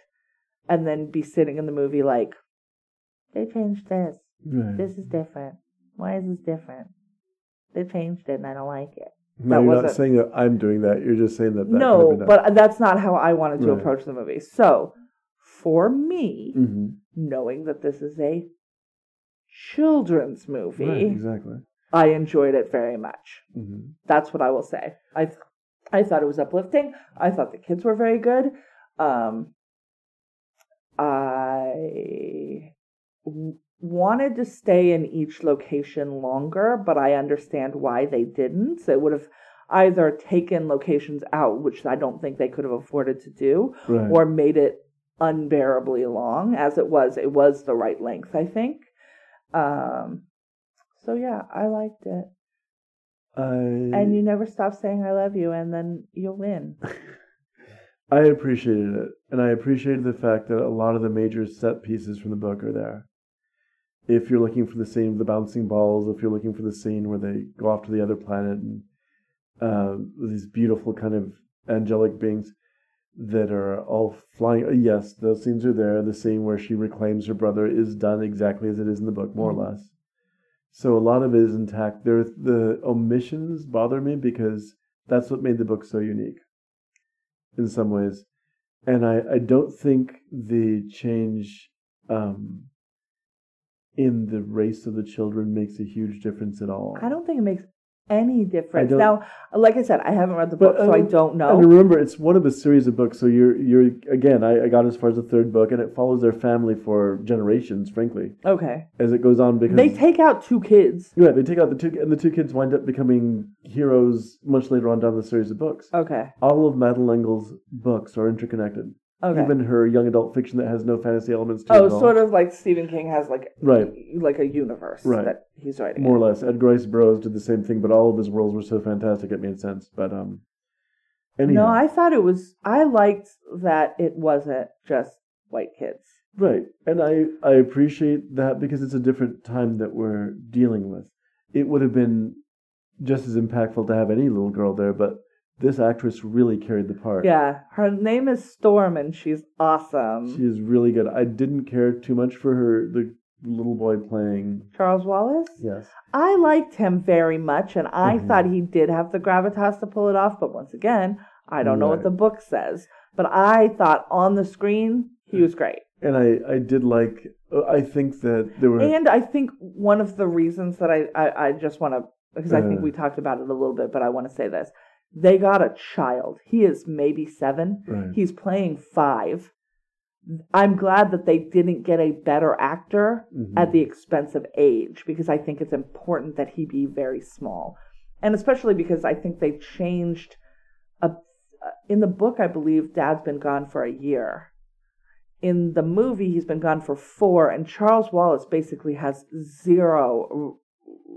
S1: and then be sitting in the movie like they changed this.
S2: Right.
S1: This is different. Why is this different? They changed it and I don't like it.
S2: no,
S1: that
S2: you're not saying that I'm doing that. You're just saying that. that
S1: no, but that's not how I wanted to
S2: Right.
S1: approach the movie. So, for me,
S2: hmm
S1: knowing that this is a children's movie,
S2: right, exactly.
S1: I enjoyed it very much.
S2: hmm
S1: That's what I will say. I th- I thought it was uplifting. I thought the kids were very good. Um, I w- wanted to stay in each location longer, but I understand why they didn't. So it would have either taken locations out, which I don't think they could have afforded to do,
S2: Right.
S1: or made it unbearably long. As it was, it was the right length, I think. Um, so yeah, I liked it.
S2: I
S1: And you never stop saying I love you, and then you'll win. [LAUGHS]
S2: I appreciated it, and I appreciated the fact that a lot of the major set pieces from the book are there. If you're looking for the scene of the bouncing balls, if you're looking for the scene where they go off to the other planet and uh, these beautiful kind of angelic beings that are all flying, uh, yes, those scenes are there. The scene where she reclaims her brother is done exactly as it is in the book, more or less. So a lot of it is intact. There, the omissions bother me because that's what made the book so unique in some ways. And I, I don't think the change um, in the race of the children makes a huge difference at all.
S1: I don't think it makes any difference. Now, like I said, I haven't read the
S2: But,
S1: book, so I
S2: um,
S1: don't know.
S2: And remember, it's one of a series of books. So you're you're again. I, I got as far as the third book, and it follows their family for generations. Frankly,
S1: Okay.
S2: as it goes on, because
S1: They take out two kids.
S2: yeah, they take out the two, and the two kids wind up becoming heroes much later on down the series of books.
S1: Okay.
S2: All of Madeleine L'Engle's books are interconnected.
S1: Okay.
S2: Even her young adult fiction that has no fantasy elements to it.
S1: oh,
S2: at all.
S1: sort of like Stephen King has like
S2: Right.
S1: like a universe
S2: Right.
S1: that he's writing.
S2: more
S1: in.
S2: or less. Ed Rice Burroughs did the same thing, but all of his worlds were so fantastic it made sense. But um, anyhow,
S1: No, I thought it was. I liked that it wasn't just white kids.
S2: right, and I I appreciate that because it's a different time that we're dealing with. It would have been just as impactful to have any little girl there, but this actress really carried the part.
S1: Yeah, her name is Storm, and she's awesome.
S2: she is really good. I didn't care too much for her the little boy playing.
S1: Charles Wallace.
S2: Yes,
S1: I liked him very much, and I
S2: Mhm.
S1: thought he did have the gravitas to pull it off. But once again, I don't know what the book says. But I thought on the screen he was great,
S2: and I I did like. I think that there were.
S1: and I think one of the reasons that I I, I just want to because I think
S2: Uh.
S1: we talked about it a little bit, but I want to say this: they got a child. He is maybe seven.
S2: right.
S1: He's playing five. I'm glad that they didn't get a better actor
S2: Mhm.
S1: at the expense of age because I think it's important that he be very small. And especially because I think they changed a, in the book I believe dad's been gone for a year. In the movie he's been gone for 4 and Charles Wallace basically has zero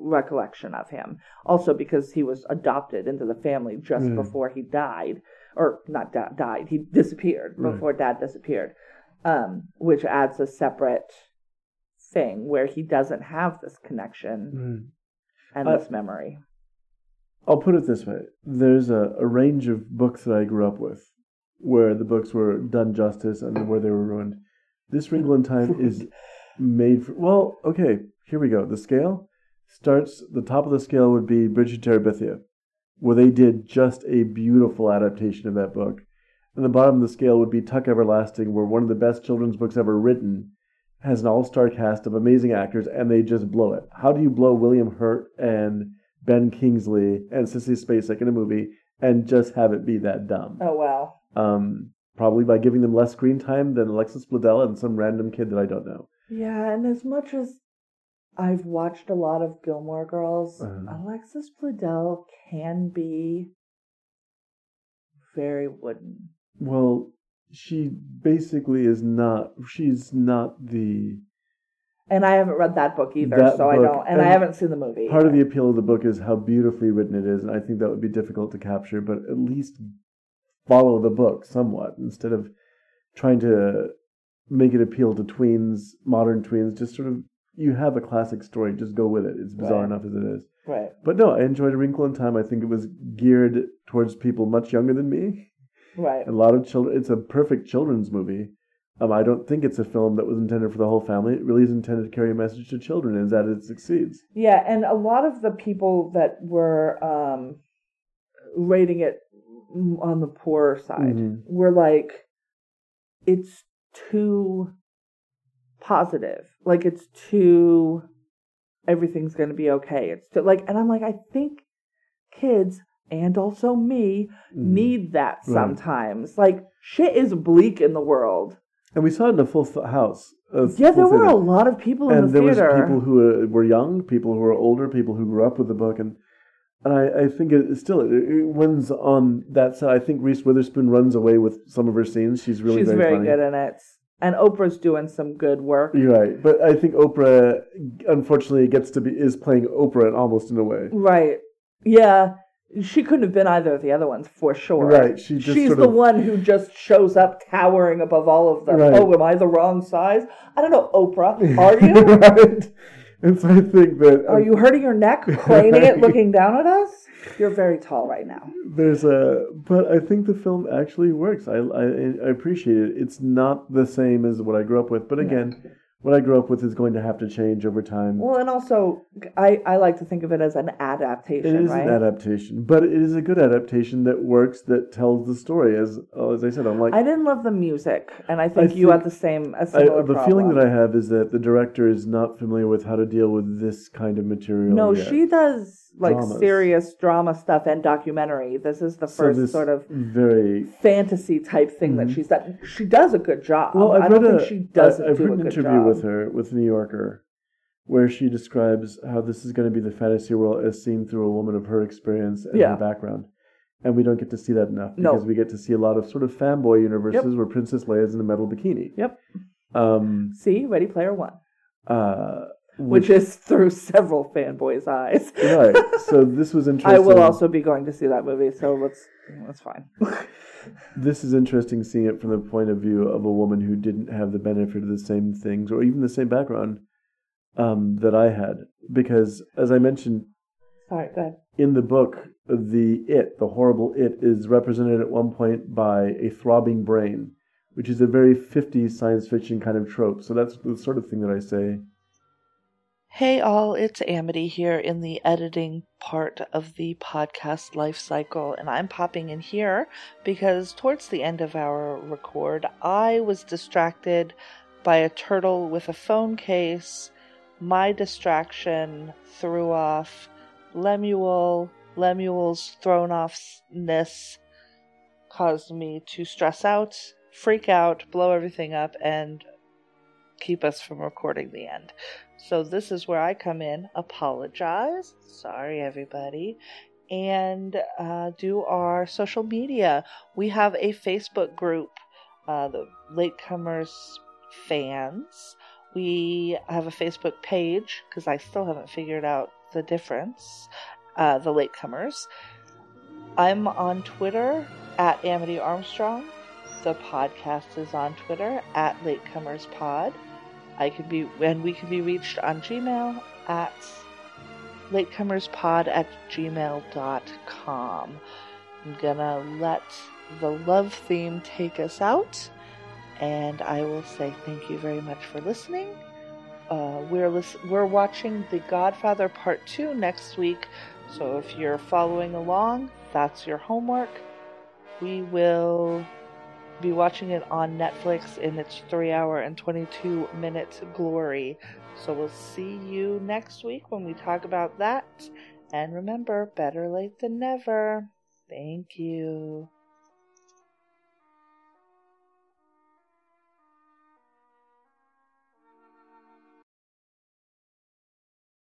S1: recollection of him. Also because he was adopted into the family just
S2: Mm.
S1: before he died or not da- died, he disappeared
S2: Right.
S1: before dad disappeared. Um, which adds a separate thing where he doesn't have this connection
S2: Right.
S1: and
S2: I-
S1: this memory.
S2: I'll put it this way: there's a, a range of books that I grew up with, where the books were done justice and where they were ruined. This Wrinkle in Time [LAUGHS] is made for. Well, okay, here we go. The scale starts. The top of the scale would be Bridge to Terabithia, where they did just a beautiful adaptation of that book. And the bottom of the scale would be Tuck Everlasting, where one of the best children's books ever written has an all-star cast of amazing actors, and they just blow it. How do you blow William Hurt and Ben Kingsley and Sissy Spacek in a movie and just have it be that dumb?
S1: Oh wow.
S2: Um, probably by giving them less screen time than Alexis Bledel and some random kid that I don't know.
S1: Yeah, and as much as I've watched a lot of Gilmore Girls,
S2: Uh-huh.
S1: Alexis Bledel can be very wooden.
S2: Well, she basically is not. She's not the
S1: And I haven't read that book either,
S2: That
S1: so I don't and, I haven't seen the movie.
S2: part of the appeal of the book is how beautifully written it is, and I think that would be difficult to capture. But at least follow the book somewhat instead of trying to make it appeal to tweens, modern tweens. Just sort of you have a classic story. Just go with it. It's bizarre
S1: Right.
S2: enough as it is.
S1: Right.
S2: But no, I enjoyed A Wrinkle in Time. I think it was geared towards people much younger than me.
S1: Right.
S2: A lot of children. It's a perfect children's movie. Um, I don't think it's a film that was intended for the whole family. It really is intended to carry a message to children, and that it succeeds.
S1: Yeah, and a lot of the people that were um, rating it on the poorer side
S2: Mhm.
S1: were like, it's too positive. Like it's too everything's going to be okay. It's too like, and I'm like, I think kids and also me
S2: Mhm.
S1: need that
S2: Right.
S1: sometimes. Like shit is bleak in the world.
S2: And we saw it in a full house.
S1: Yeah, there were a lot of people in
S2: and
S1: the
S2: there
S1: theater.
S2: was people who were, were young, people who were older, people who grew up with the book, and and I, I think it, still it, it wins on that side. I think Reese Witherspoon runs away with some of her scenes. She's really
S1: She's
S2: very,
S1: very good in it. And Oprah's doing some good work.
S2: You're right, but I think Oprah, unfortunately, gets to be is playing Oprah almost in a way.
S1: Right. Yeah. She couldn't have been either of the other ones for sure.
S2: Right, she just
S1: She's the
S2: of-
S1: one who just shows up towering above all of them.
S2: Right.
S1: Oh, am I the wrong size? I don't know, Oprah. Are [LAUGHS] you?
S2: right, and so I think that
S1: Are
S2: um,
S1: you hurting your neck, [LAUGHS] craning it, looking down at us? You're very tall right now.
S2: There's a, but I think the film actually works. I, I I appreciate it. It's not the same as what I grew up with, but again, what I grew up with is going to have to change over time.
S1: Well, and also, I, I like to think of it as an adaptation, It
S2: is
S1: right?
S2: an adaptation, but it is a good adaptation that works, that tells the story. As oh, as I said, I'm like
S1: I didn't love the music, and I think you
S2: think-
S1: had the same. A
S2: I, the
S1: problem.
S2: feeling that I have is that the director is not familiar with how to deal with this kind of material.
S1: No,
S2: yet.
S1: she does like
S2: Dramas.
S1: serious drama stuff and documentary. This is the
S2: So
S1: first
S2: this
S1: sort of
S2: very
S1: fantasy type thing that she's done. She does a good job.
S2: Well, I've
S1: I don't
S2: read
S1: think
S2: a,
S1: she doesn't
S2: I, have
S1: do
S2: read an interview
S1: job.
S2: with her with New Yorker, where she describes how this is going to be the fantasy world as seen through a woman of her experience and
S1: Yeah.
S2: her background, and we don't get to see that enough
S1: No.
S2: because we get to see a lot of sort of fanboy universes where Princess Leia is in a metal bikini.
S1: Yep.
S2: Um.
S1: See, Ready Player One,
S2: Uh.
S1: Which is through several fanboys' eyes.
S2: right. So [LAUGHS] this was interesting.
S1: I will also be going to see that movie, so let's that's fine. [LAUGHS]
S2: This is interesting seeing it from the point of view of a woman who didn't have the benefit of the same things or even the same background um, that I had. Because, as I mentioned
S1: Sorry, go ahead.
S2: in the book, the it, the horrible it, is represented at one point by a throbbing brain, which is a very 50s science fiction kind of trope. So that's the sort of thing that I say.
S4: Hey all, it's Amity here in the editing part of the podcast life cycle, and I'm popping in here because towards the end of our record, I was distracted by a turtle with a phone case. My distraction threw off Lemuel. Lemuel's thrown offness caused me to stress out, freak out, blow everything up, and keep us from recording the end. So this is where I come in, apologize, sorry everybody, and uh, do our social media. We have a Facebook group, uh, the Latecomers fans. We have a Facebook page because I still haven't figured out the difference. Uh, the Latecomers. I'm on Twitter at Amity Armstrong. The podcast is on Twitter at LatecomersPod. I can be and we can be reached on Gmail at latecomerspod at gmail.com. I'm gonna let the love theme take us out, and I will say thank you very much for listening. Uh, we're lis- we're watching The Godfather Part Two next week, so if you're following along, that's your homework. We will be watching it on Netflix in its 3 hour and 22 minute glory. So we'll see you next week when we talk about that. And remember, better late than never. Thank you.